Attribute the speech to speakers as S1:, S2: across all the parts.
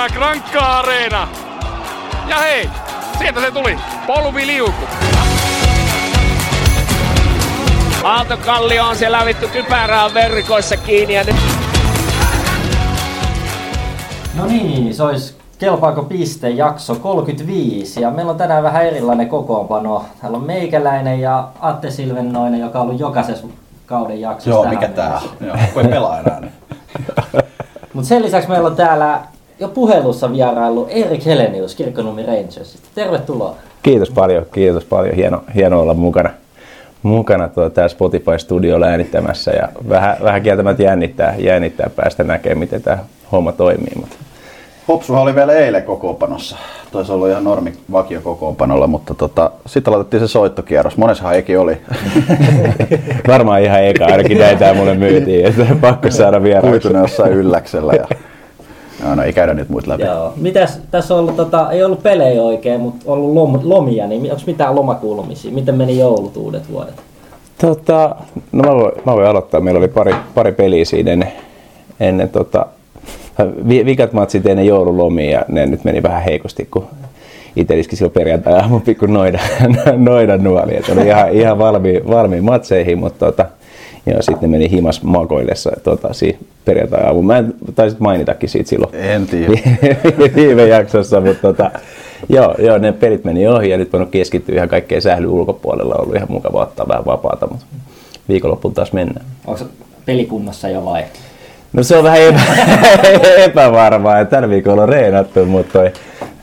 S1: Täyttää Grankka Areena. Ja hei, sieltä se tuli. Polviliuku.
S2: Aaltokallio on siellä vittu kypärää verkoissa kiinni ja nyt
S3: No niin, se olisi Kelpaako piste jakso 35 ja meillä on tänään vähän erilainen kokoonpano. Täällä on meikäläinen ja Atte Silvennoinen, joka on ollut jokaisessa kauden jaksossa
S4: Joo, mikä tää on? Joo, voi pelaa enää. Niin.
S3: Mutta sen lisäksi meillä on täällä jo puhelussa vierailu Erik Helenius Kirkkonummi Rangersista. Tervetuloa.
S5: Kiitos paljon, kiitos paljon. Hieno, hieno olla mukana, mukana tuo tää Spotify-studio äänittämässä ja vähän, vähän kieltämättä jännittää, jännittää päästä näkemään, miten tämä homma toimii. Mutta
S4: Hopsuhan oli vielä eilen kokoonpanossa. Taisi olla ihan normi vakio kokoonpanolla, mutta tota, sitten aloitettiin se soittokierros. Monessahan Eki oli.
S5: varmaan ihan eka, ainakin näitä mulle myytiin, että pakko saada vieraaksi.
S4: Kuitunen jossain ylläksellä. Ja... No, no ei käydä nyt muut läpi.
S3: Joo. Mitäs, tässä on ollut, tota, ei ollut pelejä oikein, mutta ollut lom, lomia, niin onko mitään lomakuulumisia? Miten meni joulut uudet vuodet?
S5: Tota, no mä voin, mä voin aloittaa. Meillä oli pari, pari peliä siinä ennen, ennen tota, vi- vikat matsit ennen joululomia ja ne nyt meni vähän heikosti, kun itse iski silloin perjantai aamun pikku noida, noida nuoli. Et oli ihan, ihan valmi, valmiin matseihin, mutta tota, ja sitten ne meni himas makoillessa tota, perjantai aamun. Mä en taisit mainitakin siitä silloin
S4: En tiedä.
S5: viime jaksossa, mutta tota, joo, joo, ne pelit meni ohi ja nyt voinut keskittyä ihan kaikkeen sähly ulkopuolella. On ollut ihan mukava ottaa vähän vapaata, mutta viikonloppuun taas mennään.
S3: Onko pelikunnossa jo vai?
S5: No se on vähän epä, epävarmaa, että tällä viikolla on reenattu, mutta toi,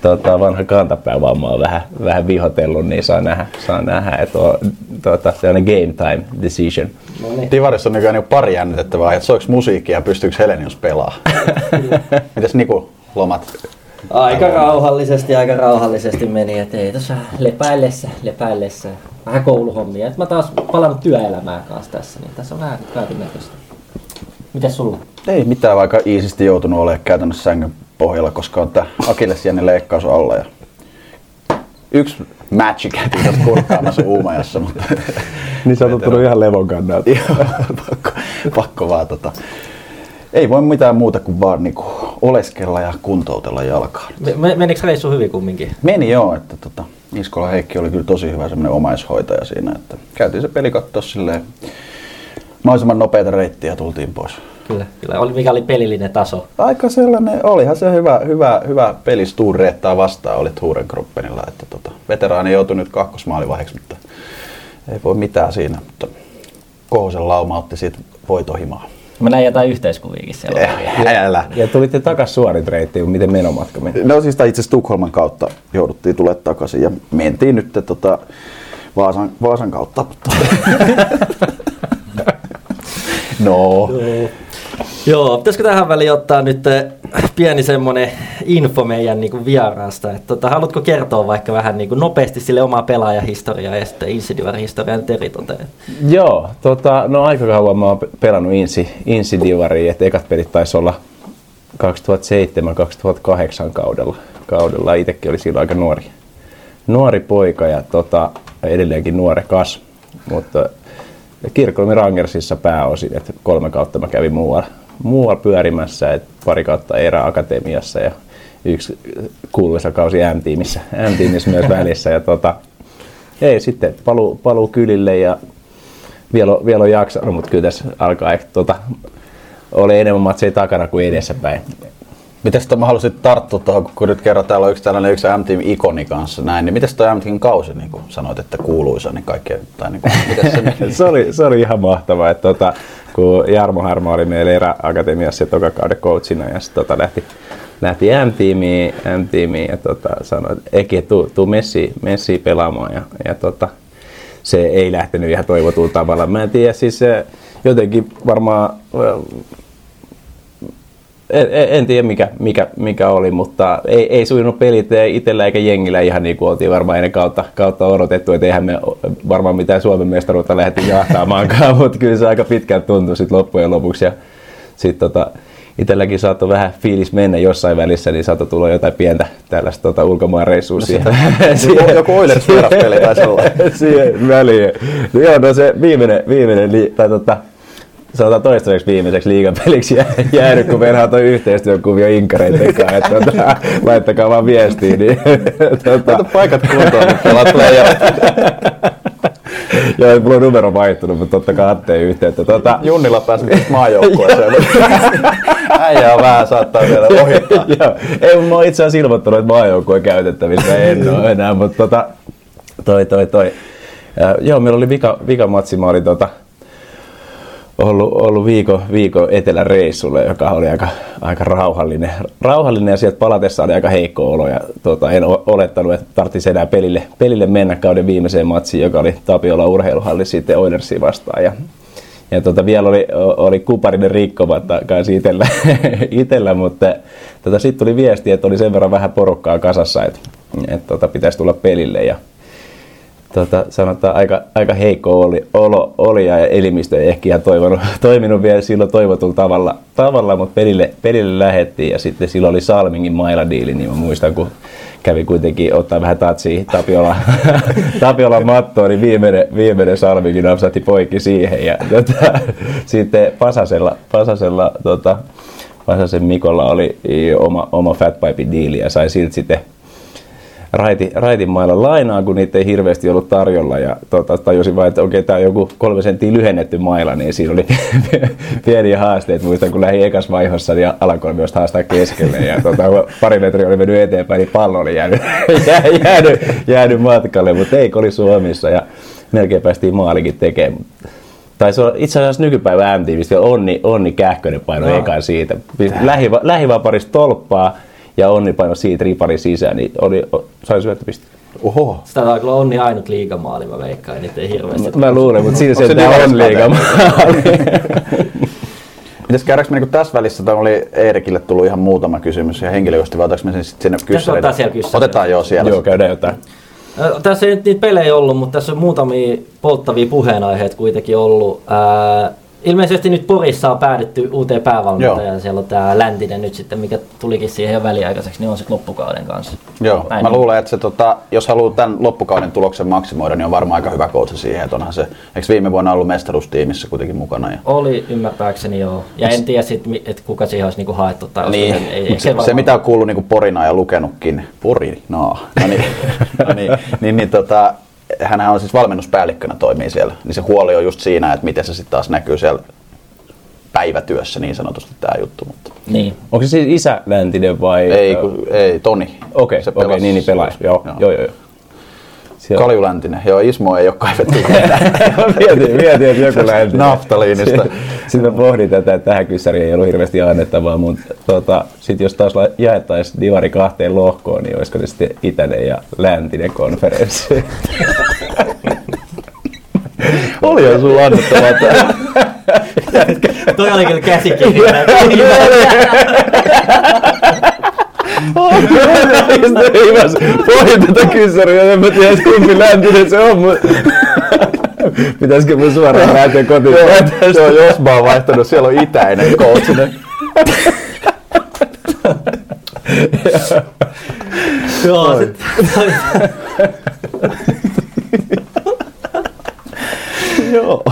S5: tota, vanha kantapäävamma on vähän, vähän vihotellut, niin saa nähdä, saa nähdä että on tota, sellainen game time decision.
S3: No niin.
S4: Divarissa on nykyään niinku pari jännitettävää, että soiko musiikkia ja pystyykö Helenius pelaa? Mitäs Niku lomat?
S3: Aika rauhallisesti, aika rauhallisesti meni, että ei tässä lepäillessä, lepäillessä. Vähän kouluhommia. Et mä taas palannut työelämään kanssa tässä, niin tässä on vähän kaiken näköistä. Mitäs sulla?
S4: Ei mitään, vaikka iisisti joutunut olemaan käytännössä sängyn pohjalla, koska on tää Akillesjännin leikkaus alla. Ja yksi matchi käytiin tuossa kurkkaamassa Uumajassa, mutta
S5: Niin sä oot ottanut ihan levon kannalta.
S4: Joo, pakko, pakko vaan tota. Ei voi mitään muuta kuin vaan niinku oleskella ja kuntoutella jalkaa.
S3: Me, menikö reissu hyvin kumminkin?
S4: Meni joo, että tota, Iskola Heikki oli kyllä tosi hyvä semmoinen omaishoitaja siinä, että käytiin se peli katsoa silleen mahdollisimman nopeita reittiä ja tultiin pois.
S3: Kyllä, kyllä. Oli, mikä oli pelillinen taso?
S4: Aika sellainen, olihan se hyvä, hyvä, hyvä peli Sturreettaa vastaan, oli Hurenkruppenilla, että tota, veteraani joutui nyt kakkosmaalivaiheeksi, mutta ei voi mitään siinä, mutta Kohosen lauma otti siitä voitohimaa.
S3: Mä näin jotain yhteiskuviakin siellä.
S4: Eh, Älä.
S5: Ja tulitte takas suorit reittiin, miten menomatka meni?
S4: No siis itse asiassa Tukholman kautta jouduttiin tulemaan takaisin ja mentiin nyt tota Vaasan, Vaasan kautta. Mutta... no,
S3: Joo, pitäisikö tähän väliin ottaa nyt eh, pieni semmonen info meidän niin vieraasta. Että, tota, haluatko kertoa vaikka vähän niin kuin nopeasti sille omaa pelaajahistoriaa ja sitten Insidivar-historiaa nyt eri toteen?
S5: Joo, tota, no aika kauan mä oon pe- pelannut Insi, Insi Divariin, että ekat pelit taisi olla 2007-2008 kaudella. kaudella. Itsekin oli silloin aika nuori, nuori poika ja tota, edelleenkin nuorekas, mutta Kirkkolmi Rangersissa pääosin, että kolme kautta mä kävin muualla, muualla pyörimässä, että pari kautta Eera Akatemiassa ja yksi kuuluisa kausi M-tiimissä, M-tiimissä myös välissä. Ja tota, ei, sitten paluu, paluu kylille ja vielä, on- vielä on jaksanut, mutta kyllä tässä alkaa ehkä tota, oli enemmän matseja takana kuin edessäpäin.
S4: Miten sitä mä halusin tarttua tuohon, kun nyt kerran täällä on yksi tällainen yksi M-team ikoni kanssa näin, niin miten toi M-team kausi, niin kuin sanoit, että kuuluisa, niin kaikkea, tai niin kuin, se
S5: se, oli, se oli ihan mahtavaa, että tota, kun Jarmo Harma oli meillä Erä Akatemiassa toka kauden coachina ja sitten tota, lähti, lähti M-tiimiin, M-tiimiin ja tota, sanoi, että Eki, tuu, tuu Messi, Messi pelaamaan ja, ja tota, se ei lähtenyt ihan toivotulla tavalla. Mä en tiedä, siis jotenkin varmaan en, en, tiedä mikä, mikä, mikä oli, mutta ei, ei sujunut pelit itsellä eikä jengillä ihan niin kuin oltiin varmaan ennen kautta, kautta odotettu, että eihän me varmaan mitään Suomen mestaruutta lähdetty jahtaamaankaan, mutta kyllä se aika pitkään tuntui sitten loppujen lopuksi. Ja sitten tota, itselläkin saattoi vähän fiilis mennä jossain välissä, niin saattoi tulla jotain pientä tällaista tota, ulkomaan reissua siihen.
S4: Joku- joku Oilers vieraspeli tai sellainen.
S5: siihen väliin. Joo, no se viimeinen, viimeinen li, tai tota, sanotaan toistaiseksi viimeiseksi liigapeliksi jää- jäänyt, kun on toi yhteistyökuvio inkareiden kanssa, että tota, laittakaa vaan viestiä. Niin, tota,
S4: Laita paikat kuntoon, nyt pelaat
S5: joo, mulla on numero vaihtunut, mutta totta kai Atteen yhteyttä. Tota,
S4: Junnilla pääsi myös maajoukkueeseen. Äijä on vähän saattaa vielä ohittaa.
S5: Joo, ei, mä oon itse asiassa ilmoittanut, että maajoukkueen käytettävissä en ole enää, mutta tota, toi, toi, toi. Ja, joo, meillä oli vika, vika matsi, mä olin tota, ollut, ollut viikon, viikon eteläreissulle, joka oli aika, aika rauhallinen. rauhallinen ja sieltä palatessa oli aika heikko olo ja tota, en olettanut, että tarvitsisi enää pelille, pelille mennä kauden viimeiseen matsiin, joka oli Tapiola urheiluhalli sitten Oilersia vastaan. Ja, ja tota, vielä oli, oli kuparinen rikkomatta kanssa itellä, itellä mutta tota, sitten tuli viesti, että oli sen verran vähän porukkaa kasassa, että, että tota, pitäisi tulla pelille. Ja, tota, sanotaan aika, aika heikko oli, olo, oli ja elimistö ei ehkä ihan toivonut, toiminut vielä silloin toivotulla tavalla, tavalla mutta pelille, pelille lähettiin ja sitten silloin oli Salmingin mailadiili, niin mä muistan kun kävi kuitenkin ottaa vähän tatsia Tapiola, Tapiola mattoon, niin viimeinen, viimeinen Salmingin napsahti poikki siihen ja tota, sitten Pasasella, Pasasella tota, Pasasen Mikolla oli oma, oma Fatpipe diili ja sai siltä sitten raiti, raitin mailla lainaa, kun niitä ei hirveästi ollut tarjolla. Ja tota, tajusin vain, että okei, tämä on joku kolme senttiä lyhennetty maila, niin siinä oli pieniä haasteita. Muistan, kun lähdin ekas vaihossa, niin alkoi myös haastaa keskelle. Ja tota, pari metriä oli mennyt eteenpäin, niin pallo oli jäänyt, jää- jäänyt, jäänyt matkalle, mutta ei, oli Suomessa ja melkein päästiin maalikin tekemään. Tai se on itse asiassa nykypäivä MTVstä Onni, Onni Kähkönen paino
S3: Joo.
S5: ekan siitä. Lähiva, lähivaparista tolppaa ja Onni paino siitä ripari sisään, niin oli, sai syöttöpiste.
S4: Oho.
S3: Sitä taitaa kyllä onni ainut liigamaali, mä veikkaan, niitä ei hirveästi.
S5: Mä luulen, mutta siinä se,
S4: se
S5: se on
S4: Divaris
S5: liiga.
S4: Mitäs käydäänkö me niinku tässä välissä, tai oli Eerikille tullut ihan muutama kysymys ja henkilökohtaisesti, vai otetaanko me sen sitten sinne kyssäriin?
S3: ottaa siellä kyssäriin.
S4: Otetaan joo siellä.
S5: Joo, käydään jotain.
S3: Tässä ei nyt niitä pelejä ollut, mutta tässä on muutamia polttavia puheenaiheita kuitenkin ollut. Ää, ilmeisesti nyt Porissa on päädytty uuteen päävalmentajaan. Siellä on tämä Läntinen nyt sitten, mikä tulikin siihen jo väliaikaiseksi, niin on sitten loppukauden kanssa.
S4: Joo,
S3: Näin
S4: mä
S3: on.
S4: luulen, että se, tota, jos haluaa tämän loppukauden tuloksen maksimoida, niin on varmaan aika hyvä coach siihen, että onhan se, eikö viime vuonna ollut mestaruustiimissä kuitenkin mukana? Ja...
S3: Oli ymmärtääkseni joo. Ja en tiedä sit, mi- että kuka siihen olisi niinku haettu. Tai
S4: Niin,
S3: se, ei, ei,
S4: se, se, mitä on kuullut niin Porinaa ja lukenutkin, Porinaa, no niin, no niin, niin, niin tota, hänhän on siis valmennuspäällikkönä toimii siellä, niin se huoli on just siinä, että miten se sitten taas näkyy siellä päivätyössä niin sanotusti tämä juttu, mutta
S3: Niin.
S5: Onko se siis isä Läntinen vai?
S4: ei, kun, ei Toni.
S5: Okei,
S4: Se
S5: okei,
S4: pelasi
S5: niin, niin pelaaja. Joo,
S4: Joo.
S5: joo, joo. joo. Siellä-
S4: Kalju Läntinen, joo Ismo ei ole kaivettu
S5: mietin, mietin, että joku lähti.
S4: Naftaliinista.
S5: Sitten mä pohdin tätä, että tähän kyssäriin ei ollut hirveästi annettavaa, mutta tota, sitten jos taas la- jaettaisiin divari kahteen lohkoon, niin olisiko se sitten itäinen ja läntinen konferenssi?
S4: Oli jo sulla annettavaa tää.
S3: Toi oli kyllä käsikirja.
S5: Himas, pohdin tätä kyssäriä, en mä tiedä kumpi läntinen se on, mutta pitäisikö mun suoraan lähteä kotiin?
S4: Joo, jos mä oon vaihtanut, siellä on itäinen coachinen.
S3: Joo, sit,
S4: Joo.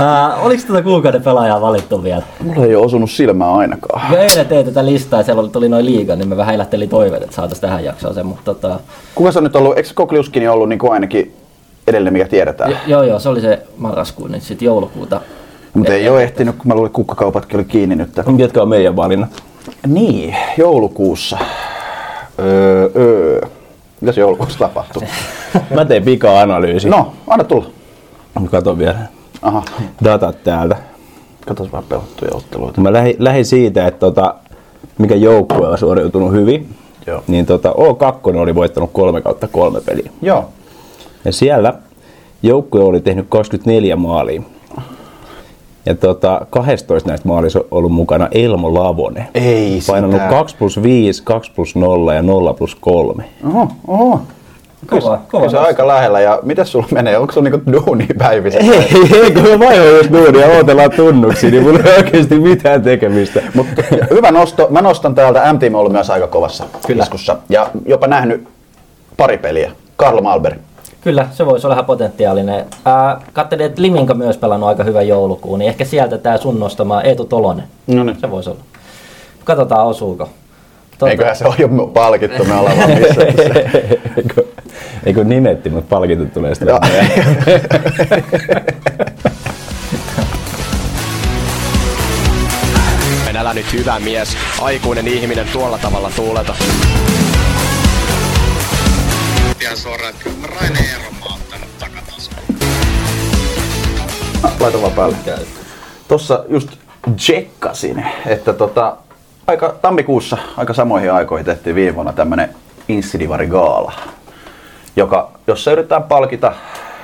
S3: Uh, oliko tätä kuukauden pelaajaa valittu vielä?
S4: Mulla ei ole osunut silmään ainakaan.
S3: Kun eilen tein tätä listaa ja siellä oli- tuli noin liiga, niin mä vähän elättelin toiveet, että saataisiin tähän jaksoon se, mutta tota,
S4: Kuka se on nyt ollut, eikö Kokliuskini ollut niin kuin ainakin edelleen, mikä tiedetään?
S3: jo, joo joo, se oli se marraskuun, nyt sitten joulukuuta.
S4: Mutta ei ole ehtinyt, kun mä luulin, että kukkakaupatkin oli kiinni nyt.
S5: Ketkä on meidän valinnat?
S4: Niin, joulukuussa. Öö, öö. Mitäs joulukuussa tapahtuu?
S5: Mä tein pika-analyysi.
S4: No, anna tulla.
S5: Kato vielä
S4: Aha,
S5: datat täältä.
S4: katsos vähän pelattuja otteluita.
S5: Mä lähdin, lähdin siitä, että tota, mikä joukkue on suoriutunut hyvin.
S4: Joo.
S5: Niin tota, O2 oli voittanut 3 kautta 3 peliä.
S4: Joo.
S5: Ja siellä joukkue oli tehnyt 24 maalia. Ja tota, 12 näistä maalissa on ollut mukana Elmo Lavonen.
S4: Ei
S5: Painanut
S4: sitä.
S5: 2 plus 5, 2 plus 0 ja 0 plus 3.
S4: Oho, oho.
S3: Kova, kova.
S4: Se on aika lähellä. Ja miten sulla menee? Onko sulla niinku duuni päivissä?
S5: Ei, ei, kun mä vaihoin just duunia ja odotellaan tunnuksia, niin mulla ei oikeasti mitään tekemistä.
S4: Mutta hyvä nosto. Mä nostan täältä. MTM on ollut myös aika kovassa
S3: Kyllä.
S4: iskussa. Ja jopa nähnyt pari peliä. Karlo Malberg.
S3: Kyllä, se voisi olla ihan potentiaalinen. Ää, katselin, että Liminka myös pelannut aika hyvän joulukuun, niin ehkä sieltä tämä sun nostama Eetu Tolonen.
S4: No niin.
S3: Se voisi olla. Katsotaan osuuko. Tuota-
S4: Eiköhän se ole jo palkittu, me ollaan vaan missattu
S5: eikö, eikö nimetti, mutta palkitut tulee sitten.
S6: Älä nyt hyvä mies, aikuinen ihminen tuolla tavalla tuuleta.
S7: ihan suoraan, että Raine oon ottanut takataskuun.
S4: Laita vaan päälle. Tossa just tsekkasin, että tota, aika tammikuussa, aika samoihin aikoihin tehtiin viime vuonna tämmönen Insidivari Gaala, joka, jossa yritetään palkita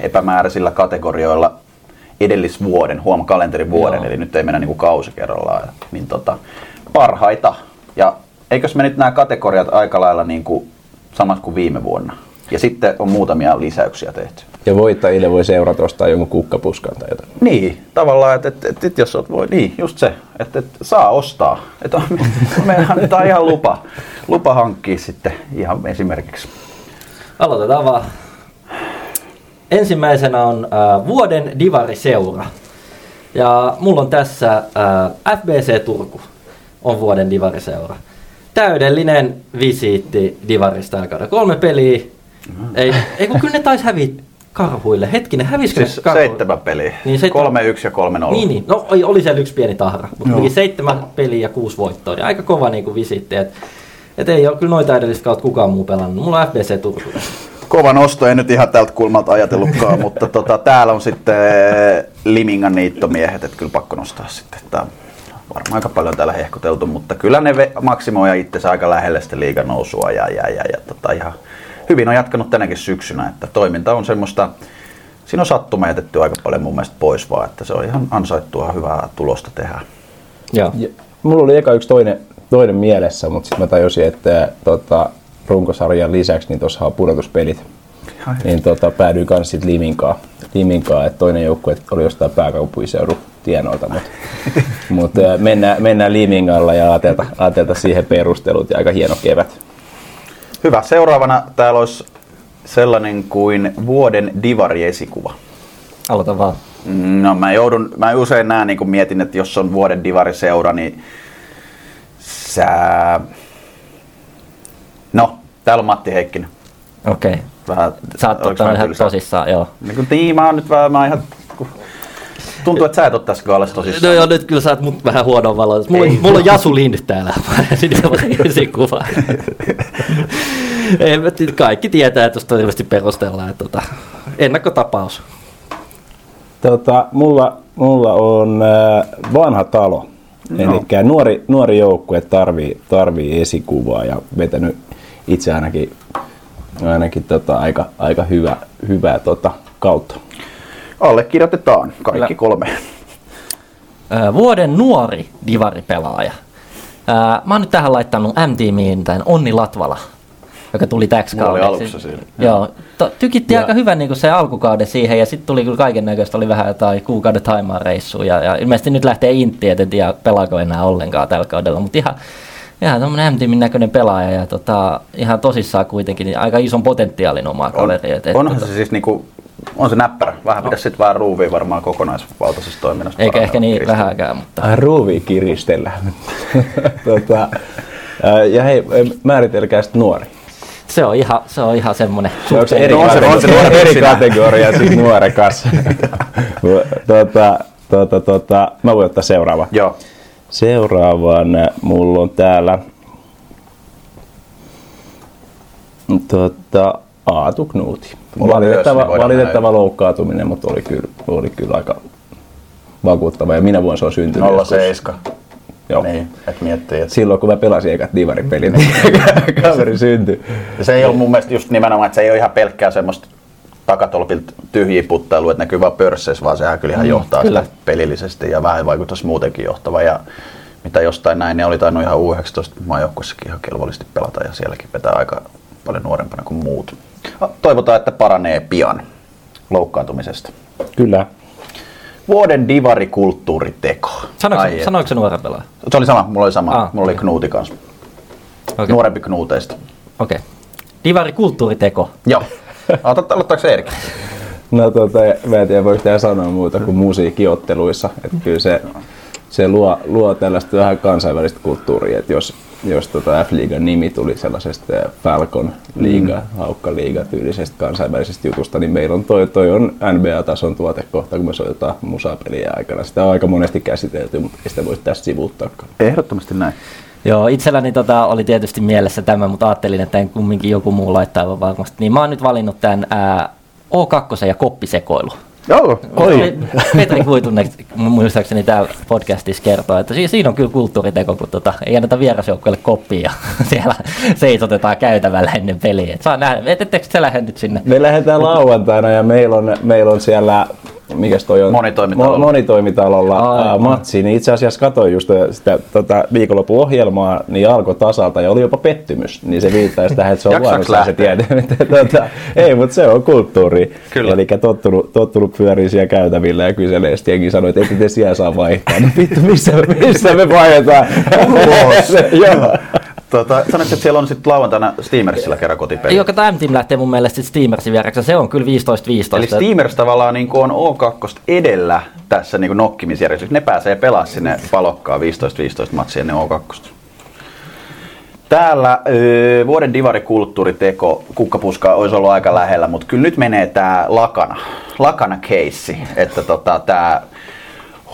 S4: epämääräisillä kategorioilla edellisvuoden, huom kalenterivuoden,
S3: Joo.
S4: eli nyt ei mennä niinku kausi kerrallaan, niin tota, parhaita. Ja eikös me nyt nämä kategoriat aika lailla niinku samat kuin viime vuonna? Ja sitten on muutamia lisäyksiä tehty.
S5: Ja voittajille voi seurata ostaa jonkun kukkapuskan tai jotain.
S4: Niin, tavallaan, että et, et, et, jos oot voi, niin, just se, että et, saa ostaa. Että on, me annetaan ihan lupa, lupa hankkia sitten ihan esimerkiksi.
S3: Aloitetaan vaan. Ensimmäisenä on äh, vuoden Divari-seura. Ja mulla on tässä äh, FBC Turku on vuoden Divari-seura. Täydellinen visiitti Divarista kaudella. Kolme peliä. Ei, ei kun kyllä ne taisi häviä karhuille. Hetkinen, hävisikö
S4: Siis
S3: karhuille?
S4: seitsemän peliä.
S3: Niin, seitsemän-
S4: Kolme yksi ja kolme nolla.
S3: Niin, niin. No oli- oli siellä yksi pieni tahra, mutta seitsemän peliä ja kuusi voittoa. Niin aika kova niin visiitti. Et, et ei ole kyllä noita edellistä kautta kukaan muu pelannut. Mulla on FBC Turku. tässä.
S4: Kova nosto, en nyt ihan tältä kulmalta ajatellutkaan, mutta tota, täällä on sitten Limingan niittomiehet, että kyllä pakko nostaa sitten. Tää on varmaan aika paljon täällä hehkuteltu, mutta kyllä ne maksimoja itsensä aika lähelle sitä liigan nousua ja, ja, ja, ja tota, ihan hyvin on jatkanut tänäkin syksynä, että toiminta on semmoista, siinä on sattuma jätetty aika paljon mun mielestä pois vaan, että se on ihan ansaittua hyvää tulosta tehdä.
S3: Joo.
S5: Ja mulla oli eka yksi toinen, toinen mielessä, mutta sitten mä tajusin, että tota, runkosarjan lisäksi niin tuossa on pudotuspelit. Niin tota, päädyin kanssa sitten Liminkaan. Liminkaan, että toinen joukkue oli jostain pääkaupunkiseudun tienoilta, mutta mut, ää, mennään, mennään Limingalla ja ajatelta, ajatelta siihen perustelut ja aika hieno kevät.
S4: Hyvä, seuraavana täällä olisi sellainen kuin vuoden divari-esikuva.
S3: Aloita vaan.
S4: No mä joudun, mä usein näen, niin kun mietin, että jos on vuoden divariseura, niin sä... No, täällä on Matti Heikkinen.
S3: Okei. Okay.
S4: Vähän,
S3: Sä oot ottanut
S4: mä
S3: ihan tosissaan, joo.
S4: Niin kun, niin, mä oon nyt vähän, mä oon ihan... kun- Tuntuu, että sä et ole tässä kaalassa
S3: No
S4: tosissaan.
S3: joo, nyt kyllä saat mut vähän huonoa valoa. Mulla, on-
S4: Ei.
S3: mulla on Jasu Lind täällä. Sitten esikuva. Ei, kaikki tietää, että tuosta hirveästi perustellaan. Että, tota, ennakkotapaus.
S5: Tota, mulla, mulla on äh, vanha talo.
S4: No.
S5: Eli nuori, nuori joukkue tarvii, tarvii esikuvaa ja vetänyt itse ainakin, ainakin tota, aika, aika hyvä, hyvää tota, kautta.
S4: Allekirjoitetaan kaikki
S3: Kyllä.
S4: kolme.
S3: Ö, Vuoden nuori divaripelaaja. Ö, Mä oon nyt tähän laittanut M-tiimiin tämän Onni Latvala, joka tuli täksi
S4: Mulla oli
S3: kaudeksi.
S4: alussa siinä.
S3: Joo, to, tykitti
S5: Ja-
S3: aika hyvän niin se alkukauden siihen ja sitten tuli kyllä kaiken näköistä, oli vähän jotain kuukauden taimaa reissua ja, ja ilmeisesti nyt lähtee Intti, et en tiedä pelaako enää ollenkaan tällä kaudella, mutta ihan, ihan tämmöinen M-tiimin näköinen pelaaja ja tota, ihan tosissaan kuitenkin niin aika ison potentiaalin omaa
S4: On,
S3: kaveri. Et,
S4: onhan
S3: tota,
S4: se siis niinku, on se näppärä. Vähän pitäisi sitten vähän ruuvia varmaan kokonaisvaltaisessa toiminnassa.
S3: eikä ehkä niin
S4: parantaa.
S3: vähäkään, mutta
S5: Ai ruuvi kiristellään. tota, ja hei, määritelkää sitten nuori.
S3: Se on ihan, se on ihan semmoinen
S5: Onko se eri,
S4: on se-
S5: kategoria,
S4: on se nuori
S5: eri kategoria sitten nuorekas? tota, tota, tota, mä voin ottaa seuraava.
S4: Joo.
S5: Seuraavan mulla on täällä tota, Aatu Knuuti.
S4: On
S5: Valitettava,
S4: niin
S5: valitettava loukkaantuminen, mutta oli kyllä, oli kyllä aika vakuuttava. Ja minä vuonna se on syntynyt. joskus.
S4: 07.
S5: Joo.
S4: Niin, että miettii, että
S5: Silloin kun mä pelasin ekat divaripelin, niin kaveri syntyi.
S4: Se ei ole mun mielestä just nimenomaan, että se ei ole ihan pelkkää semmoista takatolpilta tyhjiä puttailua, että näkyy vaan pörsseissä, vaan sehän kyllä ihan johtaa
S3: kyllä.
S4: kyllä. pelillisesti ja vähän vaikuttaisi muutenkin johtava. Ja mitä jostain näin, niin oli tainnut ihan U19 maajoukkuessakin ihan kelvollisesti pelata ja sielläkin vetää aika paljon nuorempana kuin muut. Toivotaan, että paranee pian loukkaantumisesta.
S5: Kyllä.
S4: Vuoden divarikulttuuriteko.
S3: sanoiko,
S4: Ai,
S3: sanoiko se nuoren pelaaja?
S4: Se oli sama, mulla oli sama.
S3: Ah,
S4: mulla oli
S3: okei.
S4: Knuuti kanssa.
S3: Okei.
S4: Nuorempi Knuuteista.
S3: Okei. Divari kulttuuriteko.
S4: Joo. Aloitat, aloittaako Erik?
S5: No tota, mä en tiedä voiko tehdä sanoa muuta kuin musiikkiotteluissa. Että kyllä se, se luo, luo tällaista vähän kansainvälistä kulttuuria, että jos, jos tota F-liigan nimi tuli sellaisesta Falcon liiga, mm. haukka liiga tyylisestä kansainvälisestä jutusta, niin meillä on toi, toi on NBA-tason tuotekohta, kun me soitetaan musapeliä aikana. Sitä on aika monesti käsitelty, mutta ei sitä voi tästä sivuuttaakaan.
S4: Ehdottomasti näin.
S3: Joo, itselläni tota, oli tietysti mielessä tämä, mutta ajattelin, että en kumminkin joku muu laittaa aivan varmasti. Niin mä oon nyt valinnut tämän ää, O2 ja koppisekoilu.
S4: Joo,
S3: Oi. Petri Kuitunen muistaakseni täällä podcastissa kertoo, että si- siinä on kyllä kulttuuriteko, kun tota, ei anneta vierasjoukkoille koppia ja siellä seisotetaan käytävällä ennen peliä. Et saa nähdä, et, ettekö te lähde nyt sinne?
S5: Me lähdetään lauantaina ja meillä on, meillä on siellä mikäs toi on?
S4: Monitoimitalolla.
S5: Mo- monitoimitalolla ää, matsi, niin itse asiassa katsoin just sitä tota, viikonlopun ohjelmaa, niin alkoi tasalta ja oli jopa pettymys, niin se viittaisi tähän, että se on luonnossa se tietää. tota, ei, mutta se on kulttuuri.
S4: Kyllä.
S5: Eli tottunut, tottunut pyörii siellä käytävillä ja kyselee, sitten jengi sanoi, että ette te siellä saa vaihtaa. Niin vittu, missä, missä me vaihdetaan? Joo.
S4: Tota, sanoit, että siellä on sitten lauantaina Steamersillä kerran kotipeli.
S3: Joo, kato M-Team lähtee mun mielestä sit Steamersin viereksi, se on kyllä 15-15.
S4: Eli Steamers tavallaan niin on O2 edellä tässä niin nokkimisjärjestyksessä. Ne pääsee pelaamaan sinne palokkaan 15-15 matsia ennen O2. Täällä öö, vuoden divarikulttuuriteko kukkapuskaa olisi ollut aika lähellä, mutta kyllä nyt menee tämä lakana, lakana keissi, että tota, tämä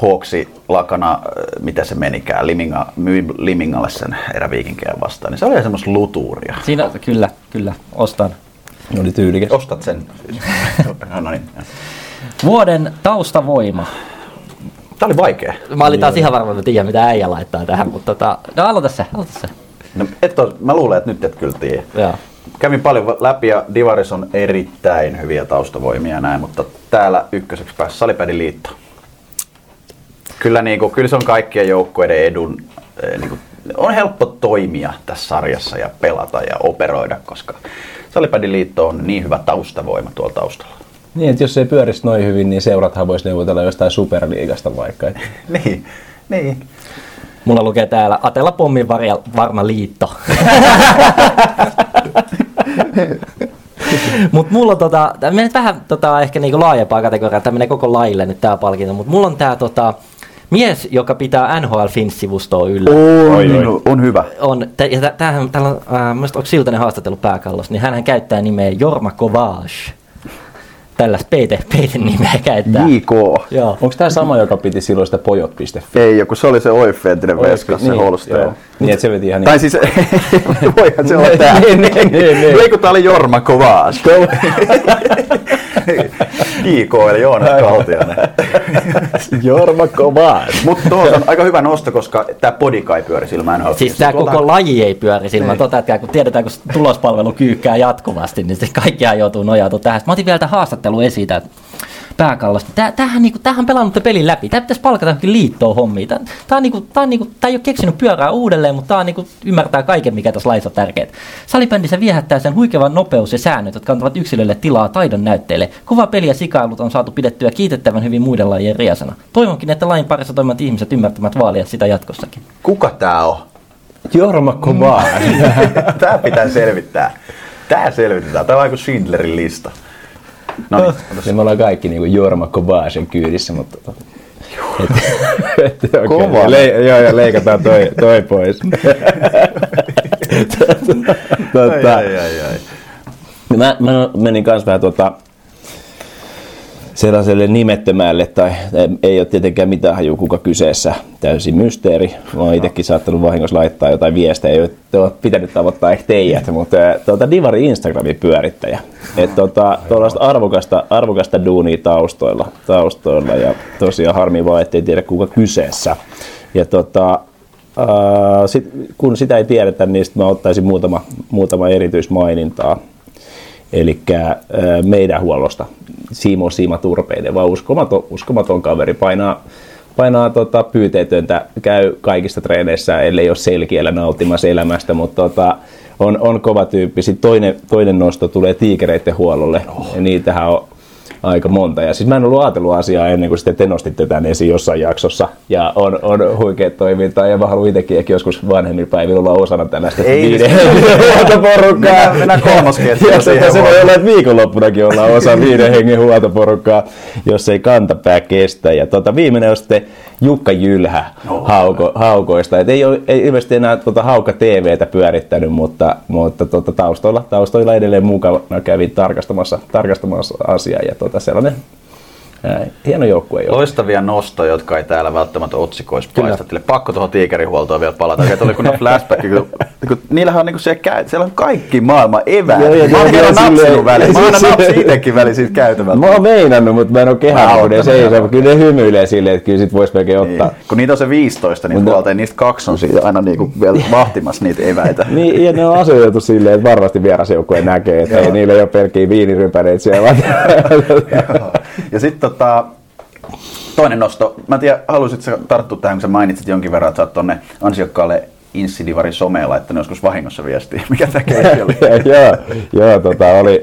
S4: Hawksi lakana, öö, mitä se menikään, Liminga, myi Limingalle sen eräviikinkejä vastaan, niin se oli semmoista lutuuria.
S3: Siinä, kyllä, kyllä, ostan.
S5: Oli tyylikäs.
S4: Ostat sen. no niin.
S3: Vuoden taustavoima.
S4: Tämä oli vaikea.
S3: Mä olin taas ihan varma, että tiedän, mitä äijä laittaa tähän, mutta tota, no aloita se, aloita se.
S4: No, et ole, mä luulen, että nyt et kyllä tiedä.
S3: Joo.
S4: Kävin paljon läpi ja Divaris on erittäin hyviä taustavoimia näin, mutta täällä ykköseksi pääsi Salipädin liitto. Kyllä, niin kuin, kyllä se on kaikkien joukkueiden edun. eh, Niin kuin, on helppo toimia tässä sarjassa ja pelata ja operoida, koska Salipädin liitto on niin hyvä taustavoima tuolla taustalla.
S5: Niin, että jos se ei pyörisi noin hyvin, niin seurathan voisi neuvotella jostain superliigasta vaikka.
S4: Niin, niin.
S3: Mulla lukee täällä Atella Pommin varja, varma liitto. Mut mulla on tota, tää menee vähän tota, ehkä niinku laajempaa kategoriaa, tämä menee koko laille nyt tää palkinto, mutta mulla on tää tota, mies, joka pitää NHL Fins-sivustoa yllä.
S4: On, on hyvä.
S3: On, ja tä- tämähän, täällä on, äh, muista onko Siltanen haastattelu pääkallossa, niin hän käyttää nimeä Jorma Kovac. Tällaista peite, peite nimeä käyttää.
S4: JK.
S3: Joo.
S5: Onko tämä sama, joka piti silloin sitä pojot.fi?
S4: Ei, joku se oli se Oiffi entinen veska, se Holstein.
S5: joo. Niin, että se veti ihan
S4: Tai
S5: niin.
S4: siis, voihan se olla tää.
S5: Niin, niin, niin, niin.
S4: Ei kun tää oli Jorma Kovaas. JK eli Joonas Kaltiainen.
S5: Jorma Kovac.
S4: Mutta tuohon on aika hyvä nosto, koska tämä podika ei pyöri sillä NHL.
S3: Siis tämä koko laji ei pyöri silmään tota, että kun tiedetään, kun tulospalvelu kyykkää jatkuvasti, niin se kaikkiaan joutuu nojautumaan tähän. Mä otin vielä tämän haastattelun esiin täältä pääkallosta. Tää, tämähän, niinku, tämähän on pelannut pelin läpi. Tämä pitäisi palkata johonkin liittoon hommiin. Tämä, tämä, on, niinku, tämä, on, niinku, tämä ei ole keksinyt pyörää uudelleen, mutta tämä on, niinku, ymmärtää kaiken, mikä tässä laissa on tärkeää. Salibändissä viehättää sen huikevan nopeus ja säännöt, jotka antavat yksilölle tilaa taidon näytteille. Kova peli ja sikailut on saatu pidettyä kiitettävän hyvin muiden lajien riasana. Toivonkin, että lain parissa toimivat ihmiset ymmärtävät vaalia sitä jatkossakin.
S4: Kuka tää on?
S5: Jorma Kovac.
S4: Tää pitää selvittää. Tää selvitetään. Tää on kuin Schindlerin lista. No niin,
S5: Niin me ollaan kaikki niinku Jorma Kovacin kyydissä, mutta... et, et, okay.
S4: Kova.
S5: Le, joo, ja leikataan toi, toi pois. tota,
S4: ai, ai, ai.
S5: Mä, mä menin kanssa vähän tuota, sellaiselle nimettömälle, tai ei ole tietenkään mitään haju kuka kyseessä, täysin mysteeri. Mä oon itsekin saattanut vahingossa laittaa jotain viestejä, joita ole pitänyt tavoittaa ehkä teidät, mutta tuota, Divari Instagramin pyörittäjä. Että tuota, tuollaista arvokasta, arvokasta duunia taustoilla, taustoilla, ja tosiaan harmi vaan, ettei tiedä kuka kyseessä. Ja tota, ää, sit, kun sitä ei tiedetä, niin sit mä ottaisin muutama, muutama erityismainintaa eli meidän huollosta Siimo Siima Turpeiden, vaan uskomaton, uskomaton kaveri, painaa, painaa tota, pyyteetöntä, käy kaikista treeneissä, ellei ole selkiellä nauttimassa elämästä, mutta tota, on, on kova tyyppi. Sitten toinen, toinen nosto tulee tiikereiden huollolle, oh. ja niitähän on aika monta. Ja siis mä en ollut ajatellut asiaa ennen kuin sitten te nostitte tämän esiin jossain jaksossa. Ja on, on huikea toimintaa ja mä haluan itsekin ehkä joskus vanhemmin päivillä olla osana tällaista
S4: Ei,
S5: viiden
S4: mennään-
S5: huoltoporukkaa.
S4: mennään- mennään kolmosketjuun siihen
S5: se, voi olla, että viikonloppunakin ollaan osa viiden hengen huoltoporukkaa, jos ei kantapää kestä. Ja tota, viimeinen on sitten Jukka Jylhä hauko, haukoista. Et ei ole ei ilmeisesti enää tota Hauka TVtä pyörittänyt, mutta, mutta tota, taustoilla, taustoilla edelleen mukana kävin tarkastamassa, tarkastamassa asiaa. Ja tota, sellainen hieno joukkue. jo.
S4: Loistavia nostoja, jotka ei täällä välttämättä otsikoissa paistatele. Pakko tuohon tiikerihuoltoon vielä palata. Että oli kun on flashback, kun, kun niillähän on niinku siellä, käy, siellä on kaikki maailman eväät.
S5: Joo, joo,
S4: Mä oon vielä napsinut väliin. Mä oon napsin itsekin väliin siitä käytävältä.
S5: Mä oon meinannut, mutta mä en
S4: autan,
S5: seisoo.
S4: mä
S5: Kyllä ne hymyilee silleen, että kyllä sit vois melkein ottaa.
S4: Niin. Kun niitä on se 15, niin huolta, ja niistä kaksi on siitä aina niinku vielä vahtimassa niitä eväitä.
S5: Niin, ja ne on aseteltu silleen, että varmasti vierasjoukkue näkee, että ei niillä ei ole pelkkiä viinirypäleitä siellä.
S4: ja sitten tota, toinen nosto. Mä en tiedä, haluaisit sä tarttua tähän, kun sä mainitsit jonkin verran, että sä oot tonne ansiokkaalle Insidivarin someen laittanut joskus vahingossa viestiä. Mikä tää keissi oli?
S5: joo, joo tota, oli,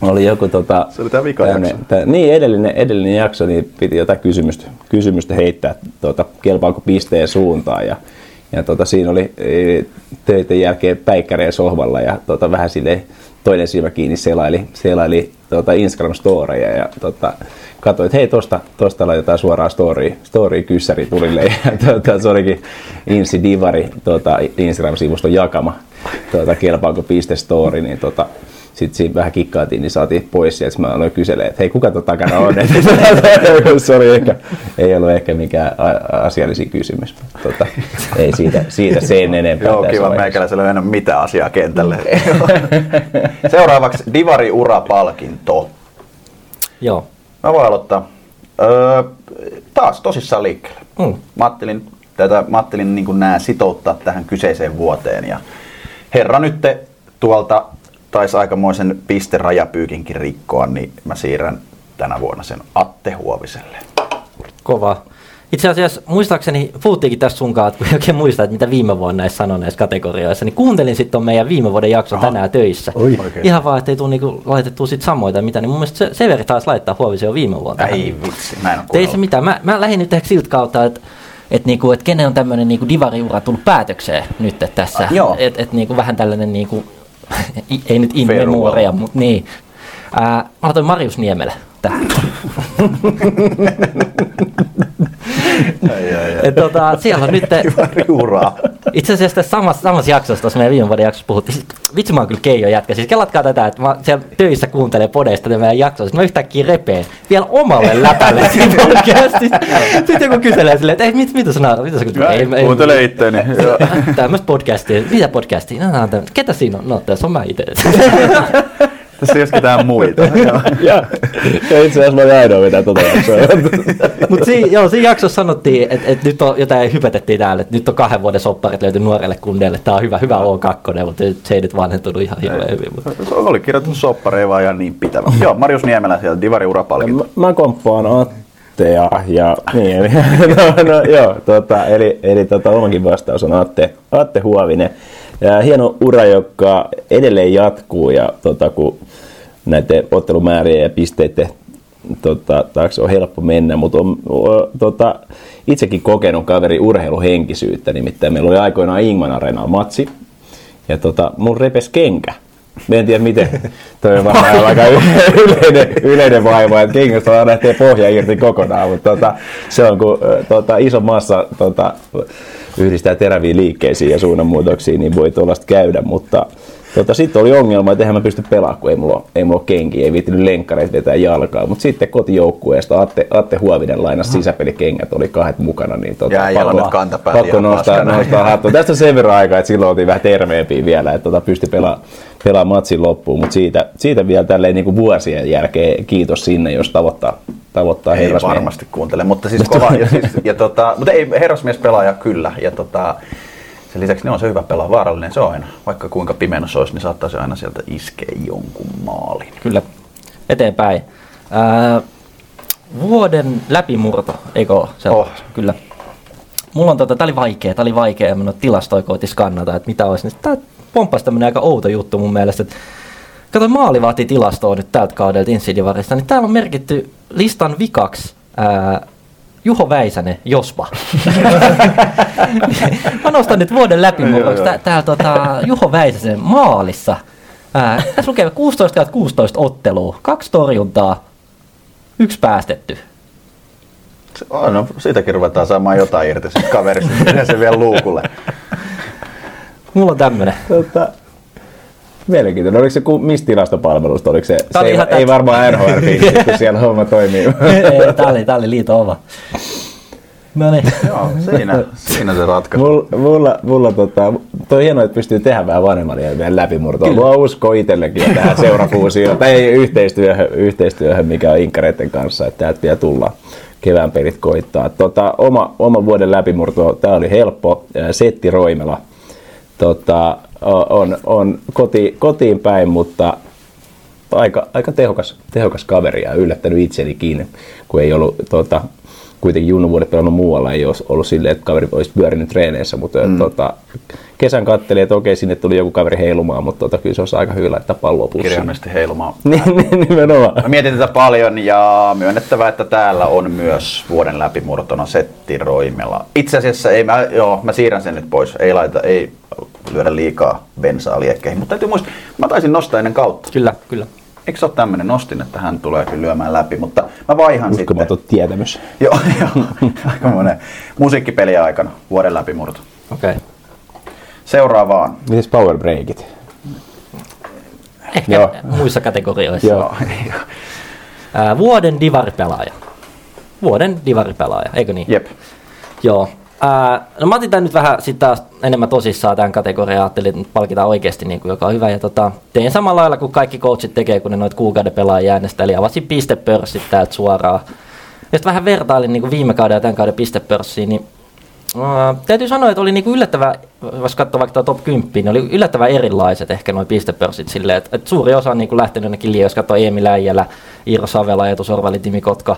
S5: oli joku tota,
S4: Se oli tää vika
S5: tämmönen-
S4: jakso.
S5: tää- niin, edellinen, edellinen jakso, niin piti jotain kysymystä, kysymystä heittää, tota, kelpaako pisteen suuntaan. Ja, ja tota, siinä oli e, töiden jälkeen päikkäreen sohvalla ja tota, vähän silleen toinen silmä kiinni selaili, selaili tota Instagram-storeja ja tota, katsoin, että hei, tosta, tosta laitetaan suoraan story, story kyssäri tulille. Ja tota, se olikin Insi Divari tota, Instagram-sivuston jakama, tota, kelpaako piste story, niin tota, sitten siinä vähän kikkailtiin, niin saatiin pois sieltä. Mä aloin kyselemään, että hei, kuka tuon takana on? Se oli ehkä, ei ollut ehkä mikään a- asiallisia kysymys. mutta Tota, ei siitä, siitä sen enempää.
S4: Joo, kiva.
S5: vaiheessa.
S4: Meikäläisellä ei ole enää mitään asiaa kentälle. Seuraavaksi Divari Ura-palkinto.
S3: Joo.
S4: Mä voin aloittaa. Öö, taas tosissaan liikkeelle.
S3: Mm.
S4: Mä ajattelin, tätä, mä ajattelin niin nää sitouttaa tähän kyseiseen vuoteen. Ja herra nyt tuolta taisi aikamoisen pisterajapyykinkin rikkoa, niin mä siirrän tänä vuonna sen Atte Huoviselle.
S3: Kova. Itse asiassa muistaakseni, puhuttiinkin tässä sunkaan, että kun ei oikein muista, että mitä viime vuonna näissä sanoi näissä kategorioissa, niin kuuntelin sitten meidän viime vuoden jakson
S4: Aha.
S3: tänään töissä.
S4: Oi. Oikein.
S3: Ihan vaan, ettei tule niinku laitettua sit samoin tai mitä, niin mun mielestä se, Severi taas laittaa Huovisen jo viime vuonna.
S4: Ei vitsi, mä en ole
S3: Ei se mitään. Mä, mä lähdin nyt ehkä siltä kautta, että et niinku, et kenen on tämmöinen niinku divariura tullut päätökseen nyt tässä.
S4: Ah, joo.
S3: Et, et niinku vähän tällainen, niinku, ei nyt in memoria, mutta niin. Ää, mä laitoin Marius Niemelä tähän.
S4: Ai, ai, ai.
S3: Et, tota, siellä on nyt,
S4: Uraa.
S3: itse asiassa tässä samassa, samassa jaksossa, tuossa meidän viime vuoden jaksossa puhuttiin, siis, vitsi mä oon kyllä Keijo jätkä, siis kelatkaa tätä, että mä siellä töissä kuuntelen podeista tätä meidän jaksoa, sitten mä yhtäkkiä repeen vielä omalle läpälle siinä podcastista. Sitten joku kyselee silleen, että ei, mit, mitä naarat, mitä sä
S4: Mä kuuntelen itteeni. Joo.
S3: Tämmöistä podcastia, mitä podcastia? No, no, tämmöistä. Ketä siinä on? No, tässä on mä itse.
S4: Tässä ei ole ketään muita.
S5: Ja, ja itse asiassa mä olin ainoa mitä tota jaksoa.
S3: Mutta si, joo, siinä jaksossa sanottiin, että et nyt on jotain hypetettiin täällä, että nyt on kahden vuoden sopparit löyty nuorelle kundeille. Tämä on hyvä, hyvä O2, mutta se ei nyt vanhentunut ihan hirveän hyvin. Mutta.
S4: Se oli kirjoitettu soppareen vaan ihan niin pitävä. Joo, Marius Niemelä sieltä Divari Urapalkinto.
S5: mä, mä komppaan Attea ja niin, eli, no, no, joo, tota, eli, eli tota, omakin vastaus on Atte, Atte Huovinen. Ja hieno ura, joka edelleen jatkuu ja tota, kun näiden ottelumäärien ja pisteiden tota, taakse on helppo mennä, mutta on tota, itsekin kokenut kaveri urheiluhenkisyyttä, nimittäin meillä oli aikoinaan Ingman Areenalla matsi, ja tota, mun repes kenkä. Mä en tiedä miten, toi on varmaan aika yleinen, yleinen vaiva, että kengästä vaan lähtee pohja irti kokonaan, mutta tota, se on kun tota, iso massa tota, yhdistää teräviin liikkeisiin ja suunnanmuutoksiin, niin voi tuollaista käydä, mutta tota, sitten oli ongelma, että eihän mä pysty pelaamaan, kun ei mulla, ei mulla ole kenkiä, ei viittinyt lenkkareita vetää jalkaa, mutta sitten kotijoukkueesta Atte, Atte Huovinen lainasi sisäpelikengät, oli kahdet mukana, niin tota,
S4: Jääjällä
S5: pakko-
S4: nyt kantapää
S5: pakko nostaa,
S4: paskana.
S5: nostaa hattua. Tästä sen verran aikaa, että silloin oltiin vähän terveempiä vielä, että tota, pystyi pelaamaan pelaa matsin loppuun, mutta siitä, siitä vielä tälleen niin kuin vuosien jälkeen kiitos sinne, jos tavoittaa, tavoittaa
S4: Ei
S5: herrasmiehen.
S4: varmasti kuuntele, mutta siis kova. Ja siis, ja tota, mutta ei, herrasmies pelaaja kyllä. Ja tota, sen lisäksi ne on se hyvä pelaa, vaarallinen se on aina. Vaikka kuinka pimennossa olisi, niin saattaa se aina sieltä iskeä jonkun maalin.
S3: Kyllä, eteenpäin. Ää, vuoden läpimurto, eikö? Se
S4: Oh.
S3: Kyllä. Mulla on tota, tää oli vaikea, tää oli vaikea, mä tilastoja koitin skannata, että mitä olisi. Niin tää pomppasi tämmönen aika outo juttu mun mielestä, että Kato maalivahtitilastoa nyt tältä kaudelta Insidivarista, niin täällä on merkitty listan vikaksi ää, Juho Väisänen, Jospa. Mä nostan nyt vuoden läpimurroksi. Tää, täällä tota, Juho Väisäsen maalissa. Ää, tässä lukee 16 16 ottelua, kaksi torjuntaa, yksi päästetty.
S4: Oh, no, siitäkin ruvetaan saamaan jotain irti siitä kaverista. Se vielä luukulle.
S3: Mulla on tämmönen.
S5: Tota, mielenkiintoinen. Oliko se ku, mistä tilastopalvelusta? Oliko se, se ei, ei varmaan nhl kun siellä homma toimii.
S3: Ei, tää oli, tää oli liito oma. No niin.
S4: Joo, siinä, siinä se ratkaisu.
S5: Mulla, mulla, mulla tota, toi on hienoa, että pystyy tehdä vähän vanhemman ja vielä läpimurtoa. Mulla usko itsellekin tähän seurafuusioon, tai ei yhteistyöhön, yhteistyöhön, mikä on Inkareiden kanssa, että täältä vielä tullaan kevään pelit koittaa. Tota, oma, oma vuoden läpimurto, tämä oli helppo, ää, Setti Roimela. Tota, on, on koti, kotiin päin, mutta aika, aika tehokas, tehokas kaveri ja yllättänyt itsenikin, kun ei ollut tota, kuitenkin junnuvuodet pelannut muualla, ei olisi ollut silleen, että kaveri olisi pyörinyt treeneissä, mutta mm. tota, kesän kattelin, että okei, sinne tuli joku kaveri heilumaan, mutta tota, kyllä se olisi aika hyvin laittaa palloa pussiin.
S4: Kirjaimellisesti heilumaan.
S5: Niin, niin, nimenomaan.
S4: Mä mietin tätä paljon ja myönnettävä, että täällä on myös vuoden läpimurtona Setti Roimela. Itse asiassa ei, mä, joo, mä siirrän sen nyt pois. Ei laita, ei lyödä liikaa bensaa liekkeihin. Mutta täytyy muistaa, mä taisin nostaa ennen kautta.
S3: Kyllä, kyllä.
S4: Eikö se ole tämmönen? Nostin, että hän tulee kyllä lyömään läpi, mutta mä vaihan sitten.
S5: Uskomaton tietämys.
S4: Joo, joo. Aika monen musiikkipeliä aikana vuoden läpimurto.
S3: Okei. Okay.
S4: Seuraavaan.
S5: Mites power breakit?
S3: Ehkä
S5: Joo.
S3: muissa kategorioissa.
S5: Joo.
S3: Ää, vuoden divaripelaaja. Vuoden divaripelaaja, eikö niin?
S4: Jep.
S3: Joo. Ää, no mä otin tän nyt vähän sit taas enemmän tosissaan tämän kategorian, ajattelin, että palkitaan oikeasti, niin kuin, joka on hyvä. Ja tota, tein samalla lailla kuin kaikki coachit tekee, kun ne noita kuukauden pelaajia äänestää, eli avasin pistepörssit täältä suoraan. Ja sitten vähän vertailin niin kuin viime kauden ja tämän kauden pistepörssiin, niin Uh, täytyy sanoa, että oli niinku yllättävän, jos katsoo vaikka top 10, niin oli yllättävän erilaiset ehkä noin pistepörssit silleen, että, että suuri osa on niinku lähtenyt jonnekin liian, jos katsoo Eemi Läijälä, Iiro Savela, Eetu Sorvali, Timi Kotka,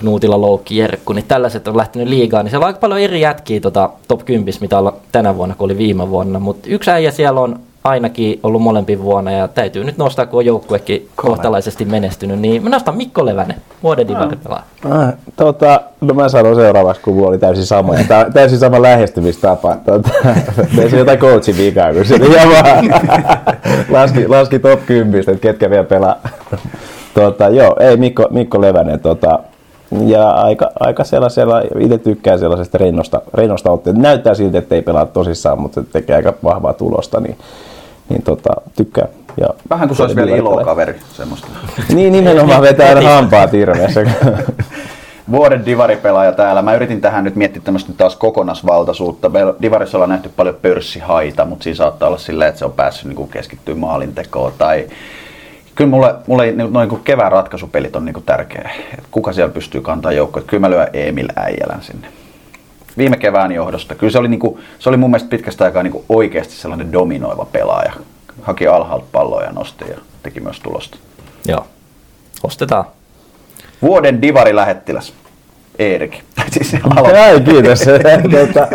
S3: Knuutila, Loukki, Jerkku, niin tällaiset on lähtenyt liigaan, niin siellä on aika paljon eri jätkiä tota top 10, mitä on tänä vuonna kuin oli viime vuonna, mutta yksi äijä siellä on ainakin ollut molempin vuonna ja täytyy nyt nostaa, kun on joukkuekin kohtalaisesti menestynyt, niin mä nostan Mikko Levänen, vuoden divaripelaaja.
S5: Ah, tota, no mä sanon seuraavaksi, kun oli täysin sama. Ja tää, täysin sama lähestymistapa. Tota, tein jotain coachin vikaa, kun se ihan vaan laski, laski top 10, että ketkä vielä pelaa. Tota, joo, ei Mikko, Mikko Levänen. Tota, ja aika, aika sellaisella, itse tykkään sellaisesta rennosta, rennosta otteesta. Näyttää siltä, että ei pelaa tosissaan, mutta se tekee aika vahvaa tulosta, niin, niin tota, tykkään. Ja
S4: Vähän kuin se olisi vielä ilokaveri, semmoista.
S5: Niin, nimenomaan vetää aina hampaat hirveässä.
S4: Vuoden divaripelaaja täällä. Mä yritin tähän nyt miettiä tämmöistä taas kokonaisvaltaisuutta. Divarissa ollaan nähty paljon pörssihaita, mutta siinä saattaa olla silleen, että se on päässyt niin keskittyä maalintekoon. Tai... Kyllä mulle, mulle noin niin kevään ratkaisupelit on niin tärkeä. Et kuka siellä pystyy kantaa joukkoa. Kyllä mä lyön Emil Äijälän sinne. Viime kevään johdosta. Kyllä se oli, niin kuin, se oli mun mielestä pitkästä aikaa niin oikeasti sellainen dominoiva pelaaja. Haki alhaalta palloa ja nosti ja teki myös tulosta.
S3: Joo, ostetaan.
S4: Vuoden divari-lähettiläs. Eerik. siis.
S5: Ai, kiitos. tota,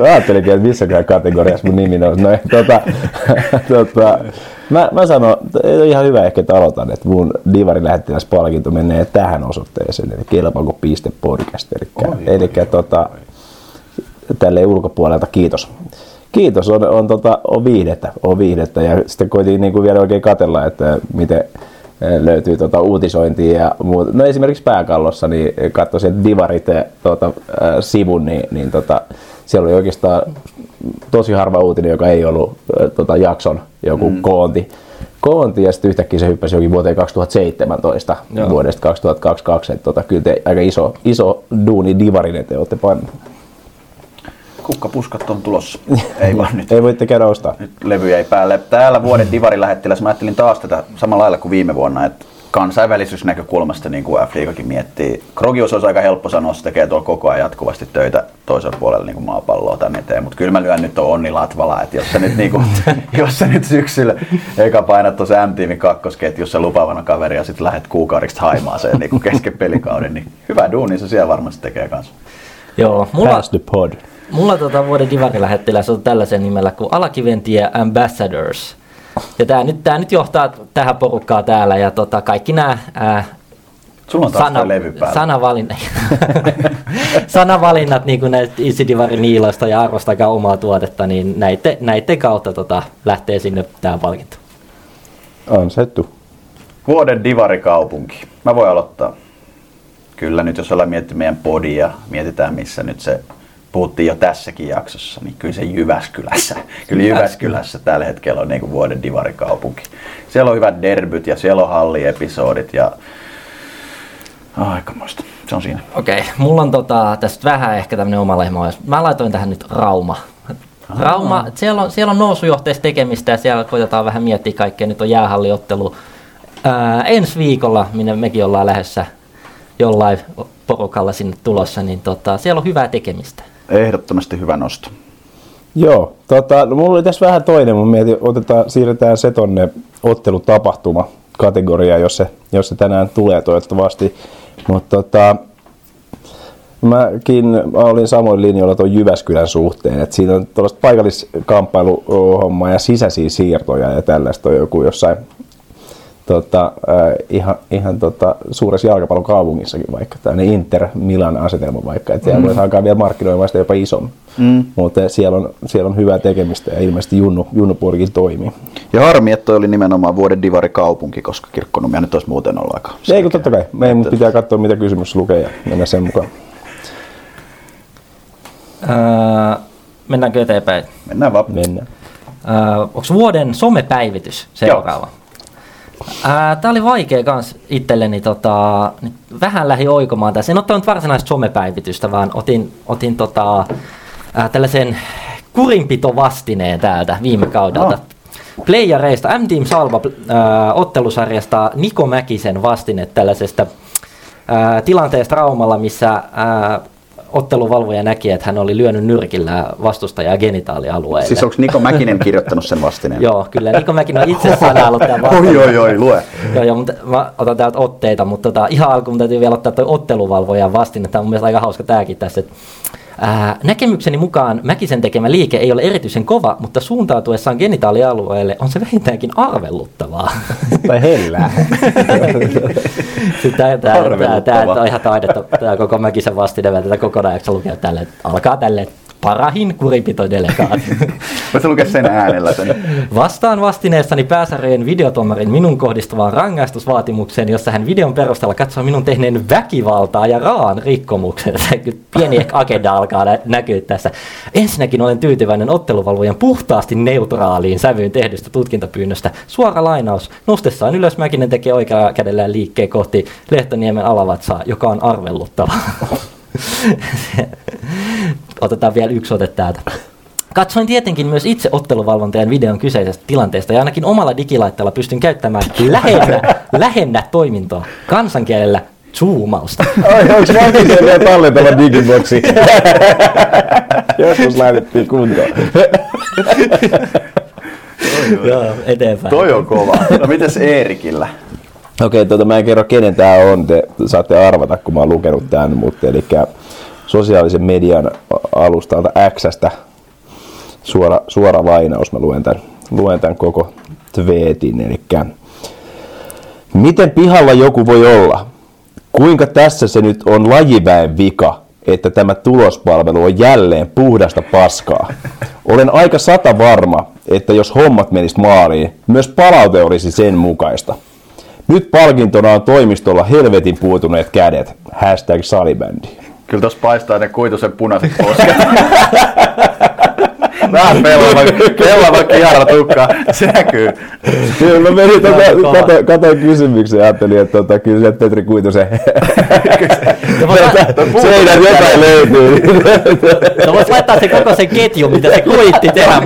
S5: mä ajattelinkin, että missäkään kategoriassa mun nimi nousi. No, tota, tota, mä, mä sanon, ihan hyvä ehkä, että aloitan, että mun divarin lähettiläspalkinto menee tähän osoitteeseen, eli kelpaako piste podcast. Eli, eli tota, tälle ulkopuolelta kiitos. Kiitos, on, on, tota, on viihdettä, on viihdettä. Ja sitten koitin niin kuin vielä oikein katella, että miten löytyy tota uutisointia ja muuta. No esimerkiksi pääkallossa, niin katsoin sieltä Divarit eh, tota, äh, sivun, niin, niin tota, siellä oli oikeastaan tosi harva uutinen, joka ei ollut äh, tota, jakson joku mm. koonti. Koonti ja sitten yhtäkkiä se hyppäsi jokin vuoteen 2017
S3: Joo.
S5: vuodesta 2022. Että, tota, kyllä te aika iso, iso duuni Divarin eteen olette pannut.
S4: Kukkapuskat on tulossa. Ei vaan nyt.
S5: Ei voitte käydä ostaa.
S4: Nyt levy jäi päälle. Täällä vuoden divarin lähettiläs. Mä ajattelin taas tätä samalla lailla kuin viime vuonna, että kansainvälisyysnäkökulmasta, niin kuin F-liigakin miettii. Krogius olisi aika helppo sanoa, se tekee tuolla koko ajan jatkuvasti töitä toisella puolella niin kuin maapalloa tänne eteen. Mutta kyllä mä lyön nyt on Onni Latvala, että jos sä nyt, niin kuin, jos sä nyt syksyllä eka painat tuossa M-tiimin kakkosketjussa lupaavana kaveri ja sitten lähdet kuukaudesta haimaaseen niin kuin kesken pelikauden, niin hyvä duuni se siellä varmasti tekee kanssa.
S3: Joo, mulla,
S5: Pass the pod.
S3: Mulla tota vuoden divarilähettiläs on tällaisen nimellä kuin Alakiventie Ambassadors. Ja tämä nyt, tää nyt johtaa tähän porukkaan täällä ja tota, kaikki nämä ää,
S4: Sulla on taas Sana, levy päällä.
S3: Sanavalinnat, sanavalinnat niin kuin näistä Isidivarin niiloista ja arvostakaa omaa tuotetta, niin näiden, näiden kautta tota, lähtee sinne tämä palkinto.
S5: Ansaittu.
S4: Vuoden divarikaupunki. Mä voin aloittaa. Kyllä nyt jos ollaan miettinyt meidän podia, mietitään missä nyt se puhuttiin jo tässäkin jaksossa, niin kyllä se Jyväskylässä, kyllä Jyväskylässä tällä hetkellä on niin kuin vuoden divarikaupunki. Siellä on hyvät derbyt ja siellä on halliepisodit ja aikamoista. Se on siinä.
S3: Okei, okay. mulla on tota, tästä vähän ehkä tämmöinen oma lehmä. Mä laitoin tähän nyt Rauma. Rauma, siellä on, siellä on nousujohteista tekemistä ja siellä koitetaan vähän miettiä kaikkea. Nyt on jäähalliottelu ää, ensi viikolla, minne mekin ollaan lähdössä jollain porukalla sinne tulossa, niin tota, siellä on hyvää tekemistä.
S4: Ehdottomasti hyvä nosto.
S5: Joo, tota, no mulla oli tässä vähän toinen, mun mietin, otetaan, siirretään se tonne ottelutapahtuma kategoria, jos se, jos se tänään tulee toivottavasti. Mutta tota, mäkin mä olin samoin linjoilla tuon Jyväskylän suhteen, että siinä on tuollaista paikalliskamppailuhommaa ja sisäisiä siirtoja ja tällaista on joku jossain tota, äh, ihan, ihan tota, suuressa jalkapallokaupungissakin vaikka, tämmöinen Inter Milan asetelma vaikka, että siellä mm. voisi alkaa vielä markkinoimaan sitä jopa isommin. Mm. Mutta siellä on, siellä on hyvää tekemistä ja ilmeisesti Junnu, Junnupuolikin toimii.
S4: Ja harmi, että toi oli nimenomaan vuoden divarikaupunki, koska kirkkonumia nyt olisi muuten ollut aika
S5: Ei kun totta kai, meidän että... pitää katsoa mitä kysymys lukee ja mennä sen mukaan.
S3: Öö, mennäänkö eteenpäin?
S4: Mennään vaan.
S5: Mennään.
S3: Öö, onko vuoden somepäivitys seuraava? Joo. Tämä oli vaikea kans itselleni, tota, vähän lähi oikomaan tässä. En ottanut varsinaista somepäivitystä, vaan otin, otin tota, ää, tällaisen kurinpitovastineen täältä viime kaudelta. Oh. Playareista, M-Team Salva ää, ottelusarjasta Niko Mäkisen vastine tällaisesta ää, tilanteesta Raumalla, missä ää, otteluvalvoja näki, että hän oli lyönyt nyrkillä vastustajaa genitaalialueelle.
S4: Siis onko Niko Mäkinen kirjoittanut sen vastineen?
S3: joo, kyllä. Niko Mäkinen on itse sanaillut tämän
S4: vastineen. oi, oi, oi, lue.
S3: joo, joo, mutta mä otan täältä otteita, mutta tota, ihan alkuun täytyy vielä ottaa tuo otteluvalvojan vastine. Tämä on mun mielestä aika hauska tämäkin tässä, että Ää, näkemykseni mukaan Mäkisen tekemä liike ei ole erityisen kova, mutta suuntautuessaan genitaalialueelle on se vähintäänkin arveluttavaa.
S5: Tai hellää.
S3: tämä, on ihan taidettu, tämä koko Mäkisen vastine, tätä kokonaan jaksa lukea tälle. Alkaa tälle, parahin kurinpitodelegaatio.
S4: Voisi lukea sen äänellä sen.
S3: Vastaan vastineessani pääsarjojen videotomarin minun kohdistuvaan rangaistusvaatimukseen, jossa hän videon perusteella katsoo minun tehneen väkivaltaa ja raan rikkomuksen. Pieni agenda alkaa nä- näkyä tässä. Ensinnäkin olen tyytyväinen otteluvalvojan puhtaasti neutraaliin sävyyn tehdystä tutkintapyynnöstä. Suora lainaus. Nostessaan ylös Mäkinen tekee oikealla kädellään liikkeen kohti Lehtoniemen alavatsaa, joka on arvelluttava. Otetaan vielä yksi ote täältä. Katsoin tietenkin myös itse otteluvalvontajan videon kyseisestä tilanteesta ja ainakin omalla digilaitteella pystyn käyttämään lähennä, lähennä toimintoa kansankielellä zoomausta.
S5: Ai, onko Mäkisen vielä tallentava digiboksi? Joskus laitettiin kuntoon.
S3: Joo, eteenpäin.
S4: Toi on kova. No mites Eerikillä?
S5: Okei, tuota, mä en kerro kenen tämä on, te saatte arvata, kun mä oon lukenut tämän, mutta eli sosiaalisen median alustalta Xstä suora, suora lainaus, mä luen tämän, luen tämän koko tweetin, eli miten pihalla joku voi olla? Kuinka tässä se nyt on lajiväen vika, että tämä tulospalvelu on jälleen puhdasta paskaa? Olen aika sata varma, että jos hommat menis maaliin, myös palaute olisi sen mukaista. Nyt palkintona on toimistolla helvetin puutuneet kädet. Hashtag salibändi.
S4: Kyllä tossa paistaa ne kuitusen punaiset posket. Vähän pelava, pelava kihara tukka. Se näkyy.
S5: Kyllä mä menin tota, kato, katoin kysymyksen ja ajattelin, että tota, kyllä sieltä Petri Kuitusen seinät jotain löytyy.
S3: No vois laittaa se koko sen ketju, mitä se koitti tehdä.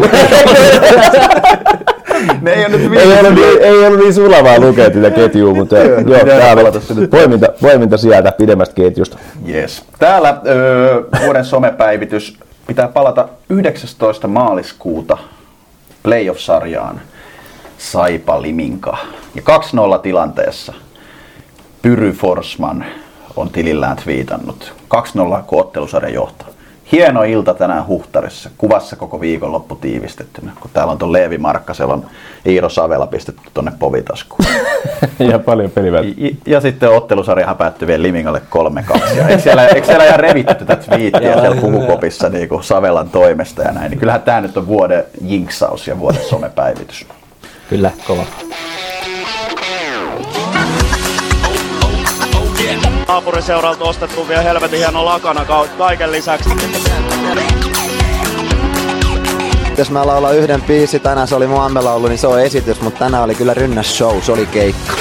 S4: ne ei ole nyt
S5: ei ollut, niin, ei niin sulavaa lukea tätä ketjua, mutta joo, täällä poiminta, poiminta sieltä pidemmästä ketjusta.
S4: Yes. Täällä öö, vuoden somepäivitys pitää palata 19. maaliskuuta playoff-sarjaan Saipa Liminka. Ja 2-0 tilanteessa Pyry Forsman on tilillään twiitannut. 2-0 kun ottelusarja johtaa. Hieno ilta tänään Huhtarissa. Kuvassa koko viikonloppu tiivistettynä. Kun täällä on tuon Leevi Markkasella on Iiro Savela pistetty tonne povitaskuun.
S5: ja paljon peliväliä.
S4: Ja, ja sitten ottelusarjahan päättyi vielä Limingalle 3-2. Ja eikö siellä, eikö siellä ihan revitty tätä twiittiä siellä pukukopissa niin kuin Savelan toimesta ja näin. Niin kyllähän tämä nyt on vuoden jinksaus ja vuoden somepäivitys.
S3: Kyllä, kova.
S8: Naapuriseuralta ostettu vielä helvetin hieno lakana ka- kaiken lisäksi.
S9: Jos mä laulan yhden biisi, tänään se oli mun ammelaulu, niin se on esitys, mutta tänään oli kyllä rynnäs show, se oli keikka.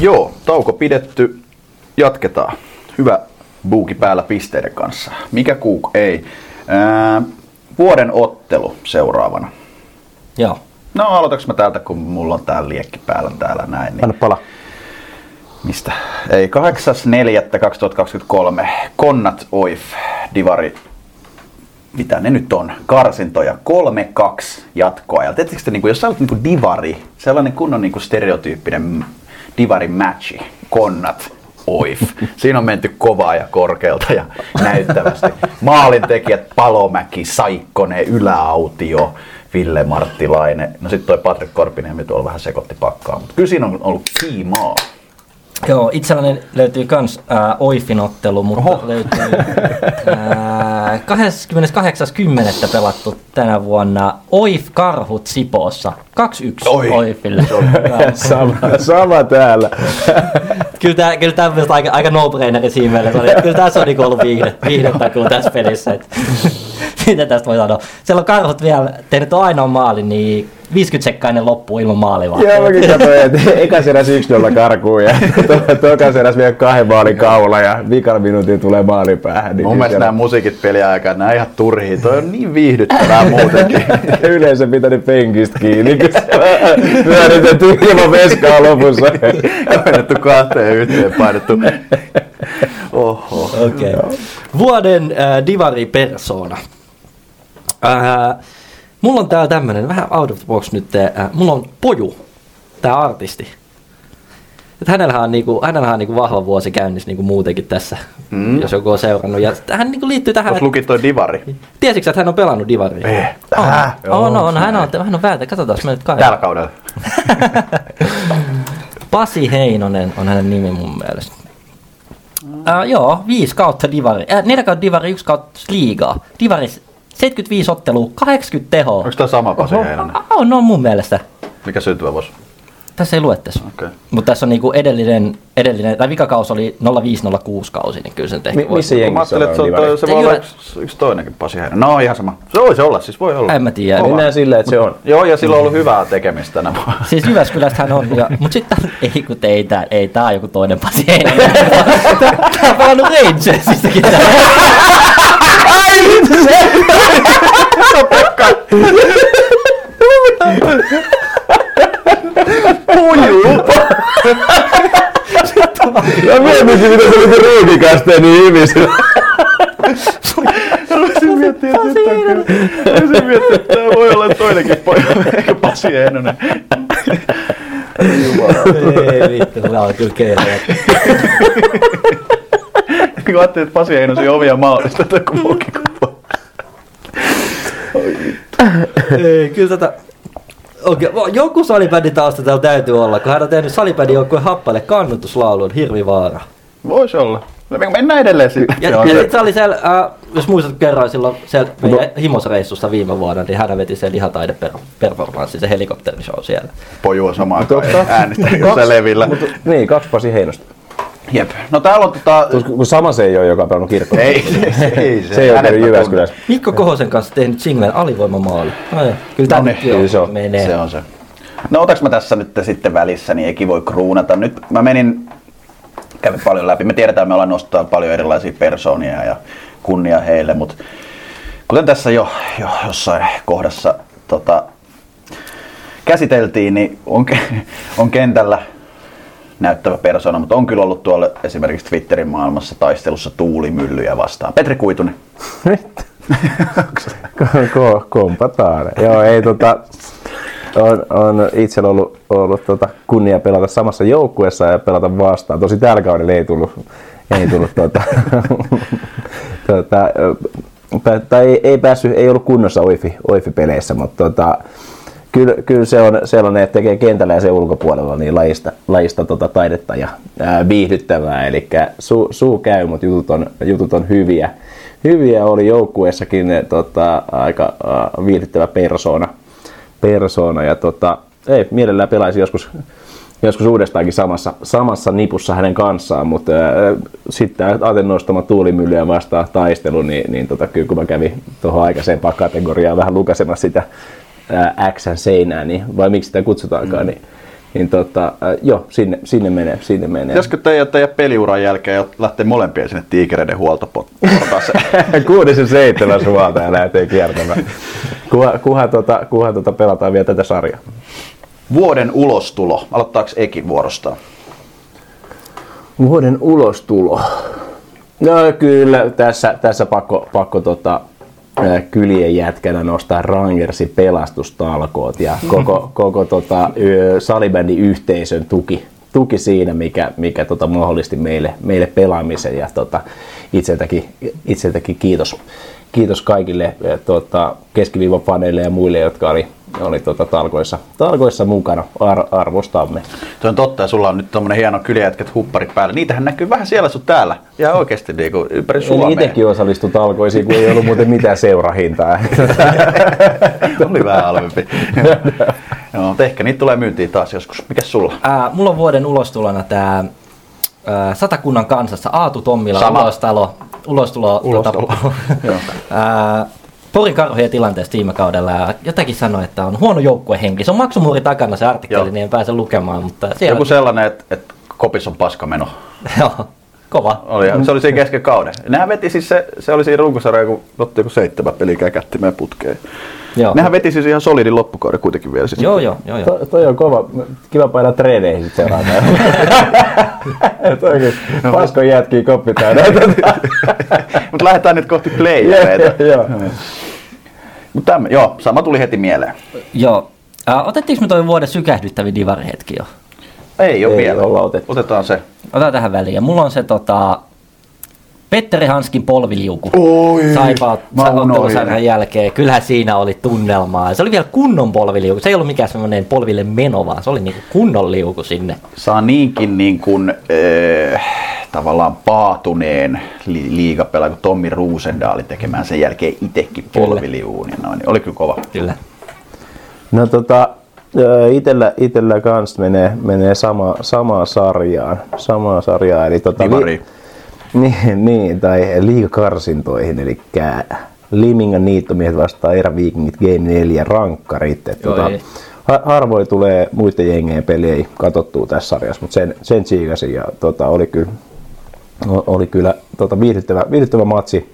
S4: Joo, tauko pidetty. Jatketaan. Hyvä buuki päällä pisteiden kanssa. Mikä kuuk ei. Ää, vuoden ottelu seuraavana.
S3: Joo.
S4: No aloitaks mä täältä, kun mulla on tää liekki päällä täällä näin. Niin
S5: Anna pala.
S4: mistä? Ei, 8.4.2023. Konnat Oif, Divari, mitä ne nyt on, karsintoja, 3-2 jatkoa. Ja tietysti, niin kuin, jos sä olet niin kuin divari, sellainen kunnon niin kuin stereotyyppinen divari matchi, konnat, oif. Siinä on menty kovaa ja korkealta ja näyttävästi. Maalintekijät Palomäki, Saikkonen, Yläautio, Ville Marttilainen. No sitten toi Patrik Korpiniemi tuolla vähän sekoitti pakkaa, mutta kyllä siinä on ollut kiimaa.
S3: Joo, itselläni löytyy kans äh, Oifin ottelu, mutta
S4: Oho.
S3: löytyy äh, 28.10. pelattu tänä vuonna Oif Karhut Sipoossa. 2-1
S4: Oi.
S3: Oifille.
S5: Sama, sama täällä.
S3: kyllä tämä kyllä tää on aika, aika no-braineri siinä mielessä. Kyllä tässä on niinku ollut viihde, viihdettä kuin tässä pelissä. Et, mitä tästä voi sanoa? Siellä on karhut vielä tehnyt ainoa maali, niin 50 sekkainen loppu ilman maalivaa.
S5: Joo, mäkin katsoin, että ekas eräs 1-0 karkuun ja to- tokas eräs vielä kahden maalin kaula ja vikan minuutin tulee maali päähän. Niin
S4: Mun mielestä
S5: siellä-
S4: nämä musiikit peliaikaan, nämä ihan turhia. Toi on niin viihdyttävää muutenkin.
S5: Yleensä pitänyt penkistä kiinni, kun se pyöritetty ilman veskaa lopussa.
S4: Ja painettu kahteen yhteen, painettu. Oho.
S3: Okei. Okay. Vuoden äh, divari persona. Äh, mulla on täällä tämmönen, vähän out of the box nyt, äh, mulla on Poju, tää artisti. Et hänellähän on, niinku, hänellähän on niinku vahva vuosi käynnissä niinku muutenkin tässä, mm. jos joku on seurannut. Ja hän niinku liittyy tähän,
S4: Tuossa luki toi divari.
S3: tiesitkö että hän on pelannut divaria?
S4: Eh,
S3: on,
S4: äh,
S3: on, on, hän on, hän on väältä, katsotaan me nyt kai.
S4: Tällä kaudella.
S3: Pasi Heinonen on hänen nimi mun mielestä. Uh, joo, viisi kautta divari. Äh, neljä kautta divari, yksi kautta liigaa. Divari 75 ottelua, 80 tehoa.
S4: Onko tämä sama Pasi Heinonen?
S3: On, on mun mielestä.
S4: Mikä syntyvä vuosi?
S3: Tässä ei lue tässä.
S4: Okei.
S3: Mutta tässä on niinku edellinen, edellinen, tai vikakaus oli 0506 kausi, niin kyllä sen tehty.
S5: Mi- missä
S4: Mä
S5: jengissä
S4: ajattelin, että se, on toi, se
S3: Se
S4: voi olla yksi, yksi toinenkin Pasi Heinonen. No ihan sama. Se voi se olla, siis voi olla.
S3: En mä tiedä.
S5: Mennään silleen, että se on.
S4: Joo, ja sillä on ollut hyvää tekemistä tänä vuonna.
S3: Siis Jyväskylästä hän on, ja, mutta sitten ei kun ei tää, ei tää on joku toinen Pasi Heinonen. Tää on pelannut Rangersistakin tää.
S5: Mä mietin, mitä se oli ruukikasteen niin hyvin.
S4: Rupesin miettimään, että nyt on kyllä. Rupesin miettimään, että tämä voi olla toinenkin poika, eikä Pasi Heinonen.
S3: Ei vittu, tää on kyllä keihäät.
S4: Kun ajattelin, että Pasi Heinosen omia maalista, että joku muukin
S3: Ei, kyllä tätä... Okei, okay. joku salibändin tausta täällä täytyy olla, kun hän on tehnyt salibändin joukkueen happaille kannutuslaulun, Hirvivaara.
S4: Voisi olla. Mennään edelleen sitten.
S3: Ja,
S4: Se
S3: ja sitten se oli siellä, äh, jos muistat kerroin silloin siellä meidän himosreissussa viime vuonna, niin hän veti sen lihataideperformanssi, se helikopterishow siellä.
S4: Poju on samaan aikaan äänestä jossain levillä.
S5: Mutta, niin, kaksi Pasi Heinosta.
S4: Jep. No täällä on tota...
S5: Kun sama se ei ole, joka on pelannut.
S4: Ei, se, ei se.
S5: Se ei ole käynyt Jyväskylässä.
S3: Mikko Kohosen kanssa tehnyt singlen alivoimamaali. No, kyllä tämä
S4: No
S3: nyt
S4: niin,
S3: jo
S5: kyllä se on.
S3: menee.
S4: Se on se. No otaks mä tässä nyt sitten välissä, niin Eki voi kruunata. Nyt mä menin, kävin paljon läpi. Me tiedetään, me ollaan nostaa paljon erilaisia persoonia ja kunnia heille, mutta kuten tässä jo, jo jossain kohdassa tota, käsiteltiin, niin on, on kentällä näyttävä persona, mutta on kyllä ollut tuolla esimerkiksi Twitterin maailmassa taistelussa tuulimyllyjä vastaan. Petri Kuitunen.
S5: Ko, kompataan. Joo, ei tota, on, on itsellä ollut, ollut tota, kunnia pelata samassa joukkueessa ja pelata vastaan. Tosi tällä kaudella ei tullut, ei tullut tota, tota, tai ei, ei, päässyt, ei ollut kunnossa OIFI, OIFI-peleissä, mutta tota, kyllä, kyllä, se on sellainen, että tekee kentällä ja sen ulkopuolella niin lajista, lajista tota taidetta ja ää, viihdyttävää. Eli suu, suu käy, mutta jutut on, jutut on hyviä. Hyviä oli joukkueessakin tota, aika ää, viihdyttävä persona. persona ja tota, ei, mielellään pelaisi joskus joskus uudestaankin samassa, samassa nipussa hänen kanssaan, mutta äh, sitten Aten nostama tuulimyllyä vastaan taistelu, niin, niin tota, kyllä kun mä kävin tuohon aikaisempaan kategoriaan vähän lukasemassa sitä äh, X seinää, niin, vai miksi sitä kutsutaankaan, mm. niin niin tota, joo, sinne, sinne menee, sinne menee.
S4: Pitäisikö teidän, teidän peliuran jälkeen lähteä molempien sinne tiikereiden huoltoportaaseen?
S5: Kuudes ja seitsemäs huolta lähtee kiertämään. Kuha, kuha, tota, kuha tota pelataan vielä tätä sarjaa.
S4: Vuoden ulostulo. Aloittaako Ekin vuorostaan?
S5: Vuoden ulostulo. No kyllä, tässä, tässä pakko, pakko tota, kylien jätkänä nostaa Rangersin pelastustalkoot ja koko, koko tota, salibändin yhteisön tuki, tuki siinä, mikä, mikä tota, mahdollisti meille, meille pelaamisen. Ja tota, itseltäkin, itseltäkin kiitos, kiitos kaikille tota, keskiviivapaneille ja muille, jotka oli, oli tota, talkoissa, talkoissa mukana. Ar- arvostamme.
S4: Tuo on totta, ja sulla on nyt tommonen hieno kyljätket hupparit päällä. Niitähän näkyy vähän siellä sun täällä. Ja oikeasti niin kuin ympäri Suomea.
S5: Eli itsekin osallistu talkoisiin, kun ei ollut muuten mitään seurahintaa.
S4: oli vähän halvempi. Joo, mutta ehkä niitä tulee myyntiin taas joskus. Mikäs sulla?
S3: Ää, mulla on vuoden ulostulona tää ää, Satakunnan kansassa Aatu Tommila
S4: Sama.
S3: ulostalo. Ulostulo.
S4: Ulostulo.
S3: Tota, ää, Porin karhujen tilanteesta viime kaudella ja jotakin sanoi, että on huono joukkuehenki. Se on maksumuuri takana se artikkeli,
S4: Joo.
S3: niin en pääse lukemaan. Mutta siellä...
S4: Joku sellainen, että, että kopis on paskameno.
S3: Joo, kova.
S4: Oli, se oli siinä kesken kauden. Nehän veti siis se, se oli siinä runkosarja, kun otti joku seitsemän peliä käkättimeen putkeen.
S3: Joo.
S4: Nehän veti siis ihan solidin loppukauden kuitenkin vielä. Siis.
S3: Joo, joo, joo. joo.
S5: To, toi on kova. Kiva painaa treeneihin sit seuraavana. Toikin paskon jätkii koppi täynnä.
S4: Mutta lähdetään nyt kohti playereita.
S5: Joo.
S4: Mut tämmö, joo, sama tuli heti mieleen.
S3: joo. Äh, otettiinko me toi vuoden sykähdyttävin divarihetki jo?
S4: Ei ole
S5: Ei
S4: vielä.
S5: olla otettu.
S4: Otetaan se.
S3: Otetaan tähän väliin. Ja mulla on se tota, Petteri Hanskin polviliuku.
S4: Oi,
S3: Saipa ottelusarjan jälkeen. Kyllähän siinä oli tunnelmaa. Se oli vielä kunnon polviliuku. Se ei ollut mikään semmoinen polville meno, vaan se oli niinku kunnon liuku sinne.
S4: Saa niinkin niin kuin, äh, tavallaan paatuneen li- liigapelaaja kuin Tommi Ruusendaali tekemään sen jälkeen itsekin polviliuun. Ja noin, niin oli kyllä kova.
S3: Kyllä.
S5: No tota, ö, itellä, itellä kans menee, menee sama, samaan sarjaan. Samaa sarjaa, eli tota,
S4: Divari.
S5: niin, niin, tai liikakarsintoihin, eli Limingan niittomiehet vastaan eräviikingit Game 4 rankkarit. Et,
S3: Joo,
S5: tota,
S3: ei.
S5: ha- harvoin tulee muiden jengeen peliä katsottua tässä sarjassa, mutta sen, sen tsiikasin ja tota, oli kyllä, oli kyllä tota, viihdyttävä, viihdyttävä matsi,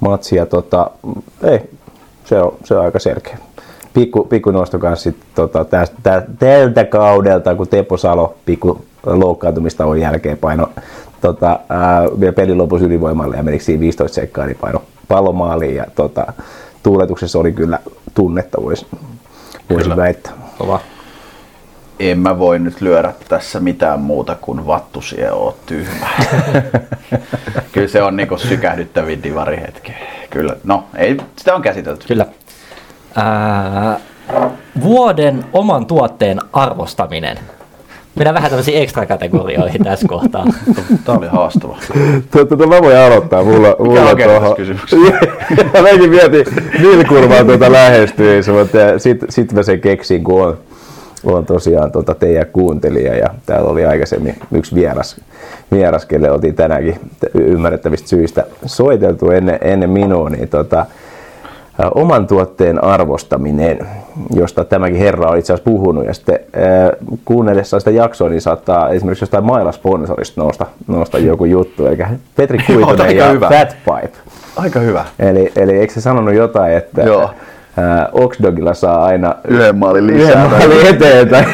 S5: matsi ja tota, ei, se on, se on aika selkeä. Pikku, pikku nosto kanssa sit, tota, tästä, tältä kaudelta, kun Teppo Salo pikku loukkaantumista on jälkeen paino tota, ää, vielä pelin lopussa ylivoimalle ja menikö siinä 15 sekkaa, niin paino pallomaaliin ja tota, tuuletuksessa oli kyllä tunnetta, voisi vois
S4: Kyllä.
S5: väittää.
S3: Kova.
S4: En mä voi nyt lyödä tässä mitään muuta kuin vattusia oot tyhmä. Kyllä se on niinku sykähdyttävin divarihetki. Kyllä, no ei, sitä on käsitelty.
S3: Kyllä. Ää, vuoden oman tuotteen arvostaminen. Mennään vähän tämmöisiin ekstrakategorioihin tässä kohtaa.
S4: Tämä oli haastava.
S5: Tota, mä voin aloittaa. Mulla, mulla
S4: on kertas
S5: tuohon-
S4: kysymyksessä?
S5: mä mekin mietin, millä kulmaa tuota lähestyisi, mutta sitten sit mä sen keksin, kun on, on tosiaan tota teidän kuuntelija ja täällä oli aikaisemmin yksi vieras, vieras kelle oltiin tänäänkin ymmärrettävistä syistä soiteltu ennen, ennen minua, niin tota, oman tuotteen arvostaminen, josta tämäkin herra on itse asiassa puhunut. Ja sitten ää, kuunnellessaan sitä jaksoa, niin saattaa esimerkiksi jostain mailasponsorista nousta, nousta joku juttu. Eli Petri Kuitunen ja
S4: hyvä.
S5: Fat Pipe.
S4: Aika hyvä.
S5: Eli, eli eikö se sanonut jotain, että
S4: Joo.
S5: Ää, Oxdogilla saa aina
S4: Yhden maalin
S5: yhden
S4: lisää.
S5: maalin eteen. Tai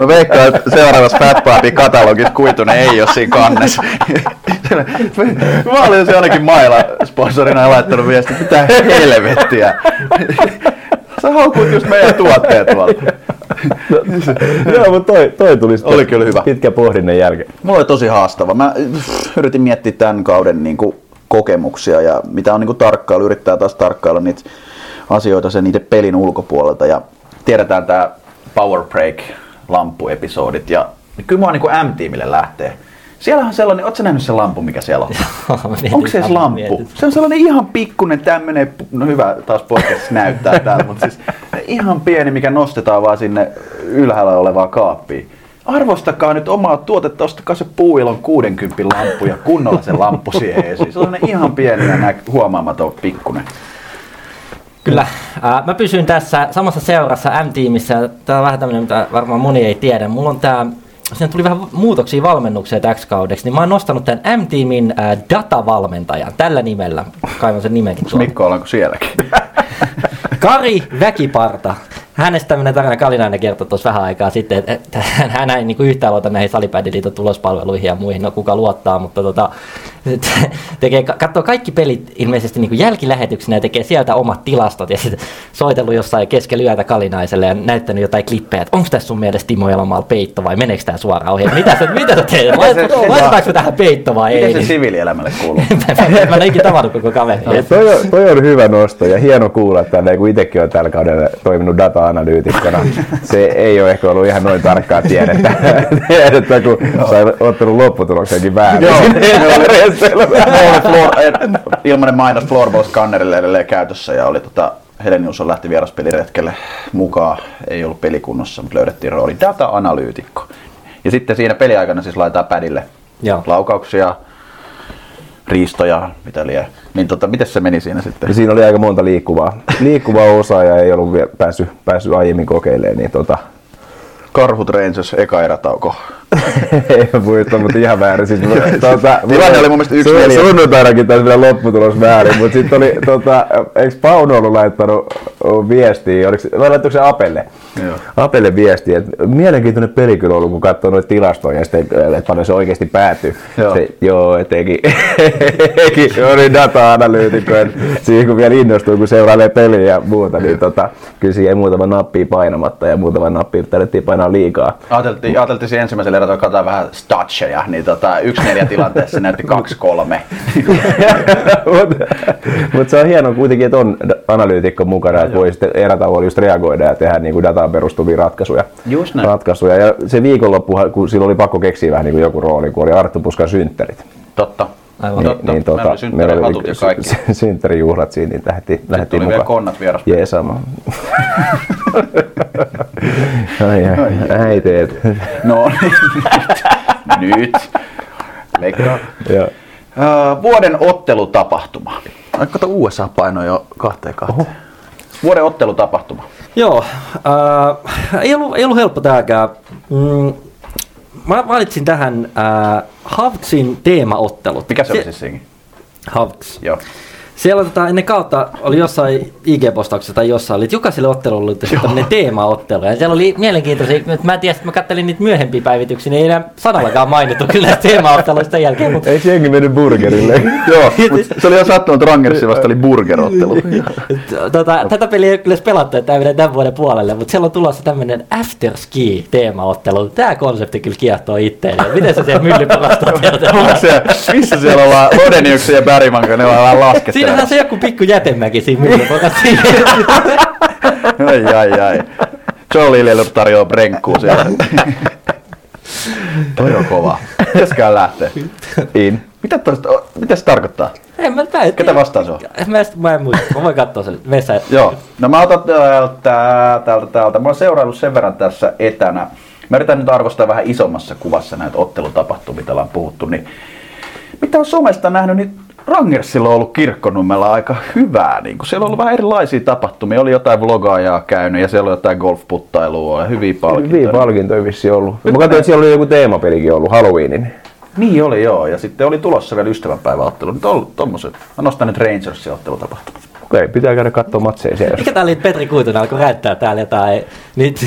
S4: Mä veikkaan, että seuraavassa Fat Pipin katalogissa kuitunen ei ole siinä kannessa. Mä olin se ainakin mailla sponsorina laittanut viesti, mitä helvettiä. Sä haukut just meidän tuotteet tuolta.
S5: Joo, mutta toi, toi tuli sitten
S4: Oli kyllä hyvä.
S5: pitkän pohdinnan jälkeen.
S4: Mulla oli tosi haastava. Mä äh, yritin miettiä tämän kauden niin kuin, kokemuksia ja mitä on niin kuin, tarkkailu, yrittää taas tarkkailla niitä asioita sen niiden pelin ulkopuolelta. Ja tiedetään tämä Power Break lampuepisodit ja kyllä mua niin kuin M-tiimille lähtee. Siellähän on sellainen, ootko nähnyt sen lampu, mikä siellä on? Onko se edes lampu? Se on sellainen ihan pikkunen tämmönen, no hyvä, taas podcast näyttää täällä, mutta siis ihan pieni, mikä nostetaan vaan sinne ylhäällä olevaan kaappiin. Arvostakaa nyt omaa tuotetta, ostakaa se puuilon 60 lamppu ja kunnolla se lamppu siihen esiin. Se on sellainen ihan pieni ja huomaamaton pikkunen.
S3: Kyllä. Mä pysyn tässä samassa seurassa M-tiimissä. Tämä on vähän tämmöinen, mitä varmaan moni ei tiedä. Mulla on tää Siinä tuli vähän muutoksia valmennukseen täksi kaudeksi, niin mä oon nostanut tämän M-tiimin datavalmentajan tällä nimellä. Kaivan sen nimenkin tuolta.
S4: Mikko, ollaanko sielläkin?
S3: Kari Väkiparta. Hänestä tämmöinen tarina Kalinainen kertoi tuossa vähän aikaa sitten, että hän ei niin yhtään luota näihin Salipädiliiton tulospalveluihin ja muihin, no kuka luottaa, mutta tota, tekee, katsoo kaikki pelit ilmeisesti niin jälkilähetyksenä ja tekee sieltä omat tilastot ja sitten soitellut jossain keskellä yötä Kalinaiselle ja näyttänyt jotain klippejä, että onko tässä sun mielestä Timo Elomaalla peitto vai meneekö tämä suoraan ohi? Mitä sä, mitä sä teet? Laitetaanko tähän peitto vai ei?
S4: Miten se siviilielämälle kuuluu?
S3: mä en ikinä tavannut koko kaveri.
S5: Toi, on, toi on hyvä nosto ja hieno kuulla tänne, kun itsekin on tällä kaudella toiminut data-analyytikkona. Se ei ole ehkä ollut ihan noin tarkkaa tiedettä, tiedettä kun sai ottanut lopputuloksenkin väärin.
S4: Joo, Oli- oli floor, ilmanen mainos Floorball Scannerille edelleen käytössä ja oli tota, Helenius on lähti vieraspeliretkelle mukaan, ei ollut pelikunnossa, mutta löydettiin rooli data-analyytikko. Ja sitten siinä peliaikana siis laitetaan pädille
S3: Joo.
S4: laukauksia, riistoja, mitä lie. Niin tota, miten se meni siinä sitten?
S5: Siinä oli aika monta liikkuvaa, liikkuvaa osaa ja ei ollut vielä päässyt, päässyt aiemmin kokeilemaan, niin tota,
S4: Karhut Rangers, eka erätauko.
S5: Ei muista, mutta ihan väärin. Siis, tota,
S4: Tilanne oli mun mielestä yksi
S5: sun-
S4: neljä.
S5: Sunnuntainakin taisi vielä lopputulos väärin, mutta sitten oli, tota, eikö Pauno ollut laittanut viestiä, oliko, vai laittoiko se Apelle?
S4: Joo.
S5: Apelle viesti, että mielenkiintoinen peli kyllä ollut, kun katsoo noita tilastoja ja sitten, että paljon se oikeasti päättyy.
S4: Joo.
S5: Se, joo, et teki, teki oli data-analyytikko, että siihen kun vielä innostuu, kun seurailee peliä ja muuta, niin tota, kyllä siihen jäi muutama nappia painamatta ja muutama nappi tarvittiin painaa liikaa.
S4: Ajateltiin, ajateltiin siinä erällä, että katsotaan vähän statcheja, niin tota, yksi neljä tilanteessa näytti kaksi kolme.
S5: Mutta mut se on hienoa kuitenkin, että on analyytikko mukana, että voi sitten erätauolla just reagoida ja tehdä niin kuin dataan perustuvia ratkaisuja.
S4: Just näin.
S5: ratkaisuja. Ja se viikonloppuhan, kun silloin oli pakko keksiä vähän niin kuin joku rooli, kun oli Arttu Puskan synttärit.
S4: Totta.
S3: Aivan.
S4: Totta.
S5: Niin,
S4: Meillä oli synttärihatut ja kaikki.
S5: sy- synttärijuhlat siinä, niin lähdettiin, lähdettiin
S4: tuli vielä
S5: mukaan.
S4: konnat vieras.
S5: Jeesamaan. ai, ai, äiteet.
S4: No niin. nyt. Leikkaa.
S5: Joo.
S4: Uh, vuoden ottelutapahtuma. Ai kato USA paino jo kahteen kahteen. Vuoden ottelutapahtuma.
S3: Joo, äh, ei, ollut, ei ollut helppo tämäkään. Mm, mä valitsin tähän äh, Havtsin teemaottelut.
S4: Mikä se oli
S3: Sie-
S4: siis?
S3: Havts.
S4: Joo.
S3: Siellä tota, ennen kautta oli jossain IG-postauksessa tai jossain, että jokaiselle ottelulle oli tämmöinen teemaottelu. Ja siellä oli mielenkiintoisia, että mä en tiedä, että mä kattelin niitä myöhempiä päivityksiä, niin ei enää sanallakaan mainittu kyllä näistä teemaotteluista jälkeen. Mutta
S5: Ei jengi mennyt burgerille.
S4: Joo, se oli jo sattunut, että Rangersi vasta oli burgerottelu.
S3: Tota, tätä peliä ei kyllä pelattu, että tämä menee tämän vuoden puolelle, mutta siellä on tulossa tämmöinen afterski teemaottelu. Tämä konsepti kyllä kiehtoo itteelle. Miten se siellä
S4: se, missä siellä ollaan Lodeniuksen ja Bergman, kun ne ollaan vähän Laskettelemassa?
S3: se joku pikku jätemäki siinä myllypalasta.
S4: Ai ai ai. Joe Lillelu tarjoaa brenkkuu siellä. Toi on kova. Pitäisikään lähteä.
S5: In.
S4: Mitä, toista, mitä se tarkoittaa?
S3: en mä, en
S4: Ketä vastaan se on?
S3: Mä, en- mä en muista. Mä voin katsoa sen. Vesa.
S4: Joo, no mä otan täältä, täältä, täältä. Mä oon seuraillut sen verran tässä etänä. Mä yritän nyt arvostaa vähän isommassa kuvassa näitä ottelutapahtumia, mitä ollaan puhuttu. Niin mitä on somesta nähnyt, niin Rangersilla on ollut kirkkonummella aika hyvää. Niin kun siellä on ollut vähän erilaisia tapahtumia. Oli jotain vlogaajaa käynyt ja siellä on jotain golfputtailua ja hyviä palkintoja.
S5: Hyviä palkintoja vissi ollut. Mä katsoin, että siellä oli joku teemapelikin ollut, Halloweenin.
S4: Niin oli joo, ja sitten oli tulossa vielä ystävänpäiväottelu. Nyt on tommoset. Mä nostan nyt Rangersin ottelutapahtumat.
S5: Okei, pitää käydä katsoa matseja siellä.
S3: Mikä tää oli, Petri Kuitunen alkoi näyttää täällä jotain, niitä,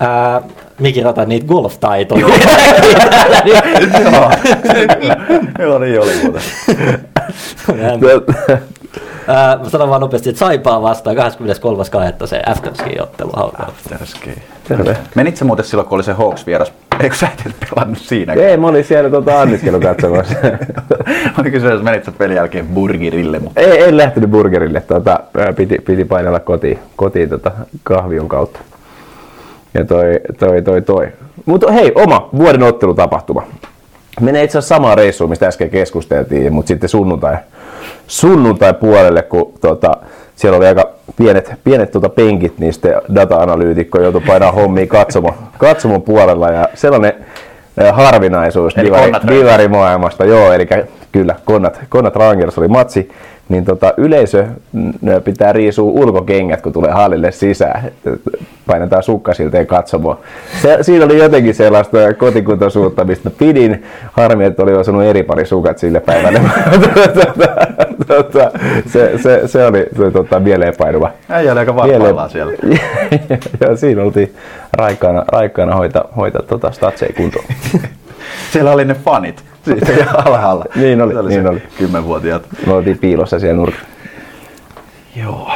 S3: ää, Miki Rata, niitä golf-taitoja.
S4: joo, joo, niin oli muuten.
S3: Ää, mä sanon vaan nopeasti, että Saipaa vastaan 23.2. se afterski-ottelu haukalla.
S4: Afterski.
S5: Terve.
S4: Menit sä muuten silloin, kun oli se Hawks vieras? Eikö sä et pelannut siinä?
S5: Ei, mä olin siellä tota anniskelu katsomassa.
S4: Oliko se, jos menit sä pelin jälkeen burgerille? Mutta...
S5: ei, en lähtenyt burgerille, tota, piti, piti painella kotiin, kotiin tota, kahvion kautta. Ja toi, toi, toi, toi. Mutta hei, oma vuoden ottelutapahtuma. Menee itse asiassa samaan reissuun, mistä äsken keskusteltiin, mutta sitten sunnuntai, sunnuntai puolelle, kun tota, siellä oli aika pienet, pienet tota penkit, niin sitten data-analyytikko joutui painaa hommia katsomo, katsomon puolella ja sellainen eh, harvinaisuus divari, divarimaailmasta, joo, eli kyllä Konnat, Konnat Rangers oli matsi, niin tota, yleisö pitää riisua ulkokengät, kun tulee hallille sisään. Painetaan sukkasilteen katsomaan. Se, siinä oli jotenkin sellaista kotikuntoisuutta, mistä pidin. Harmi, että oli osunut eri pari sukat sille päivälle. tota, se, se, se, oli tota, mieleenpainuva.
S4: Äijä oli aika varpaillaan siellä.
S5: ja siinä oltiin raikkaana, raikkaana hoita, hoita tota statsei kuntoon.
S4: Siellä oli ne fanit. Siitä ja alhaalla.
S5: Niin oli,
S4: Se
S5: niin oli.
S4: Kymmenvuotiaat.
S5: Me oltiin piilossa siellä nurkassa.
S4: Joo.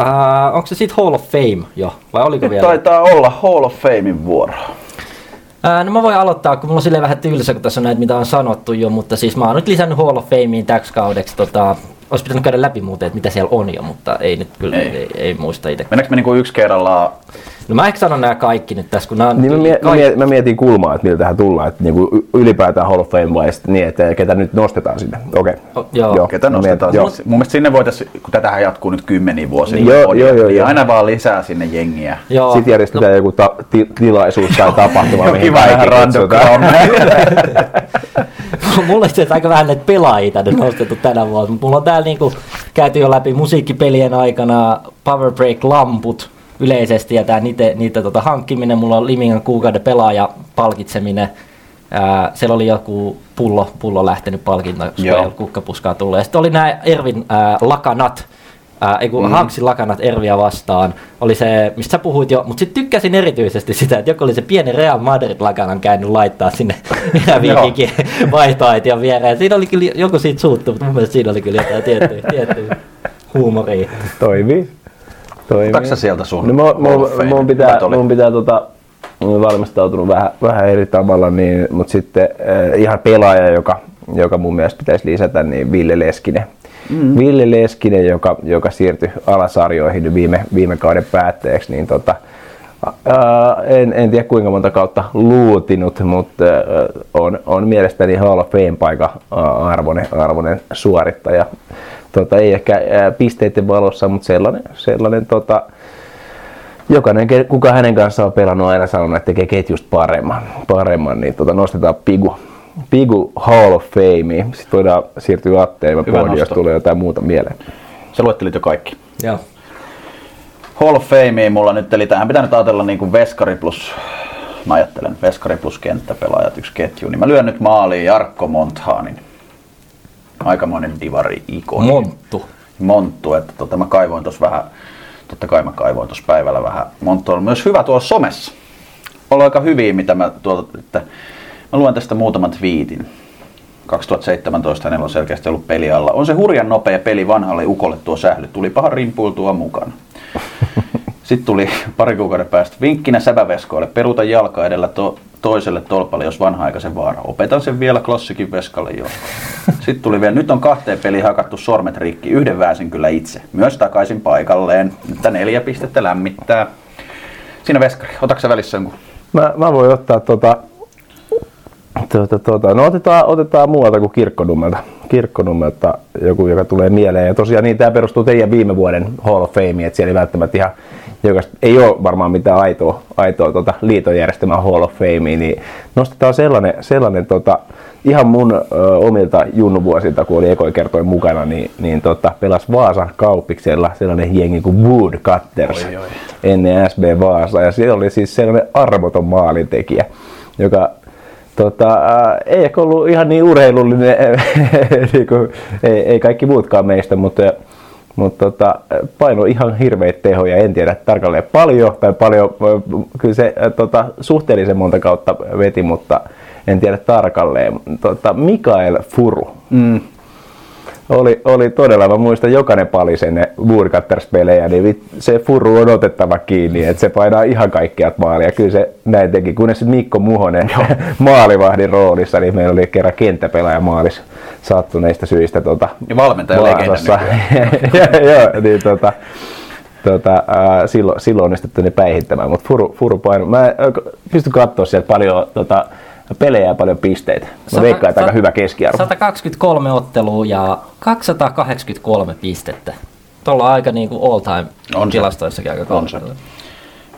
S3: Uh, onko se sitten Hall of Fame jo, vai oliko
S4: Nyt
S3: vielä?
S4: taitaa olla Hall of Famein vuoro.
S3: Ää, no mä voin aloittaa, kun mulla on silleen vähän tylsä, kun tässä on näitä, mitä on sanottu jo, mutta siis mä oon nyt lisännyt Hall of Fameen täksi kaudeksi. Tota, olisi pitänyt käydä läpi muuten, että mitä siellä on jo, mutta ei nyt kyllä, ei, ei, ei muista itse.
S4: Mennäänkö me niinku yksi kerrallaan?
S3: No mä ehkä sanon nämä kaikki nyt tässä, kun nämä on
S5: Niin mä, mie- mä,
S3: kaikki-
S5: mie- mä mietin kulmaa, että miltä tähän tullaan, että niinku ylipäätään Hall of Fame vai sitten niin, että ketä nyt nostetaan sinne. Okei.
S3: O- joo.
S4: Ketä
S5: mä
S4: nostetaan?
S5: mietin-
S4: Joo. Mun mielestä sinne voitaisiin, kun tätähän jatkuu nyt kymmeniä vuosia,
S5: Niin.
S4: niin
S5: Joo,
S4: podia,
S5: joo, joo,
S4: niin
S5: joo.
S4: aina vaan lisää sinne jengiä.
S3: Joo.
S5: Sitten järjestetään joku ta- ti- tilaisuus tai tapahtuma,
S4: Joo,
S5: mihin
S4: kiva vähän random.
S3: mulla on itse asiassa aika vähän näitä pelaajia tänne nostettu tänä vuonna. Mulla on täällä niinku käyty jo läpi musiikkipelien aikana Power Break-lamput yleisesti ja tää niitä, niitä tota hankkiminen. Mulla on Limingan kuukauden pelaaja palkitseminen. Ää, siellä oli joku pullo, pullo lähtenyt ollut kukkapuskaa. Ja sitten oli nämä Ervin ää, lakanat, ää, ei kun mm. Hanksin lakanat Erviä vastaan. Oli se, mistä sä puhuit jo, mutta sitten tykkäsin erityisesti sitä, että joku oli se pieni Real Madrid-lakanan käynyt laittaa sinne eräviikinkin vaihtoaition viereen. Siinä oli kyllä joku siitä suuttu, mutta mun mielestä siinä oli kyllä jotain tiettyä, tiettyä huumoria.
S5: Toimii. Toimii.
S4: Otatko sä sieltä sun
S5: No,
S4: Fame?
S5: mun pitää, mun pitää tota, valmistautunut vähän, vähän eri tavalla, niin, mutta sitten äh, ihan pelaaja, joka, joka mun mielestä pitäisi lisätä, niin Ville Leskinen. Mm. Ville Leskinen, joka, joka siirtyi alasarjoihin viime, viime kauden päätteeksi, niin tota, ää, en, en tiedä kuinka monta kautta luutinut, mutta ää, on, on mielestäni Hall of Fame-paikan arvoinen, arvoinen suorittaja. Tota, ei ehkä ää, pisteiden valossa, mutta sellainen, sellainen tota, jokainen, kuka hänen kanssaan on pelannut, aina sanonut, että tekee ketjusta paremman, paremman niin tota, nostetaan Pigu, Pigu Hall of Fame. Sitten voidaan siirtyä Atteen poodi, jos tulee jotain muuta mieleen.
S4: Sä luettelit jo kaikki.
S3: Joo.
S4: Hall of Famea mulla nyt, eli tähän pitää nyt ajatella niin kuin Veskari plus, mä ajattelen Veskari plus kenttäpelaajat yksi ketju, niin mä lyön nyt maaliin Jarkko Monthaanin. Aikamoinen divari ikoni.
S3: Monttu.
S4: Monttu, että tota, mä kaivoin tuossa vähän, totta kai mä kaivoin tuossa päivällä vähän. Monttu on myös hyvä tuolla somessa. Olla aika hyviä, mitä mä tuolta, että mä luen tästä muutaman twiitin. 2017 hänellä on selkeästi ollut peli alla. On se hurjan nopea peli vanhalle ukolle tuo sähly. Tuli pahan rimpuiltua mukana. Sitten tuli pari kuukauden päästä vinkkinä säpäveskoille. Peruuta jalka edellä to- toiselle tolpalle, jos vanha-aikaisen vaara. Opetan sen vielä klassikin veskalle joskus. Sitten tuli vielä, nyt on kahteen peliin hakattu sormet rikki. Yhden vääsin kyllä itse. Myös takaisin paikalleen. Nyt neljä pistettä lämmittää. Siinä veskari. Otatko sä välissä jonkun?
S5: Mä, mä voin ottaa tota, tota, tota, no otetaan, otetaan muualta kuin Kirkkonummelta. Kirkkonummelta joku, joka tulee mieleen. Ja tosiaan niin tämä perustuu teidän viime vuoden Hall of Fame, että siellä ei välttämättä ihan, joka ei ole varmaan mitään aitoa, aitoa liiton järjestämää Hall of Fame, niin nostetaan sellainen, sellainen tota, ihan mun ö, omilta junnuvuosilta, kun oli ekoi kertoin mukana, niin, niin tota, pelas Vaasan kauppiksella sellainen jengi kuin Woodcutters
S4: Oi, oi.
S5: ennen SB Vaasa. Ja siellä oli siis sellainen armoton maalintekijä, joka tota, ää, ei ehkä ollut ihan niin urheilullinen, niin kuin, ei, ei kaikki muutkaan meistä, mutta, mutta tota, paino ihan hirveitä tehoja, en tiedä tarkalleen paljon, tai paljon, kyllä se ää, tota, suhteellisen monta kautta veti, mutta en tiedä tarkalleen. Tota, Mikael Furu.
S4: Mm.
S5: Oli, oli todella, mä muistan jokainen pali sen Woodcutters-pelejä, niin se furu on otettava kiinni, että se painaa ihan kaikkiat maalia. Kyllä se näin teki, kunnes Mikko Muhonen maalivahdin roolissa, niin meillä oli kerran kenttäpelaaja maalis sattuneista syistä tuota,
S4: Ja valmentaja
S5: Vaasassa. Joo, niin tota, tota, ää, silloin, silloin onnistuttu ne päihittämään, mutta furu, furu paino. Mä en pysty katsoa sieltä paljon tota, pelejä ja paljon pisteitä. Mä
S3: Sata-
S5: veikkaan, että aika hyvä keskiarvo.
S3: 123 ottelua ja 283 pistettä. Tuolla on aika niinku all time
S4: On se.
S3: tilastoissakin aika
S4: On se.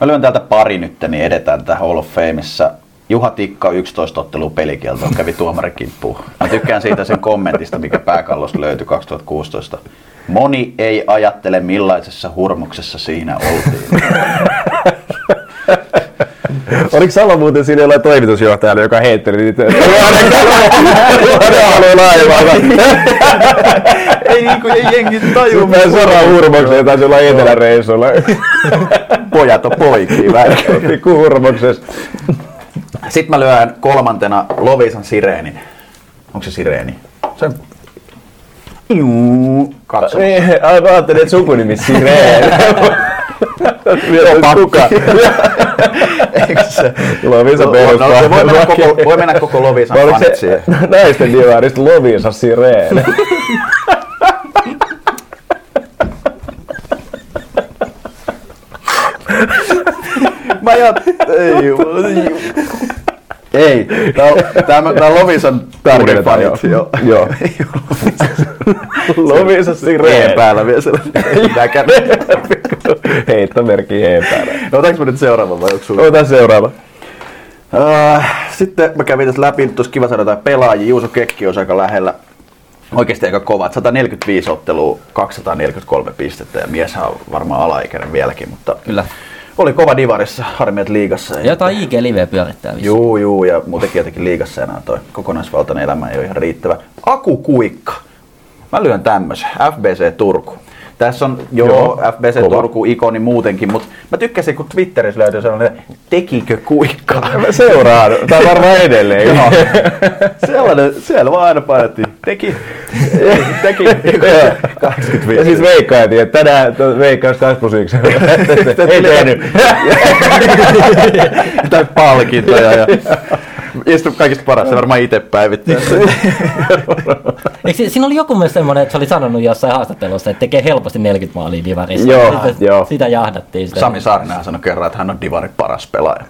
S4: Mä lyön täältä pari nyt, niin edetään tätä Hall of Fameissa. Juha Tikka 11 ottelua pelikielto kävi tuomarin kimppuun. Mä tykkään siitä sen kommentista, mikä pääkallosta löytyi 2016. Moni ei ajattele millaisessa hurmoksessa siinä oltiin.
S5: Oliko Salo muuten siinä jollain toimitusjohtajalla, joka heitteli niitä? Haluaa laivaa.
S4: ei niinku, ei jengi taju.
S5: Mä suoraan hurmokseen, taisi olla eteläreissulla.
S4: Pojat on poikia välillä.
S5: Pikku hurmoksessa.
S4: Sitten mä lyön kolmantena Lovisan sireenin. Onko se sireeni? Se Juu, katso.
S5: Aivan ajattelin, että sukunimi Sireen. Vielä kuka?
S4: Eikö se?
S5: Lovisa
S4: No, no, se voi, mennä koko, voi mennä koko Lovisan siihen.
S5: naisten divarista Lovisa Sireen?
S4: Mä jat... Ei, juu- ei. Tää on, on- on Lovisan
S5: Tarkennetaan, joo.
S4: Joo.
S5: Joo. Lovisa
S4: Reen
S5: Sireen.
S4: päällä vielä. Näkään.
S5: Heittomerkki E päällä.
S4: No, otaks mä nyt seuraavan vai onko sulla?
S5: Ota seuraava.
S4: Äh, sitten mä kävin tässä läpi, nyt olisi kiva saada jotain pelaajia. Juuso Kekki olisi aika lähellä. Oikeasti aika kovat. 145 ottelua, 243 pistettä ja mieshän on varmaan alaikäinen vieläkin, mutta
S3: Kyllä.
S4: Oli kova divarissa, harmi että liigassa.
S3: Ja jotain IG Live pyörittää vissiin.
S4: Juu, juu, ja muutenkin jotenkin liigassa enää toi kokonaisvaltainen elämä ei ole ihan riittävä. Aku Kuikka. Mä lyön tämmöisen. FBC Turku. Tässä on jo
S5: Joo,
S4: FBC
S5: kova.
S4: Turku ikoni muutenkin, mutta mä tykkäsin, kun Twitterissä löytyi sellainen, tekikö Kuikka?
S5: Mä seuraan. On varmaan edelleen.
S4: Joo. Sellainen, siellä vaan aina painettiin. Teki. Teki. 85.
S5: Ja siis veikkailtiin, että tänään veikkaus 2 plus 1. Ei tehnyt.
S4: tai palkintoja. Ja, ja sitten kaikista paras, se varmaan itse päivittää.
S3: Eikö si- siinä oli joku myös semmoinen, että se oli sanonut jossain haastattelussa, että tekee helposti 40 maalia divarissa.
S5: Joo,
S3: Sitten
S5: joo.
S3: Sitä jahdattiin. Sitä.
S4: Sami Saarinen sanoi kerran, että hän on Divarin paras pelaaja.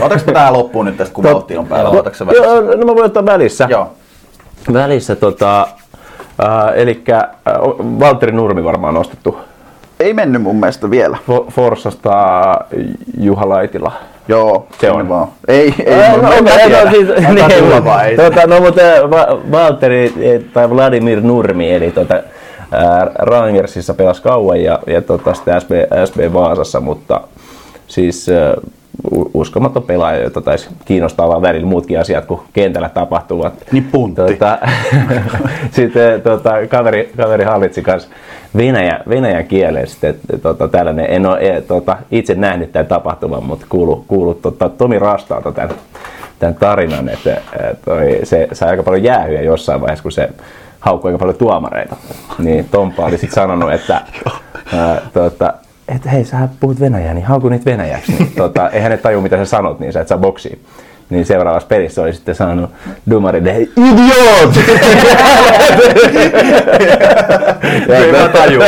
S4: Otaks mä tää loppuun nyt tästä, kun vauhti on päällä? Välissä?
S5: Joo, no mä voin ottaa välissä.
S4: Joo.
S5: Välissä tota, äh, eli äh, Valtteri Nurmi varmaan nostettu
S4: Ei mennyt mun mielestä vielä.
S5: Fo- Forsasta Juha Laitila.
S4: Joo,
S5: Se on.
S4: vaan. Ei, ei,
S5: Ei,
S4: no, en mä tiedä.
S5: no, siis, niin,
S4: tulla vaan,
S5: tota, no mutta Va- Valtteri eh, tai Vladimir Nurmi, eli tota, Rangersissa pelasi kauan ja, ja tota, sitten SB, SB Vaasassa, mutta siis u- uskomaton pelaaja, jota taisi kiinnostaa vaan välillä muutkin asiat kuin kentällä tapahtuvat.
S4: Niin puntti.
S5: Tota, sitten tota, kaveri, kaveri hallitsi kanssa Venäjä, venäjän kielen. Sitten, tota, tällainen, en ole e, tota, itse nähnyt tämän tapahtuman, mutta kuulu, kuulu tota, Tomi Rastaalta tämän, tämän tarinan, että ää, toi, se sai aika paljon jäähyä jossain vaiheessa, kun se haukkui aika paljon tuomareita. Niin Tompa oli sitten sanonut, että ää, tota, että hei, sä puhut venäjää, niin hauku niitä venäjäksi. Niin, tota, eihän ne taju, mitä sä sanot, niin sä et saa boksiin. Niin seuraavassa pelissä oli sitten sanonut dumarille, hei, idiot!
S4: Ei mä tajuu.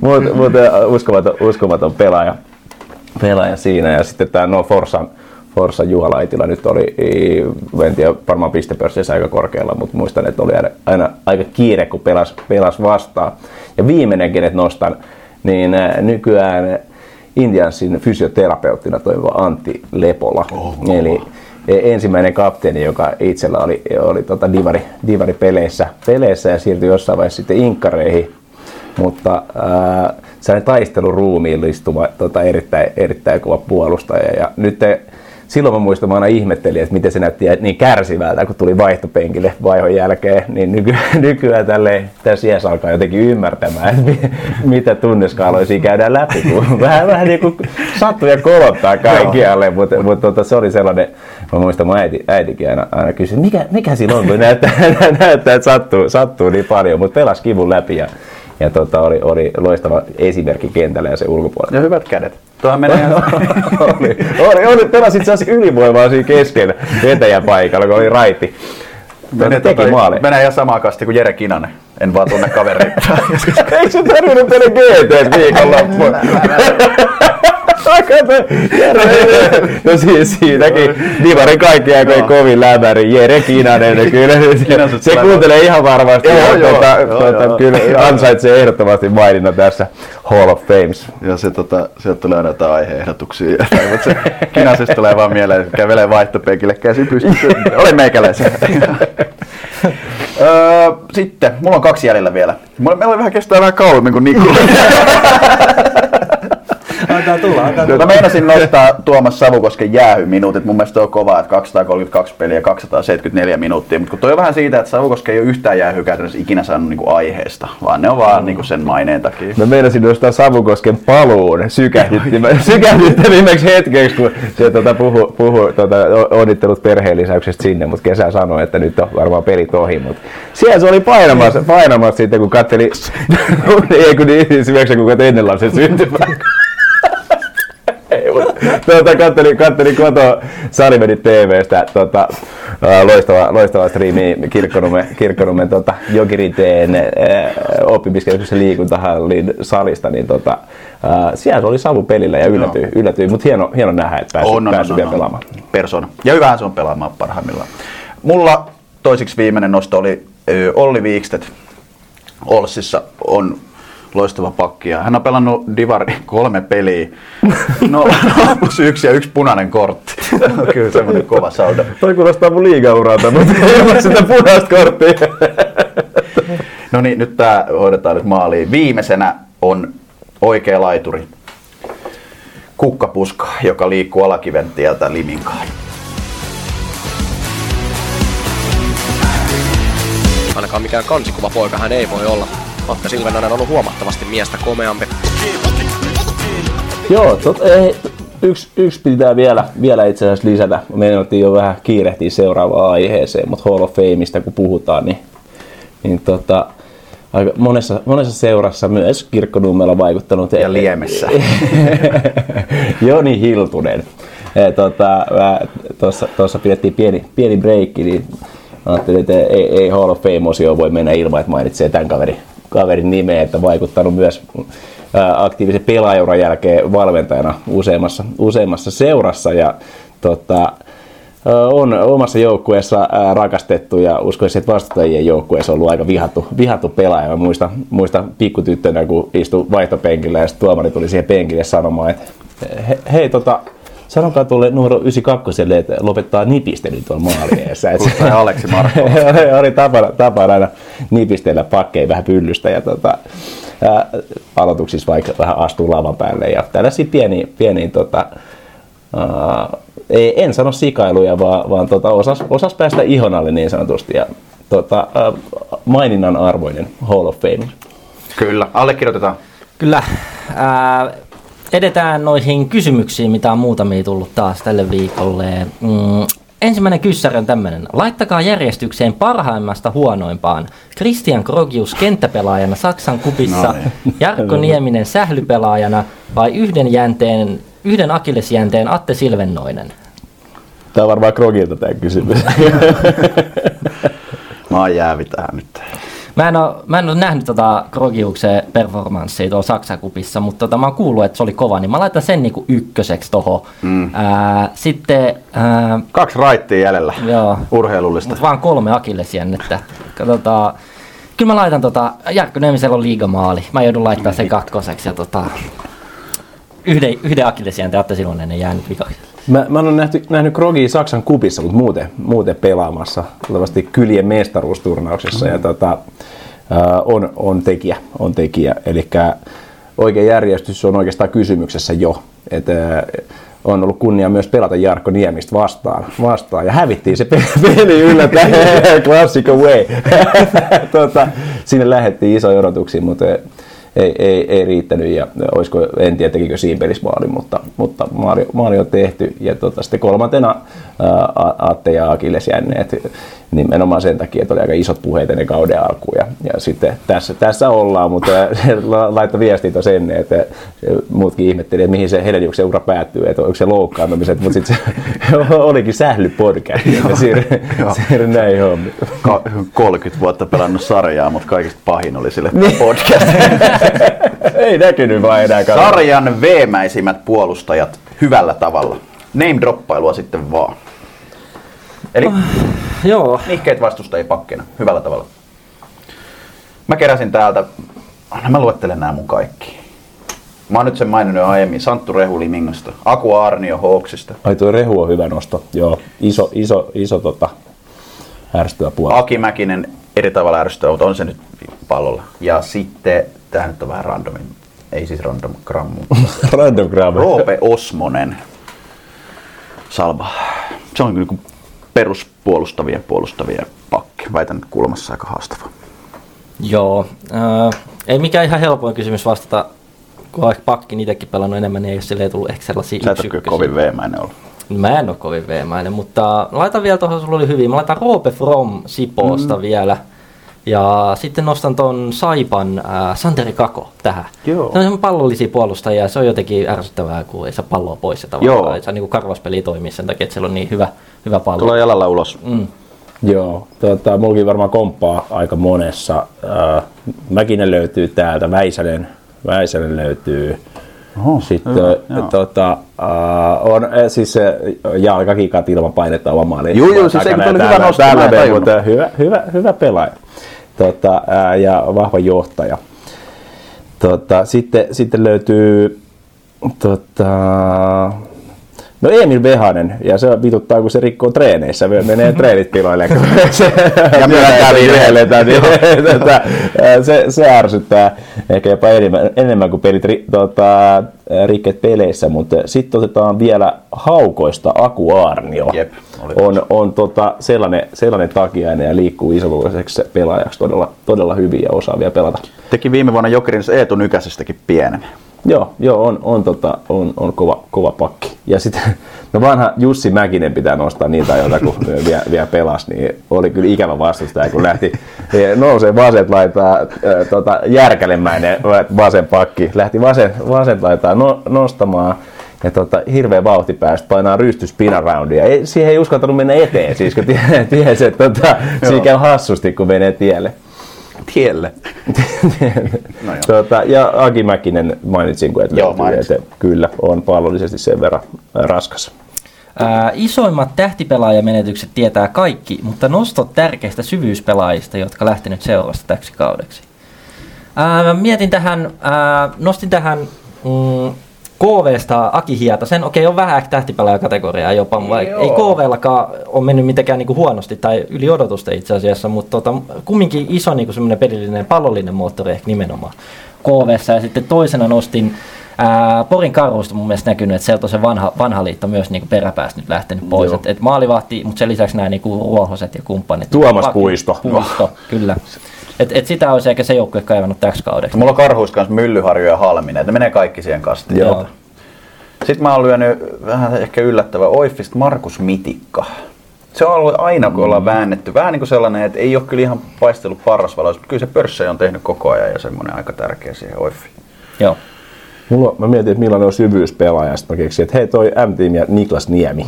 S5: Mutta mut, uskomaton, uskomaton pelaaja, pelaaja siinä. Ja sitten tämä no Forsan, Forsan Juha Laitila nyt oli, en tiedä, varmaan pistepörssissä aika korkealla, mutta muistan, että oli aina, aina aika kiire, kun pelas, pelas vastaan. Ja viimeinen, kenet nostan, niin äh, nykyään Indiansin fysioterapeuttina toimiva Antti Lepola. Eli e- ensimmäinen kapteeni, joka itsellä oli, oli tota divari, divari peleissä, peleissä ja siirtyi jossain vaiheessa sitten inkkareihin mutta äh, sellainen taisteluruumiin istuva tota, erittäin, erittäin kova puolustaja. Ja nyt te, silloin mä muistan, mä aina ihmettelin, että miten se näytti niin kärsivältä, kun tuli vaihtopenkille vaihon jälkeen, niin nyky, nykyään tälleen, tässä iässä alkaa jotenkin ymmärtämään, että mi, mitä tunneskaaloisia käydään läpi, kun vähän, vähän niin kuin sattuu ja kolottaa kaikkialle, mutta, mutta tota, se oli sellainen, mä muistan, mun äiti, äitikin aina, aina kysyi, mikä, mikä sillä on, kun näyttää, näyttää että sattuu, sattuu niin paljon, mutta pelasi kivun läpi ja, ja tota, oli, oli loistava esimerkki kentällä ja se ulkopuolella.
S4: Ja hyvät kädet. Tuohan menee
S5: oli, oli, oli, pelasi itse asiassa ylivoimaa siinä kesken vetäjän paikalla, kun oli raitti.
S4: Menee,
S5: teki
S4: tota,
S5: maali.
S4: menee ihan samaa kasti kuin Jere Kinanen. En vaan tunne kavereita.
S5: Eikö se tarvinnut tehdä GT viikonloppuun? no siis siinäkin Divarin kaikki aikojen kovin lämäri, Jere Kinanen, no kyllä se, se kuuntelee ihan varmasti
S4: Joo,
S5: ja
S4: joo,
S5: tuota,
S4: joo,
S5: tuota,
S4: joo.
S5: kyllä ansaitsee ehdottomasti maininnan tässä Hall of Fames.
S4: Ja se, tota, sieltä tulee aina jotain aiheehdotuksia. Se Kinasesta tulee vaan mieleen, että kävelee vaihtopenkille käsi pystyssä. Olen meikäläisen. Öö, sitten, mulla on kaksi jäljellä vielä. Meillä vähän kestää vähän kauemmin kuin Nikola.
S3: Antaa tulla, antaa
S4: Mä meinasin nostaa Tuomas Savukosken jäähyminuutit. Mun mielestä on kova, että 232 peliä 274 minuuttia. Mutta kun toi on vähän siitä, että Savukoski ei ole yhtään jäähyä käytännössä ikinä saanut niinku aiheesta, vaan ne on vaan niinku sen maineen takia.
S5: Mä meinasin nostaa Savukosken paluun sykähdyttimä- sykähdyttävimmäksi hetkeksi, kun se tuota, puhui puhu, tuota, onnittelut perheen lisäyksestä sinne, mutta kesä sanoi, että nyt on varmaan pelit ohi. Mutta siellä se oli painamassa, painamassa sitten, kun katteli, ei kun niin, kun katseli ennen lapsen syntymää. Ei, mutta tuota, kattelin, kattelin kotoa Salivedit TVstä tota, loistava, loistava striimi Kirkkonummen, Kirkkonummen tota, Jokiriteen oppimiskeskuksen liikuntahallin salista, niin tota, siellä oli Savu pelillä ja yllätyi, yllätyi mutta hieno, hieno nähdä, että pääsi,
S4: On, on,
S5: pääsi
S4: on,
S5: vielä
S4: on,
S5: pelaamaan.
S4: Persona. Ja hyvähän se on pelaamaan parhaimmillaan. Mulla toisiksi viimeinen nosto oli Olli Viikstedt. Olssissa on loistava pakki ja hän on pelannut Divari kolme peliä. No, plus yksi ja yksi punainen kortti. Kyllä semmoinen kova sauda.
S5: Toi kuulostaa mun liigauralta, mutta ei ole sitä punaista korttia.
S4: No niin, nyt tää hoidetaan nyt maaliin. Viimeisenä on oikea laituri. Kukkapuska, joka liikkuu alakiven tieltä Liminkaan.
S6: Ainakaan mikään kansikuva poika hän ei voi olla. Matka Silvenainen on ollut huomattavasti miestä komeampi.
S5: Joo, tot, ei, yksi, yksi pitää vielä, vielä itse asiassa lisätä. Meidän jo vähän kiirehtiä seuraavaan aiheeseen, mutta Hall of Fameista kun puhutaan, niin, niin tota, aika monessa, monessa seurassa myös kirkkonummella vaikuttanut.
S4: Ja Liemessä.
S5: Joni Hiltunen. Eh, Tota, Tuossa tuossa pidettiin pieni, pieni breikki, niin ajattelin, että ei, ei Hall of Fame-osio voi mennä ilman, että mainitsee tämän kaverin, kaverin nimeä, että vaikuttanut myös aktiivisen pelaajuran jälkeen valmentajana useammassa, useammassa seurassa ja tota, on omassa joukkueessa rakastettu ja uskoisin, että vastustajien joukkueessa on ollut aika vihattu, vihattu pelaaja. Mä muistan, muistan pikkutyttönä, kun istui vaihtopenkillä ja tuomari tuli siihen penkille sanomaan, että he, hei tota, sanokaa tuolle numero 92, että lopettaa nipistely tuolla maali edessä. Et
S4: Kuulostaa ihan Aleksi Markko.
S5: oli, tapana, tapana aina nipistellä pakkeja vähän pyllystä ja tota, ää, aloituksissa vaikka vähän astuu lavan päälle ja tällaisia pieniä, pieniä tota, ää, ei, en sano sikailuja, vaan, vaan tota, osas, osas päästä ihon alle niin sanotusti ja tota, ää, maininnan arvoinen Hall of Fame.
S4: Kyllä, allekirjoitetaan.
S3: Kyllä. Ää, edetään noihin kysymyksiin, mitä on muutamia tullut taas tälle viikolle. Mm, ensimmäinen kyssäri on tämmöinen. Laittakaa järjestykseen parhaimmasta huonoimpaan. Christian Krogius kenttäpelaajana Saksan kupissa,
S4: No niin.
S3: Jarkko Nieminen sählypelaajana vai yhden, jänteen, yhden akillesjänteen Atte Silvennoinen?
S5: Tämä on varmaan Krogilta tämä kysymys.
S4: Mä oon jäävi tähän nyt.
S3: Mä en ole, mä en ole nähnyt tota Krogiuksen performanssia tuolla Saksan kupissa, mutta tota, mä oon kuullut, että se oli kova, niin mä laitan sen niinku ykköseksi tohon. Mm. Ää, sitten, ää,
S4: Kaksi raittia jäljellä.
S3: joo,
S4: Urheilullista.
S3: mutta vaan kolme akillesjännettä. Tota, kyllä mä laitan tota, Jarkko Niemisellä on liigamaali. Mä joudun laittaa sen kakkoseksi ja tota, yhden, yhden akillesjänteen Atte Silonen ei jäänyt vikaksi.
S5: Mä, mä oon nähty, nähnyt Krogia Saksan kupissa, mutta muuten, muuten pelaamassa. Tulevasti kylien mestaruusturnauksessa. Ja tota, on, on tekijä. On tekijä. Eli oikea järjestys on oikeastaan kysymyksessä jo. Et, on ollut kunnia myös pelata Jarkko Niemistä vastaan, vastaan ja hävittiin se pe- peli yllättäen, klassikko way. tota, sinne lähdettiin isoja odotuksia, mutta ei, ei, ei riittänyt ja olisiko, en tiedä tekikö siinä pelissä maali, mutta, mutta maali, maali on tehty ja tota, sitten kolmantena ää, Atte ja Akilles jänneet nimenomaan sen takia, että oli aika isot puheet ennen kauden alkuun ja, ja sitten tässä, tässä ollaan, mutta laittoi viestiä tuossa ennen, että muutkin ihmetteli, että mihin se Heleniuksen ura päättyy, että onko se loukkaantumiset, mutta sitten se olikin sählypodcast, ja siirryn näihin hommiin.
S4: 30 vuotta pelannut sarjaa, mutta kaikista pahin oli sille podcast.
S5: Ei näkynyt vaan enää.
S4: Sarjan veemäisimmät puolustajat hyvällä tavalla. Name droppailua sitten vaan. Eli oh,
S3: joo.
S4: nihkeet vastustajia pakkina, hyvällä tavalla. Mä keräsin täältä, anna mä luettelen nämä mun kaikki. Mä oon nyt sen maininnut aiemmin, Santtu Rehu Limingosta, Aku Arnio Hawksista.
S5: Ai tuo Rehu on hyvä nosto, joo. Iso, iso, iso tota, ärsyttävä puoli.
S4: Aki Mäkinen eri tavalla ärsyttävä, mutta on se nyt pallolla. Ja sitten, tää nyt on vähän randomin, ei siis random grammu.
S5: random grammu.
S4: Roope Osmonen. Salva. Se on niin peruspuolustavia puolustavia pakki. Väitän nyt kulmassa aika haastava.
S3: Joo. Äh, ei mikään ihan helpoin kysymys vastata, kun olen pakki itsekin pelannut enemmän, niin ei ole tullut ehkä sellaisia
S4: Sä et ole kyllä kovin veemäinen ollut.
S3: Mä en ole kovin veemäinen, mutta laitan vielä tuohon, sulla oli hyvin. Mä laitan Roope From Sipoosta mm. vielä. Ja sitten nostan ton Saipan äh, Santeri Kako tähän.
S4: Joo.
S3: Se on pallollisia puolustajia se on jotenkin ärsyttävää, kun ei saa palloa pois. Joo. Ei saa niin karvaspeli toimia sen takia, että siellä on niin hyvä, hyvä pallo.
S4: Tulee jalalla ulos.
S3: Mm.
S5: Joo, tota, mullakin varmaan komppaa aika monessa. Äh, Mäkinen löytyy täältä, Väisänen, Väisänen löytyy.
S4: Oho,
S5: Sitten hyvä, tota, uh, on siis se jalkakikat ilman painetta oma maali.
S4: Joo, joo, siis se oli hyvä nosto,
S5: mutta hyvä, hyvä, hyvä pelaaja tota, ää, ja vahva johtaja. Tota, sitten, sitten löytyy tota, No Emil Vehanen, ja se vituttaa, kun se rikkoo treeneissä, menee treenit piloille. se,
S4: ja myöntää
S5: virheelle, niin tota, se, se ärsyttää ehkä jopa enemmän, enemmän kuin pelit tota, rikkeet peleissä, mutta sitten otetaan vielä haukoista Aku Arnio.
S4: Jep,
S5: on on tota, sellainen, sellainen takiainen ja liikkuu isoluoiseksi pelaajaksi todella, todella hyvin ja osaavia pelata.
S4: Teki viime vuonna Jokerin Eetu Nykäsestäkin pienen.
S5: Joo, joo on, on, tota, on, on kova, kova pakki. Ja sitten, no vanha Jussi Mäkinen pitää nostaa niitä, joita kun vielä, vielä pelasi, niin oli kyllä ikävä vastustaja, kun lähti nousee vasen laitaa äh, tota, järkälemäinen vasen pakki, lähti vasen, vasen laitaa no, nostamaan ja tota, hirveä vauhti päästä painaa rysty spin aroundia. Ei, siihen ei uskaltanut mennä eteen, siis kun tiesi, että tota, siinä käy hassusti, kun menee tielle
S4: tielle.
S5: no tuota, ja Aki Mäkinen mainitsin, kun et Joo, löytyy, että kyllä on pallollisesti sen verran raskas.
S3: Ää, isoimmat tähtipelaajamenetykset tietää kaikki, mutta nostot tärkeistä syvyyspelaajista, jotka lähtenyt seurasta täksi kaudeksi. Ää, mietin tähän, ää, nostin tähän mm, KVsta Aki Hietasen, okei on vähän tähtipelaaja jopa, Joo. ei KVllakaan ole mennyt mitenkään niinku huonosti tai yli odotusta itse asiassa, mutta tota, kumminkin iso niinku semmoinen pelillinen pallollinen moottori ehkä nimenomaan KVssa ja sitten toisena nostin Ää, Porin karusta mun mielestä näkynyt, että sieltä on se vanha, vanha liitto myös niin peräpäästä nyt lähtenyt pois. Et, et maalivahti, mutta sen lisäksi nämä niin ruohoset ja kumppanit.
S5: Tuomas Puisto.
S3: Puisto, kyllä. Et, et sitä olisi ehkä se joukkue kaivannut täksi kaudeksi.
S4: Mulla on karhuissa kanssa Myllyharju ja Halminen, että ne menee kaikki siihen kastiin. Joo. Sitten mä oon lyönyt vähän ehkä yllättävä Oiffista Markus Mitikka. Se on ollut aina, kun ollaan mm. väännetty. Vähän niin kuin sellainen, että ei ole kyllä ihan paistellut parrasvaloissa, mutta kyllä se pörssejä on tehnyt koko ajan ja semmoinen aika tärkeä siihen Oiffiin.
S3: Joo.
S5: Mulla, mä mietin, että millainen on syvyyspelaaja, sitten mä keksin, että hei toi M-team ja Niklas Niemi.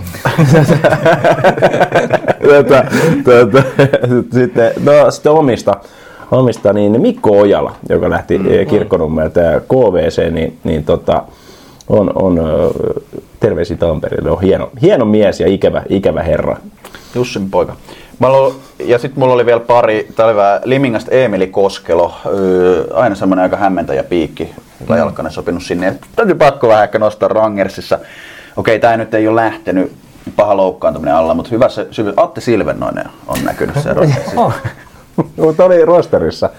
S5: tätä, tätä, sitten, no, sitten omista, omista, niin Mikko Ojala, joka lähti mm, kirkkonummelta KVC, niin, niin tota, on, on terveisiä Tampereelle, on hieno, hieno mies ja ikävä, ikävä herra.
S4: Jussin poika. Ollut, ja sitten mulla oli vielä pari, tää oli vähän Limingasta Emeli Koskelo, öö, aina semmoinen aika hämmentäjä piikki, mm. jalkainen sopinut sinne. Et täytyy pakko vähän ehkä nostaa Rangersissa. Okei, tämä nyt ei ole lähtenyt paha loukkaantuminen alla, mutta hyvä se syvy. Atte Silvennoinen on näkynyt se Rangersissa.
S5: mutta oli rosterissa.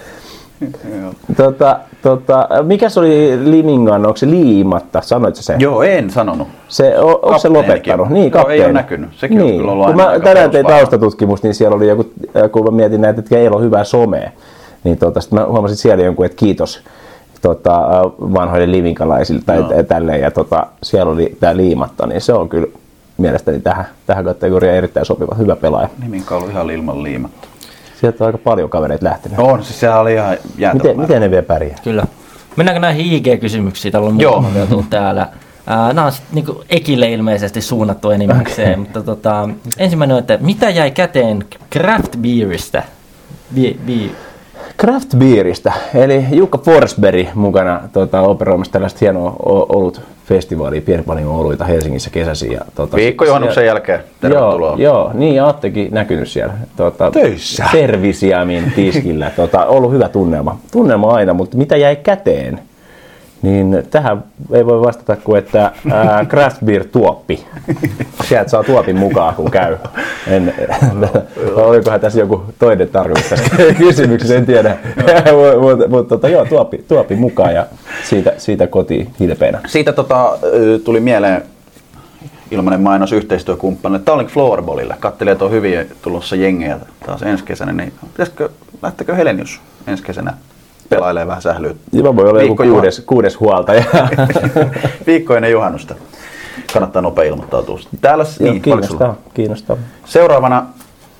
S5: Tota, tota, mikä se oli Limingan, onko se liimatta, sanoitko se?
S4: Joo, en sanonut.
S5: Se, on, onko se lopettanut? Niin,
S4: Joo,
S5: kapteeni.
S4: ei ole näkynyt. Sekin on kyllä ollut
S5: Kun mä tänään tein
S4: perusvahva.
S5: taustatutkimusta, niin siellä oli joku, äh, kun mä mietin näitä, että keillä on hyvää somea, niin tota, sit mä huomasin siellä jonkun, että kiitos tota, äh, vanhoille livinkalaisille tai
S4: Joo.
S5: no. tälleen, ja tota, siellä oli tämä liimatta, niin se on kyllä mielestäni tähän, tähän kategoriaan erittäin sopiva, hyvä pelaaja.
S4: Niminka on ollut ihan ilman liimattu.
S5: Sieltä on aika paljon kavereita lähtenyt.
S4: On, siis sehän oli ihan jäätävä
S5: Miten, miten ne vielä pärjää?
S3: Kyllä. Mennäänkö näihin IG-kysymyksiin? Täällä on
S4: Joo.
S3: muutama vielä tullut täällä. Ää, Nämä on sit niinku Ekille ilmeisesti suunnattu enimmäkseen, mutta tota, ensimmäinen on, että mitä jäi käteen craft beeristä? Bi, bi,
S5: Craft Beeristä, eli Jukka Forsberg mukana tota, operoimassa tällaista hienoa o- olut festivaalia, pienpanimo oluita Helsingissä kesäisin. Ja, tota,
S4: Viikkojuhannuksen
S5: siellä-
S4: jälkeen. Tervetuloa.
S5: Joo, joo, niin ja Attekin näkynyt siellä. Tota,
S4: Töissä.
S5: Servisiamin tiskillä. Tota, ollut hyvä tunnelma. Tunnelma aina, mutta mitä jäi käteen? Niin tähän ei voi vastata kuin, että ää, craft beer tuoppi. Sieltä saa tuopin mukaan, kun käy. En, olikohan tässä joku toinen tarkoitus tässä kysymyksessä, en tiedä. Mutta mut, tota, joo, tuoppi, tuoppi mukaan ja siitä, siitä kotiin hilpeänä.
S4: Siitä tota, tuli mieleen ilmanen mainos yhteistyökumppanille Tallink Floorballille. Kattelin, että on hyviä tulossa jengejä taas ensi kesänä, niin pitäisikö, lähtekö Helenius ensi kesänä pelailee vähän sählyä?
S5: Mä voi olla joku
S4: Viikko juha-
S5: kuudes, kuudes huoltaja.
S4: Viikko ennen juhannusta. Kannattaa nopea ilmoittautua. Täällä
S5: Joo,
S4: niin,
S5: kiinnostaa, kiinnostaa.
S4: Seuraavana,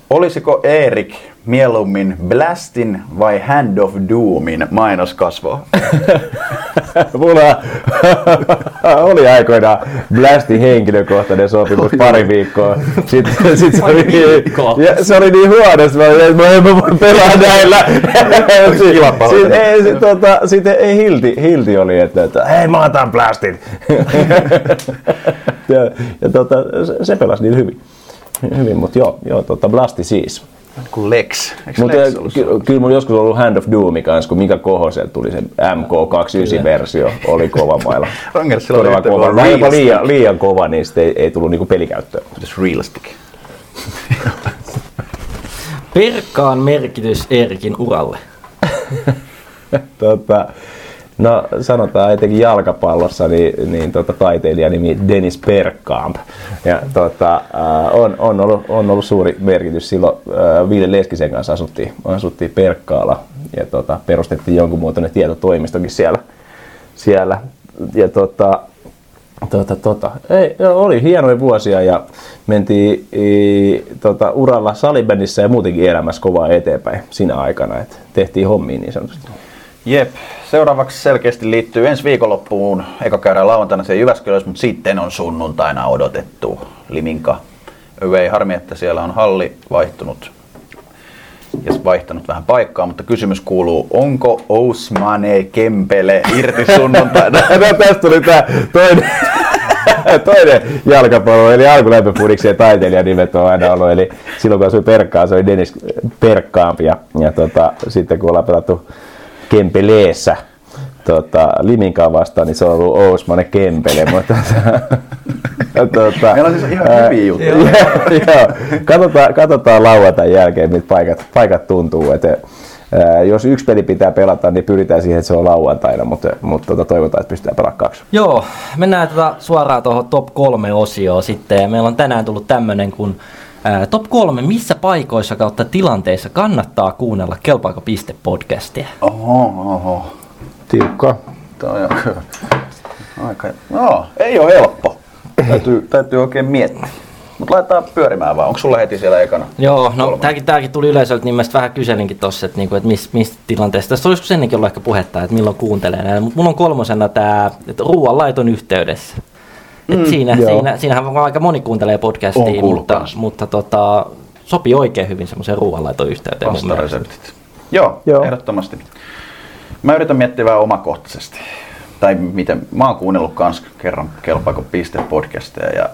S4: olisiko Erik mieluummin Blastin vai Hand of Doomin mainoskasvo?
S5: Mulla oli aikoinaan Blastin henkilökohtainen sopimus pari viikkoa. Sitten sit se, oli, ja se oli niin huono, että mä olin, että mä en mä voi pelaa näillä. Sitten ei, sit, tota, sit ei hilti, hilti oli, että, että hei mä otan Blastin. ja ja tota, se, se pelasi niin hyvin. Hyvin, mutta joo, joo tota Blasti siis.
S4: Kuin Lex.
S5: Mutta ky- kyllä mulla joskus ollut Hand of Doomi kanssa, kun Mika Kohoselta tuli se MK29-versio, oli kova mailla.
S4: Rangersilla oli
S5: Todella kova.
S4: Real
S5: liian, liian kova, niin sitten ei, ei tullut niinku pelikäyttöön.
S4: Stick. Real Stick.
S3: Perkkaan merkitys Erikin uralle.
S5: tota, no sanotaan etenkin jalkapallossa, niin, niin tota, taiteilija nimi Dennis Bergkamp. Ja tota, äh, on, on, ollut, on ollut suuri merkitys. Silloin äh, Ville Leskisen kanssa asuttiin, asuttiin Perkkaalla ja tota, perustettiin jonkun muotoinen tietotoimistokin siellä. siellä. Ja tota, Tota, tota. Ei, joo, oli hienoja vuosia ja mentiin i, tota, uralla salibändissä ja muutenkin elämässä kovaa eteenpäin siinä aikana, että tehtiin hommia niin sanotusti.
S4: Jep. Seuraavaksi selkeästi liittyy ensi viikonloppuun. Eka käydään lauantaina se Jyväskylässä, mutta sitten on sunnuntaina odotettu Liminka Away. Harmi, että siellä on halli vaihtunut ja vaihtanut vähän paikkaa, mutta kysymys kuuluu, onko Ousmane Kempele irti sunnuntaina?
S5: no, tästä tuli tää toinen, toinen jalkapallo, eli alkulämpöpudiksi ja taiteilijan nimet on aina ollut. Eli silloin kun asui Perkkaan, se oli Dennis Perkkaampi ja, ja tota, sitten kun ollaan pelattu Kempeleessä tota, Liminkaan vastaan, niin se on ollut Ousmane Kempele. Mutta, tota,
S4: Meillä on siis ihan
S5: ää,
S4: hyviä juttuja.
S5: Joo, joo. Katsotaan, katsotaan lauantain jälkeen, miltä paikat, paikat tuntuu. Että, ää, jos yksi peli pitää pelata, niin pyritään siihen, että se on lauantaina, mutta, mutta tota, toivotaan, että pystytään pelaamaan kaksi.
S3: Joo, mennään tota suoraan tuohon top kolme osioon sitten. Ja meillä on tänään tullut tämmönen kuin ää, top kolme, missä paikoissa kautta tilanteissa kannattaa kuunnella Kelpaako piste podcastia.
S4: Oho, oho.
S5: Tiukka.
S4: Toi on kyllä. Aika... No, ei ole helppo. Täytyy, täytyy oikein miettiä. Mutta laitetaan pyörimään vaan. Onko sulla heti siellä ekana?
S3: Joo, no tämäkin, tämäkin tuli yleisöltä, niin mä vähän kyselinkin tossa, että, niinku, että mis, mistä tilanteesta. Tässä olisiko ennenkin ollut ehkä puhetta, että milloin kuuntelee näitä, mutta mulla on kolmosena tämä, että ruoanlaiton yhteydessä. Et siinä,
S5: joo.
S3: siinä, siinähän aika moni kuuntelee podcastia, mutta, mutta tota, sopii oikein hyvin semmoiseen ruoanlaiton yhteyteen. mun mielestä.
S4: Vastareseptit. Joo,
S5: Joo.
S4: Ehdottomasti. Mä yritän miettiä vähän omakohtaisesti. Tai miten, mä oon kuunnellut kans kerran Kelpaako piste podcasteja ja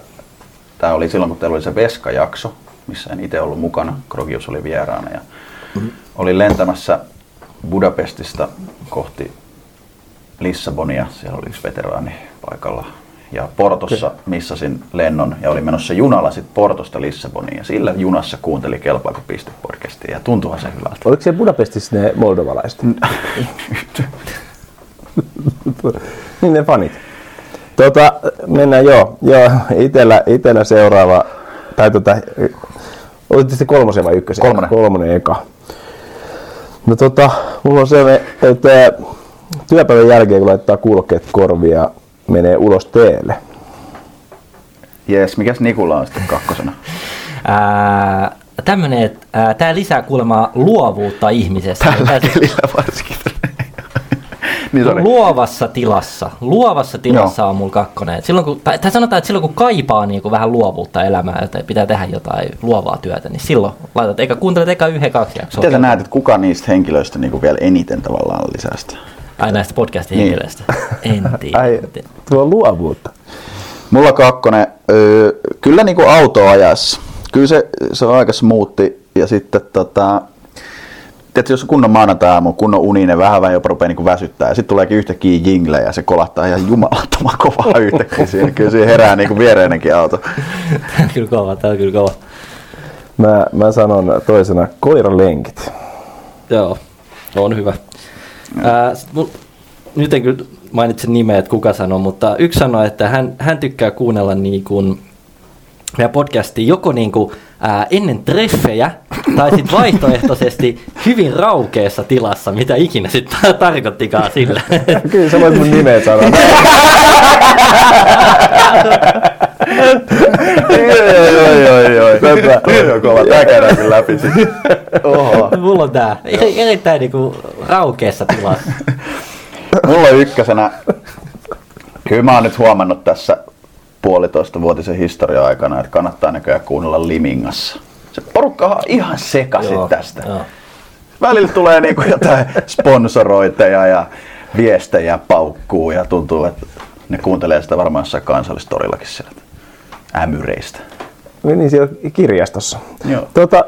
S4: tää oli silloin kun teillä oli se Veska-jakso, missä en itse ollut mukana, Krogius oli vieraana ja olin lentämässä Budapestista kohti Lissabonia. Siellä oli yksi veteraani paikalla Ja Portossa missasin lennon ja oli menossa junalla sitten Portosta Lissaboniin. Ja sillä junassa kuunteli Kelpaako piste podcastia ja tuntuuhan se hyvältä.
S5: Oliko se Budapestissa ne moldovalaiset? niin ne fanit. Tota, mennään joo. joo itellä, itellä seuraava, tai tota, olitte se kolmosen vai ykkösen?
S4: Kolmonen.
S5: Kolmonen eka. No tota, mulla on se, että työpäivän jälkeen kun laittaa kuulokkeet korvia, menee ulos teelle.
S4: Jees, mikäs Nikula on sitten kakkosena?
S3: Ää, tämmönen, että ää, tää lisää kuulemma luovuutta ihmisessä.
S4: Tällä
S3: Tää siis-
S4: kelillä varsinkin. niin sorry.
S3: luovassa tilassa. Luovassa tilassa on mulla kakkonen. Et Silloin kun, tai, sanotaan, että silloin kun kaipaa niin kuin vähän luovuutta elämään, joten pitää tehdä jotain luovaa työtä, niin silloin laitat, eikä kuuntelet eka yhden kaksi jaksoa.
S4: Miten sä näet, että kuka niistä henkilöistä niin vielä eniten tavallaan lisää sitä?
S3: Ai näistä podcastin
S4: Niin.
S3: henkilöistä. En tiedä.
S5: Ai, tuo on luovuutta.
S4: Mulla kakkonen, öö, kyllä niinku autoajassa. Kyllä se, se on aika smoothi ja sitten tota, Tiedätkö, jos on kunnon maanantai-aamu, kunnon uninen, vähän vähän jopa rupeaa niinku väsyttää, ja sitten tuleekin yhtäkkiä jingle ja se kolahtaa ihan jumalattoman kovaa yhtäkkiä siinä. Kyllä siinä herää niinku viereinenkin auto.
S3: Tää on kyllä kova, tää on kyllä kova.
S5: Mä, mä sanon toisena koiralenkit.
S3: Joo, on hyvä. Nyt en kyllä mainitse nimeä, että kuka sanoi, mutta yksi sanoi, että hän, hän tykkää kuunnella niin kuin meidän podcastia joko niin kuin, ää, ennen treffejä tai sitten vaihtoehtoisesti hyvin raukeassa tilassa, mitä ikinä sitten tarkoittikaan sillä.
S5: Kyllä sä voit mun nimeä sanoa.
S4: Oi, oi, oi. Toi on kova. Tää käydään kyllä läpi sitten. Oho.
S3: Mulla on tää eri- erittäin niin kuin raukeassa tilassa.
S4: Mulla on ykkösenä, kyllä mä oon nyt huomannut tässä puolitoista vuotisen historian aikana, että kannattaa näköjään kuunnella Limingassa. Se porukka on ihan sekaisin
S3: Joo,
S4: tästä.
S3: joo.
S4: Välillä tulee niinku jotain sponsoroiteja ja viestejä paukkuu ja tuntuu, että ne kuuntelee sitä varmaan jossain kansallistorillakin sieltä ämyreistä.
S5: Niin siellä kirjastossa.
S4: Joo.
S5: Tota,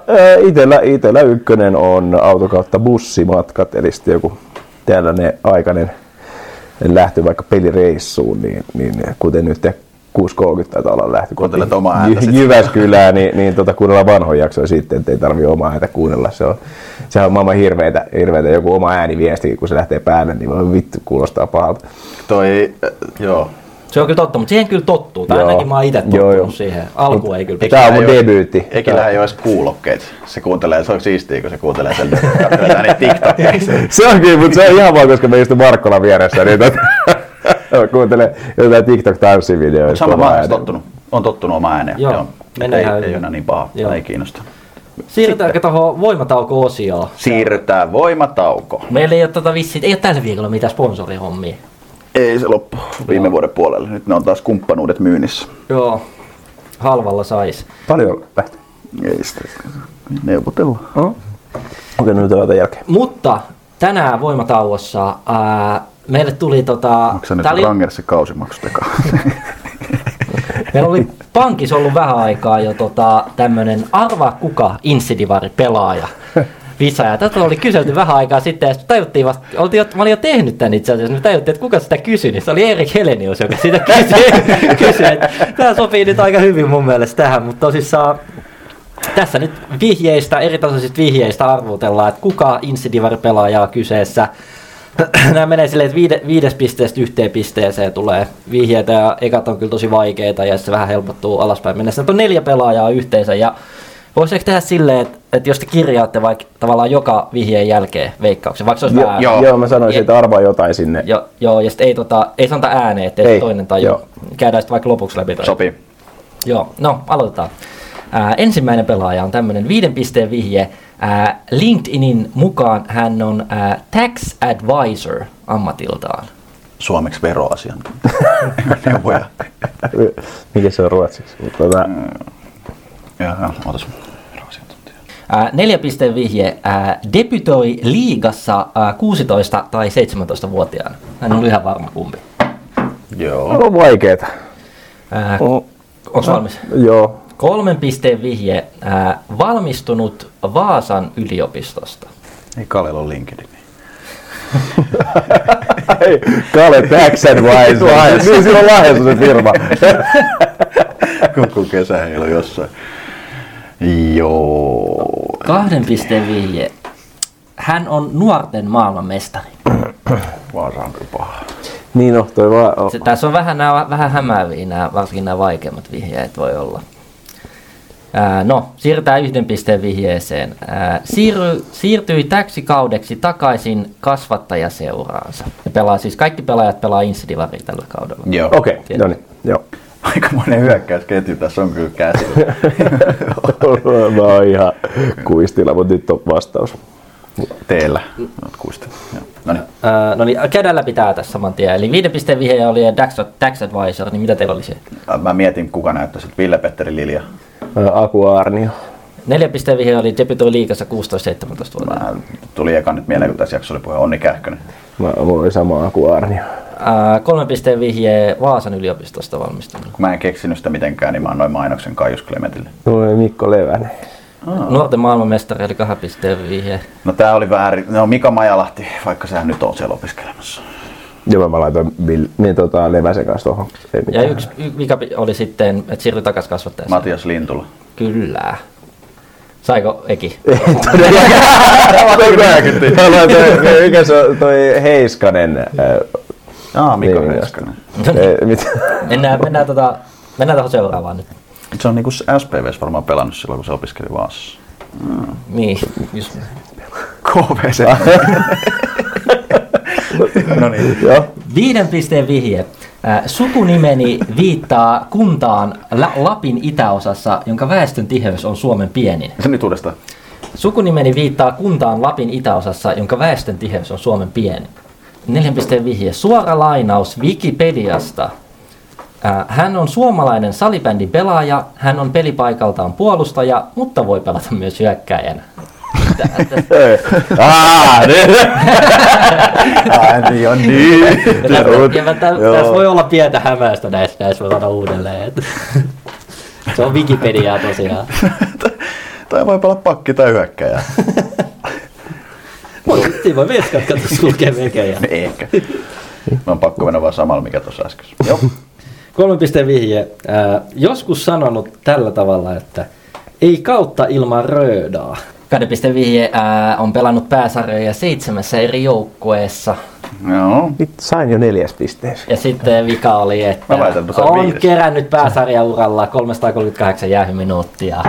S5: itellä, itellä ykkönen on auto kautta bussimatkat, eli sitten joku tällainen aikainen lähtö vaikka pelireissuun, niin, niin kuten nyt 6.30 taitaa olla lähtö.
S4: Kuuntelet omaa ääntä
S5: Jy-
S4: sit.
S5: Jyväskylään, niin, niin tota, kuunnellaan vanhoja jaksoja sitten, ettei tarvi omaa ääntä kuunnella. Se on, sehän on maailman hirveitä, hirveitä, joku oma ääniviesti, kun se lähtee päälle, niin voi vittu kuulostaa pahalta.
S4: Toi, äh, joo.
S3: Se on kyllä totta, mutta siihen kyllä tottuu. Tai
S5: Joo.
S3: ainakin mä oon itse
S5: Joo,
S3: tottunut
S5: joo.
S3: siihen. Alku ei kyllä
S5: Tää on mun debyytti.
S4: Ekillä ei ole edes kuulokkeet. Se kuuntelee, se on siistiä, kun se kuuntelee sen, TikTokia.
S5: Se on kyllä, mutta se on ihan vaan, koska me istun Markkolan vieressä, niin tota, kuuntelee jotain TikTok-tanssivideoita.
S4: Sama mä tottunut. On tottunut oma ääneen.
S3: Joo,
S4: Joo. Ei, ei ole enää niin paha.
S3: Joo.
S4: Ei kiinnosta.
S3: Siirrytäänkö tuohon voimatauko-osioon?
S4: Siirrytään voimatauko.
S3: Meillä ei ole, tota vissiin, ei ole tällä viikolla mitään sponsorihommia.
S4: Ei se loppu viime vuoden puolelle. Nyt ne on taas kumppanuudet myynnissä.
S3: Joo, halvalla sais.
S5: Paljon lähti.
S4: Ei sitä neuvotella.
S5: Okei, no nyt jälkeen.
S3: Mutta tänään voimatauossa ää, meille tuli tota...
S4: Onko se nyt
S3: oli,
S4: Rangersin kausimaksuteka?
S3: meillä oli pankissa ollut vähän aikaa jo tota, tämmönen arvaa kuka Insidivari pelaaja. Visa. Ja tätä oli kyselty vähän aikaa sitten, ja sitten tajuttiin vasta, oltiin, jo- mä olin jo tehnyt tämän itse asiassa, me tajuttiin, että kuka sitä kysyi, niin se oli Erik Helenius, joka sitä kysyi. kysyi että tämä sopii nyt aika hyvin mun mielestä tähän, mutta tosissaan tässä nyt vihjeistä, eri tasoisista vihjeistä arvutellaan, että kuka Insidivari-pelaaja on kyseessä. Nämä menee silleen, että viide, viides pisteestä yhteen pisteeseen tulee vihjeitä ja ekat on kyllä tosi vaikeita ja se vähän helpottuu alaspäin mennessä. Nyt on neljä pelaajaa yhteensä ja voisi tehdä silleen, että, että jos te kirjaatte vaikka tavallaan joka vihjeen jälkeen veikkauksen, vaikka se olisi
S5: Jo,
S3: vähän...
S5: joo. joo, mä sanoisin, että arvaa jotain sinne.
S3: Jo, joo, ja sitten ei, tota, ei sanota ääneen, ettei
S5: Ei,
S3: ei, toinen tajua.
S5: joo.
S3: Käydään sitten vaikka lopuksi läpi. toi.
S4: Sopii.
S3: Joo, no aloitetaan. Ää, ensimmäinen pelaaja on tämmöinen viiden pisteen vihje. Ää, LinkedInin mukaan hän on ää, tax advisor ammatiltaan.
S4: Suomeksi veroasiantuntija. Neuvoja.
S5: Mikä se on ruotsiksi? Tota,
S4: joo, ootas. Veroasiantuntija.
S3: Ää, neljä pisteen vihje. Ää, debytoi liigassa ää, 16- tai 17-vuotiaana. Hän on ihan varma kumpi.
S4: Joo.
S5: on vaikeeta.
S3: Ää, Onko valmis?
S5: joo.
S3: Kolmen pisteen vihje. Ää, valmistunut Vaasan yliopistosta.
S4: Ei Kalella ole LinkedIn.
S5: Kale Tax Advisor. niin siinä on Lahdessa se firma.
S4: Kukku kesäheilu jossain. Joo.
S3: Kahden pisteen vihje. Hän on nuorten maailmanmestari.
S4: Vaasa on kyllä paha.
S5: niin no, toi vaan...
S3: Se, tässä on vähän, nämä, vähän hämääviä, nämä, varsinkin nämä vaikeimmat vihjeet voi olla. Ää, no, siirrytään yhden pisteen vihjeeseen. Ää, siirry, siirtyi täksi kaudeksi takaisin kasvattajaseuraansa. Ja pelaa siis, kaikki pelaajat pelaa Insidivaria tällä kaudella.
S4: Joo.
S5: Okei, okay, no niin, joo.
S4: Aikamoinen hyökkäysketju tässä on kyllä käsillä.
S5: Oon ihan kuistilla, mutta nyt on vastaus.
S4: Teillä. Joo. No niin.
S3: Ää, no niin, käydään läpi tää tässä saman tien. Eli viiden pisteen vihje oli Dax, Dax Advisor, niin mitä teillä oli siellä?
S4: Mä mietin, kuka näyttäisi, että Ville-Petteri Lilja.
S5: Aku Arnio.
S3: Neljän pisteen vihje oli debutoi liikassa 16-17 vuotta.
S4: Mä tuli eka nyt mieleen, kun tässä jaksossa oli puhe Onni Kähkönen.
S5: Mä, oli sama Aku Arnio.
S3: Ää, kolmen pisteen vihje Vaasan yliopistosta valmistunut.
S4: Kun mä en keksinyt sitä mitenkään, niin mä annoin mainoksen Kaius Klementille.
S5: Oli Mikko Levänen.
S3: Nuorten maailmanmestari oli kahden pisteen vihje.
S4: No tää oli väärin. No Mika Majalahti, vaikka sehän nyt on siellä opiskelemassa.
S5: Joo, mä laitoin Bill, niin, tota, Leväsen kanssa tuohon. Ei
S3: Ja
S5: mitään.
S3: yksi, y- mikä oli sitten, että siirtyi takaisin kasvattajaksi.
S4: Matias Lintula.
S3: Kyllä. Saiko Eki?
S5: Laitoin, mikä se on, toi Heiskanen. ää,
S4: Aa, Mika
S5: Niin,
S4: Heiskanen.
S5: ei, mitä?
S3: Mennään, mennään, tota, mennään tuohon seuraavaan nyt.
S4: Se on niinku SPVs varmaan pelannut silloin, kun se opiskeli Vaasassa.
S3: Niin, just.
S4: KVC. no niin.
S3: Viiden pisteen vihje. Sukunimeni viittaa kuntaan La- Lapin itäosassa, jonka väestön tiheys on Suomen pienin.
S4: Se nyt uudestaan.
S3: Sukunimeni viittaa kuntaan Lapin itäosassa, jonka väestön tiheys on Suomen pienin. Neljän pisteen vihje. Suora lainaus Wikipediasta. Hän on suomalainen salibändin pelaaja, hän on pelipaikaltaan puolustaja, mutta voi pelata myös hyökkäjänä.
S5: Niin.
S4: Ääni on niin.
S3: Tässä voi olla pientä hämäystä näissä, näissä voi sanoa uudelleen. Se on Wikipediaa tosiaan.
S4: Tai voi pelata pakki tai hyökkäjä.
S3: Siinä voi veskat katsoa sulkee melkein.
S4: Ehkä. Mä on pakko mennä vaan samalla, mikä tuossa äsken. Joo.
S3: Kolmen pisteen vihje. Ää, joskus sanonut tällä tavalla, että ei kautta ilman röödaa. Kahden pisteen vihje ää, on pelannut pääsarjoja seitsemässä eri joukkueessa.
S4: Joo.
S5: Nyt sain jo neljäs pisteessä.
S3: Ja sitten vika oli, että on
S4: viides.
S3: kerännyt pääsarjauralla 338 jäähyminuuttia.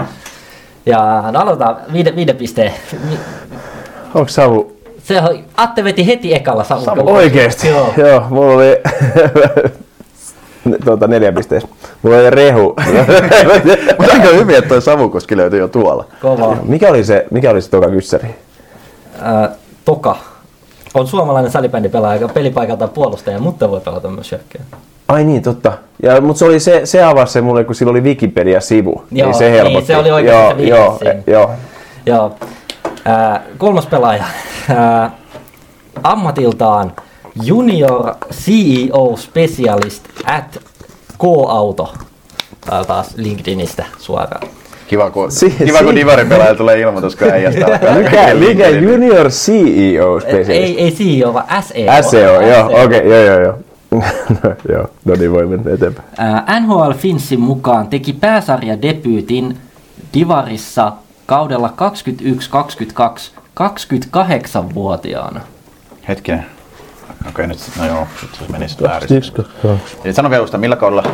S3: Ja no aloitetaan viiden, viiden pisteen.
S5: Onko Savu
S3: Se Atte veti heti ekalla Samu.
S5: Oikeesti?
S3: Joo.
S5: Joo, mulla oli tuota, neljä pisteessä. Mulla oli rehu.
S4: Mutta aika hyvin, että toi Savukoski löytyi jo tuolla.
S3: Kova.
S5: mikä oli se, mikä oli se toka kyssäri?
S3: Ää, Toka. On suomalainen salibändipelaaja, joka pelipaikaltaan puolustaja, mutta voi pelata myös hyökkäjä.
S5: Ai niin, totta. Ja, mutta se, oli se, se avasi se mulle, kun sillä oli Wikipedia-sivu.
S3: Joo,
S5: niin se
S3: niin,
S5: helpotti.
S3: se oli oikeasti
S5: joo, joo,
S3: siinä.
S5: e- joo.
S3: Joo. Ää, kolmas pelaaja. Ää, ammatiltaan Junior CEO Specialist at K-Auto. Tää taas LinkedInistä suoraan.
S4: Kiva, kun,
S5: Si-
S4: kiva, kun
S5: si-
S4: Divarin pelaaja tulee ilmoitus, kun äijästä.
S5: Mikä, mikä junior CEO specialist?
S3: Ei, ei CEO, vaan SEO.
S5: SEO, joo, okei, okay, joo, joo, joo. no, joo, no niin voi mennä eteenpäin.
S3: Ää, NHL Finnsin mukaan teki pääsarjadebyytin Divarissa kaudella 21-22 28-vuotiaana.
S4: Hetkinen. Okei, nyt no joo, se meni sitten väärin. Eli sano vielä uudestaan, millä kaudella?
S3: 21-22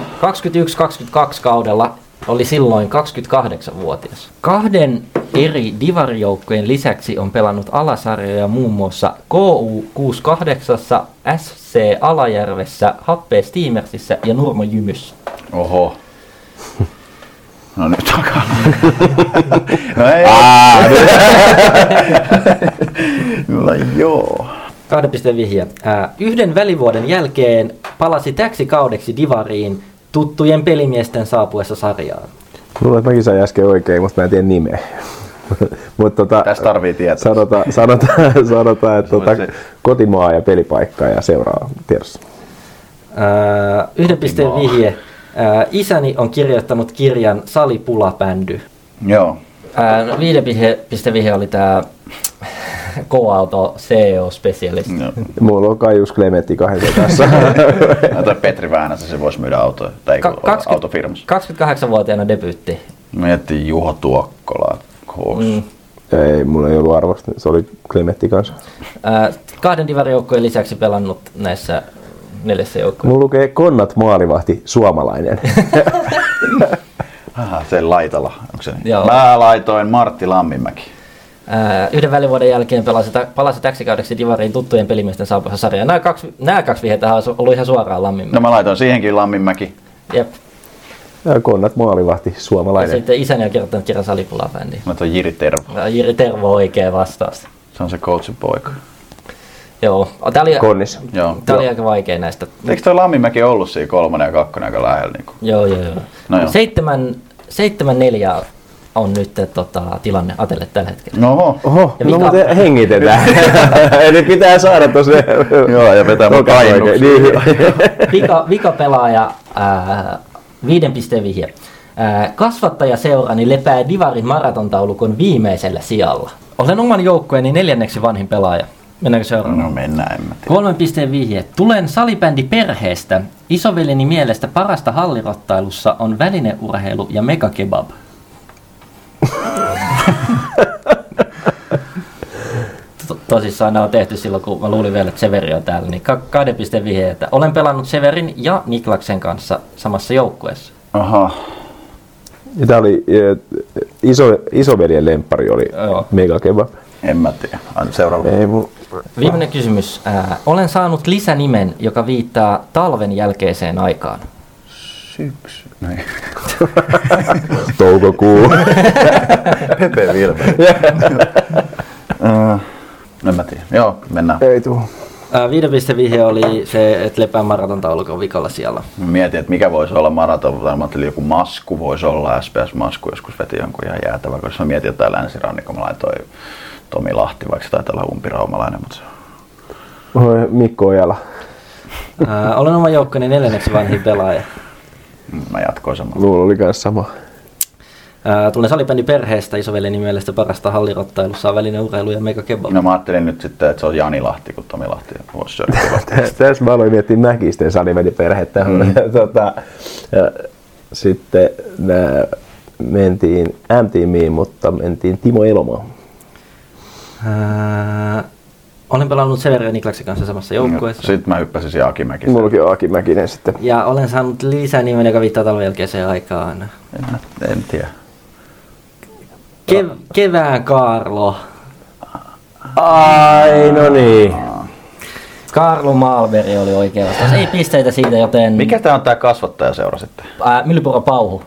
S3: kaudella oli silloin 28-vuotias. Kahden eri divarijoukkojen lisäksi on pelannut alasarjoja muun muassa KU 68, SC Alajärvessä, Happee Steamersissa ja Nurmo Jymyssä.
S4: Oho. No nyt alkaa. no ei. no joo.
S3: Kahden pisteen vihje. Ää, yhden välivuoden jälkeen palasi täksi kaudeksi divariin tuttujen pelimiesten saapuessa sarjaan.
S5: Luulen, että mäkin sain äsken oikein, mutta mä en tiedä nimeä. Mutta tota,
S4: Tästä tarvii tietää.
S5: sanotaan, sanotaan, sanotaan että tota, kotimaa ja pelipaikka ja seuraa tiedossa.
S3: Ää, yhden pisteen vihje. Isäni on kirjoittanut kirjan Salipulapändy.
S4: Joo.
S3: No viiden vihje, pisteen vihje oli tämä K-auto CEO-spesialisti.
S4: No.
S5: Mulla on Kaius Klementti kahden kanssa.
S4: No, toi Petri Väänäsen, se voisi myydä autoja, tai
S3: Ka-
S4: Ka-
S3: 20
S4: autofirmassa.
S3: 28-vuotiaana debyytti.
S4: Miettii Juho Tuokkola.
S3: Mm.
S5: ei, mulla ei ollut arvosta. Se oli Klementti kanssa.
S3: Kahden divarijoukkojen lisäksi pelannut näissä neljässä joukkueessa.
S5: Mulla lukee Konnat maalivahti suomalainen.
S4: Aha, se Laitala, onko se niin?
S3: Joo.
S4: Mä laitoin Martti Lamminmäki.
S3: Yhden välivuoden jälkeen pelasi, palasi täksi kaudeksi Divariin tuttujen pelimiesten saapassa sarjaa. Nämä kaksi, nämä kaksi vihjettä on ollut ihan suoraan Lammin.
S4: No mä laitoin siihenkin Lamminmäki.
S3: Jep.
S5: Ja Konnat maalivahti
S3: Ja
S5: suomalainen.
S3: sitten isäni on kirjoittanut kirjan salipulabändiin.
S4: Mä laitoin Jiri Tervo.
S3: Ja Jiri Tervo oikea vastaus.
S4: Se on se coachin poika.
S3: Joo, tää oli,
S5: Konnis.
S4: Joo.
S3: tää oli aika vaikea näistä.
S4: Eikö toi Lamminmäki ollut siinä kolmonen ja kakkonen aika lähellä? Niin kuin?
S3: Joo, joo, joo.
S4: No joo.
S3: Seitsemän, seitsemän neljä on nyt tota, tilanne Atelle tällä hetkellä.
S4: No oho.
S5: Oho,
S3: Ja
S5: no muuten hengitetään. Eli pitää saada tosiaan.
S4: Joo, ja vetää mun
S5: oikein. Niin.
S3: Vika, vika pelaaja, ää, viiden pisteen vihje. Ää, kasvattajaseurani lepää Divarin maratontaulukon viimeisellä sijalla. Olen oman joukkueeni neljänneksi vanhin pelaaja. Mennäänkö seuraavaan?
S4: No mennään, en mä tiedä.
S3: Kolmen pisteen vihje. Tulen salibändi perheestä. Isoveljeni mielestä parasta hallirottailussa on välineurheilu ja megakebab. To- Tosissaan nämä on tehty silloin, kun mä luulin vielä, että Severi on täällä. Niin ka- kahden pisteen vihje, että olen pelannut Severin ja Niklaksen kanssa samassa joukkueessa.
S4: Aha.
S5: Ja tää oli eh, iso, isoveljen lemppari oli
S3: Joo.
S5: mega kebab.
S4: En mä tiedä. Aina seuraava.
S5: Ei mun...
S3: Viimeinen kysymys. Ää, olen saanut lisänimen, joka viittaa talven jälkeiseen aikaan.
S4: Syksy. Niin.
S5: Toukokuu.
S4: Pepe Vilpe. Äh, en mä tiedä. Joo, mennään.
S5: Ei tuu.
S3: Ää, viiden pisteen vihje oli se, että lepää maratontaulukon vikalla siellä.
S4: Mietin, että mikä voisi olla maraton, tai mä joku masku voisi olla, SPS-masku joskus veti jonkun ihan jäätävä, koska mä mietin jotain länsirannikko, mä laitoin Tomi Lahti, vaikka se taitaa olla umpiraumalainen, mutta se
S5: Mikko Ojala.
S3: Ää, olen oma joukkueeni neljänneksi vanhin pelaaja.
S4: Mä jatkoin samalla.
S5: Mulla oli kans sama.
S3: Ää, tulen salibändi perheestä, isoveljeni mielestä parasta hallirottailussa on välineurheilu ja mega kebab.
S4: No mä ajattelin nyt sitten, että se on Jani Lahti, kun Tomi Lahti voisi syödä.
S5: Tässä mä aloin miettiä Mäkisten saliveliperhettä. Mm. tota, ja sitten nää mentiin M-tiimiin, mutta mentiin Timo Elomaa.
S3: Ää, olen pelannut Severi ja Niklaksen kanssa samassa joukkueessa.
S4: Sitten mä hyppäsin siihen Aki Mäkiseen.
S5: Mullakin on Aki Mäkinen sitten.
S3: Ja olen saanut lisänimen, joka viittaa talven jälkeiseen aikaan.
S4: En, en tiedä.
S3: Kev- kevään Karlo.
S5: Ai, no niin.
S3: Karlo Malberg oli oikea vastaus. Ei pisteitä siitä, joten...
S4: Mikä tää on tää kasvattajaseura sitten?
S3: Ää, Myllypuro Pauhu.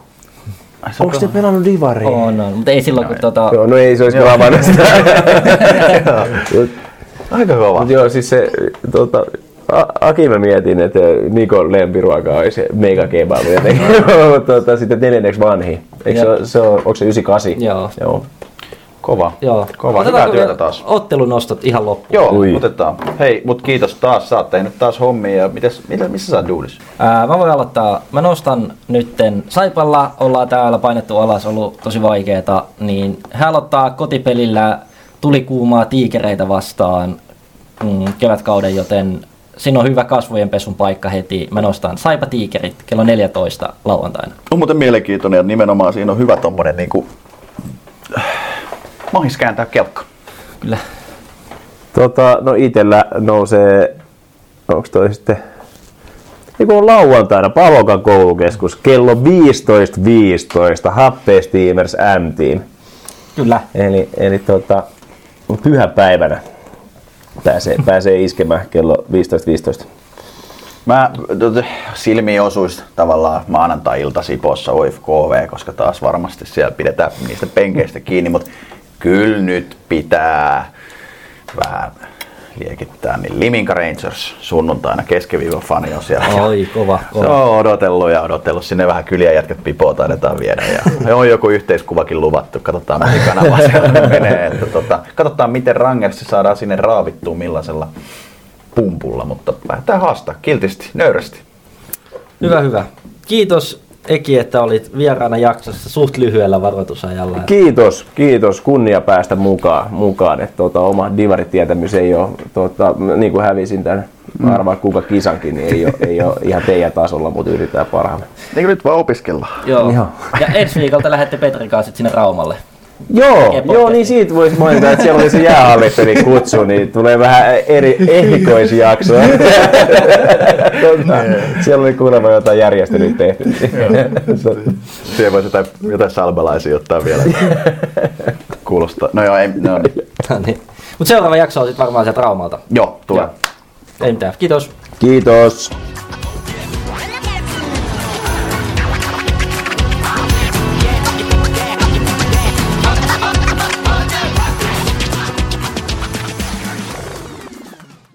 S5: Onko te pelannut Divariin?
S3: On, on. Mutta ei silloin, kun tota...
S5: Joo, no ei se olisi kyllä avannut sitä.
S4: Aika kova.
S5: Mut joo, siis se, tota, A- Aki mä mietin, että Nikon lempiruoka olisi mega kebab jotenkin, mutta tota, sitten neljänneksi vanhi. Eikö se, se on, onko se 98?
S3: Joo.
S5: Joo.
S4: Kova.
S3: Joo.
S4: Kova. Hyvää työtä taas.
S3: Ottelunostot ihan loppuun.
S4: Joo,
S5: Ui.
S4: otetaan. Hei, mut kiitos taas. Sä oot tehnyt taas hommia. Ja mites, mitä, missä sä oot duudissa?
S3: Ää, mä voin aloittaa. Mä nostan nytten Saipalla, ollaan täällä painettu alas, ollut tosi vaikeeta, niin hän aloittaa kotipelillä tulikuumaa tiikereitä vastaan mm, kevätkauden, joten siinä on hyvä kasvojen pesun paikka heti. Mä nostan Saipa Tiikerit kello 14 lauantaina.
S4: On muuten mielenkiintoinen ja nimenomaan siinä on hyvä tommonen niinku... Mahis kääntää kelkka.
S3: Kyllä.
S5: Tota, no itellä nousee, onko toi sitten, niin on lauantaina Palokan koulukeskus kello 15.15 Happe Steamers M-Team.
S3: Kyllä.
S5: Eli, eli tota, pyhäpäivänä pääsee, pääsee iskemään kello 15.15.
S4: Mä tota, silmiin osuis tavallaan maanantai-ilta Sipossa OFKV, koska taas varmasti siellä pidetään niistä penkeistä kiinni, mutta kyllä nyt pitää vähän liekittää, niin Liminka Rangers sunnuntaina keskiviikon fani on siellä.
S3: Oi, kova,
S4: Se
S3: kova.
S4: on odotellut ja odotellut. Sinne vähän kyliä jätkät pipoa taidetaan viedä. Ja on joku yhteiskuvakin luvattu. Katsotaan, mihin kanavaan se menee. Että tota, katsotaan, miten Rangersi saadaan sinne raavittua millaisella pumpulla. Mutta lähdetään haastaa kiltisti, nöyrästi.
S3: Hyvä, hyvä. Kiitos Eki, että olit vieraana jaksossa suht lyhyellä varoitusajalla.
S5: Kiitos, kiitos. Kunnia päästä mukaan. mukaan. että tota, oma divaritietämys ei ole, tota, niin kuin hävisin tämän arvaa kuka kisankin, niin ei ole, ei ole ihan teidän tasolla, mutta yritetään parhaamme.
S4: Eikö nyt vaan opiskella?
S3: Joo.
S5: Joo.
S3: Ja ensi viikolta lähdette Petrin kanssa sinne Raumalle.
S5: Joo, joo, niin siitä voisi mainita, että siellä oli se jäähallittelin kutsu, niin tulee vähän eri erikoisjakso. tota, siellä oli kuulemma jotain järjestelyä tehty.
S4: Siihen voisi jotain, jotain salbalaisia ottaa vielä. Kuulostaa. No joo, ei, no niin.
S3: No niin. Mutta seuraava jakso on sitten varmaan sieltä Raumalta.
S4: Joo, tulee.
S3: Ei mitään. Kiitos.
S5: Kiitos.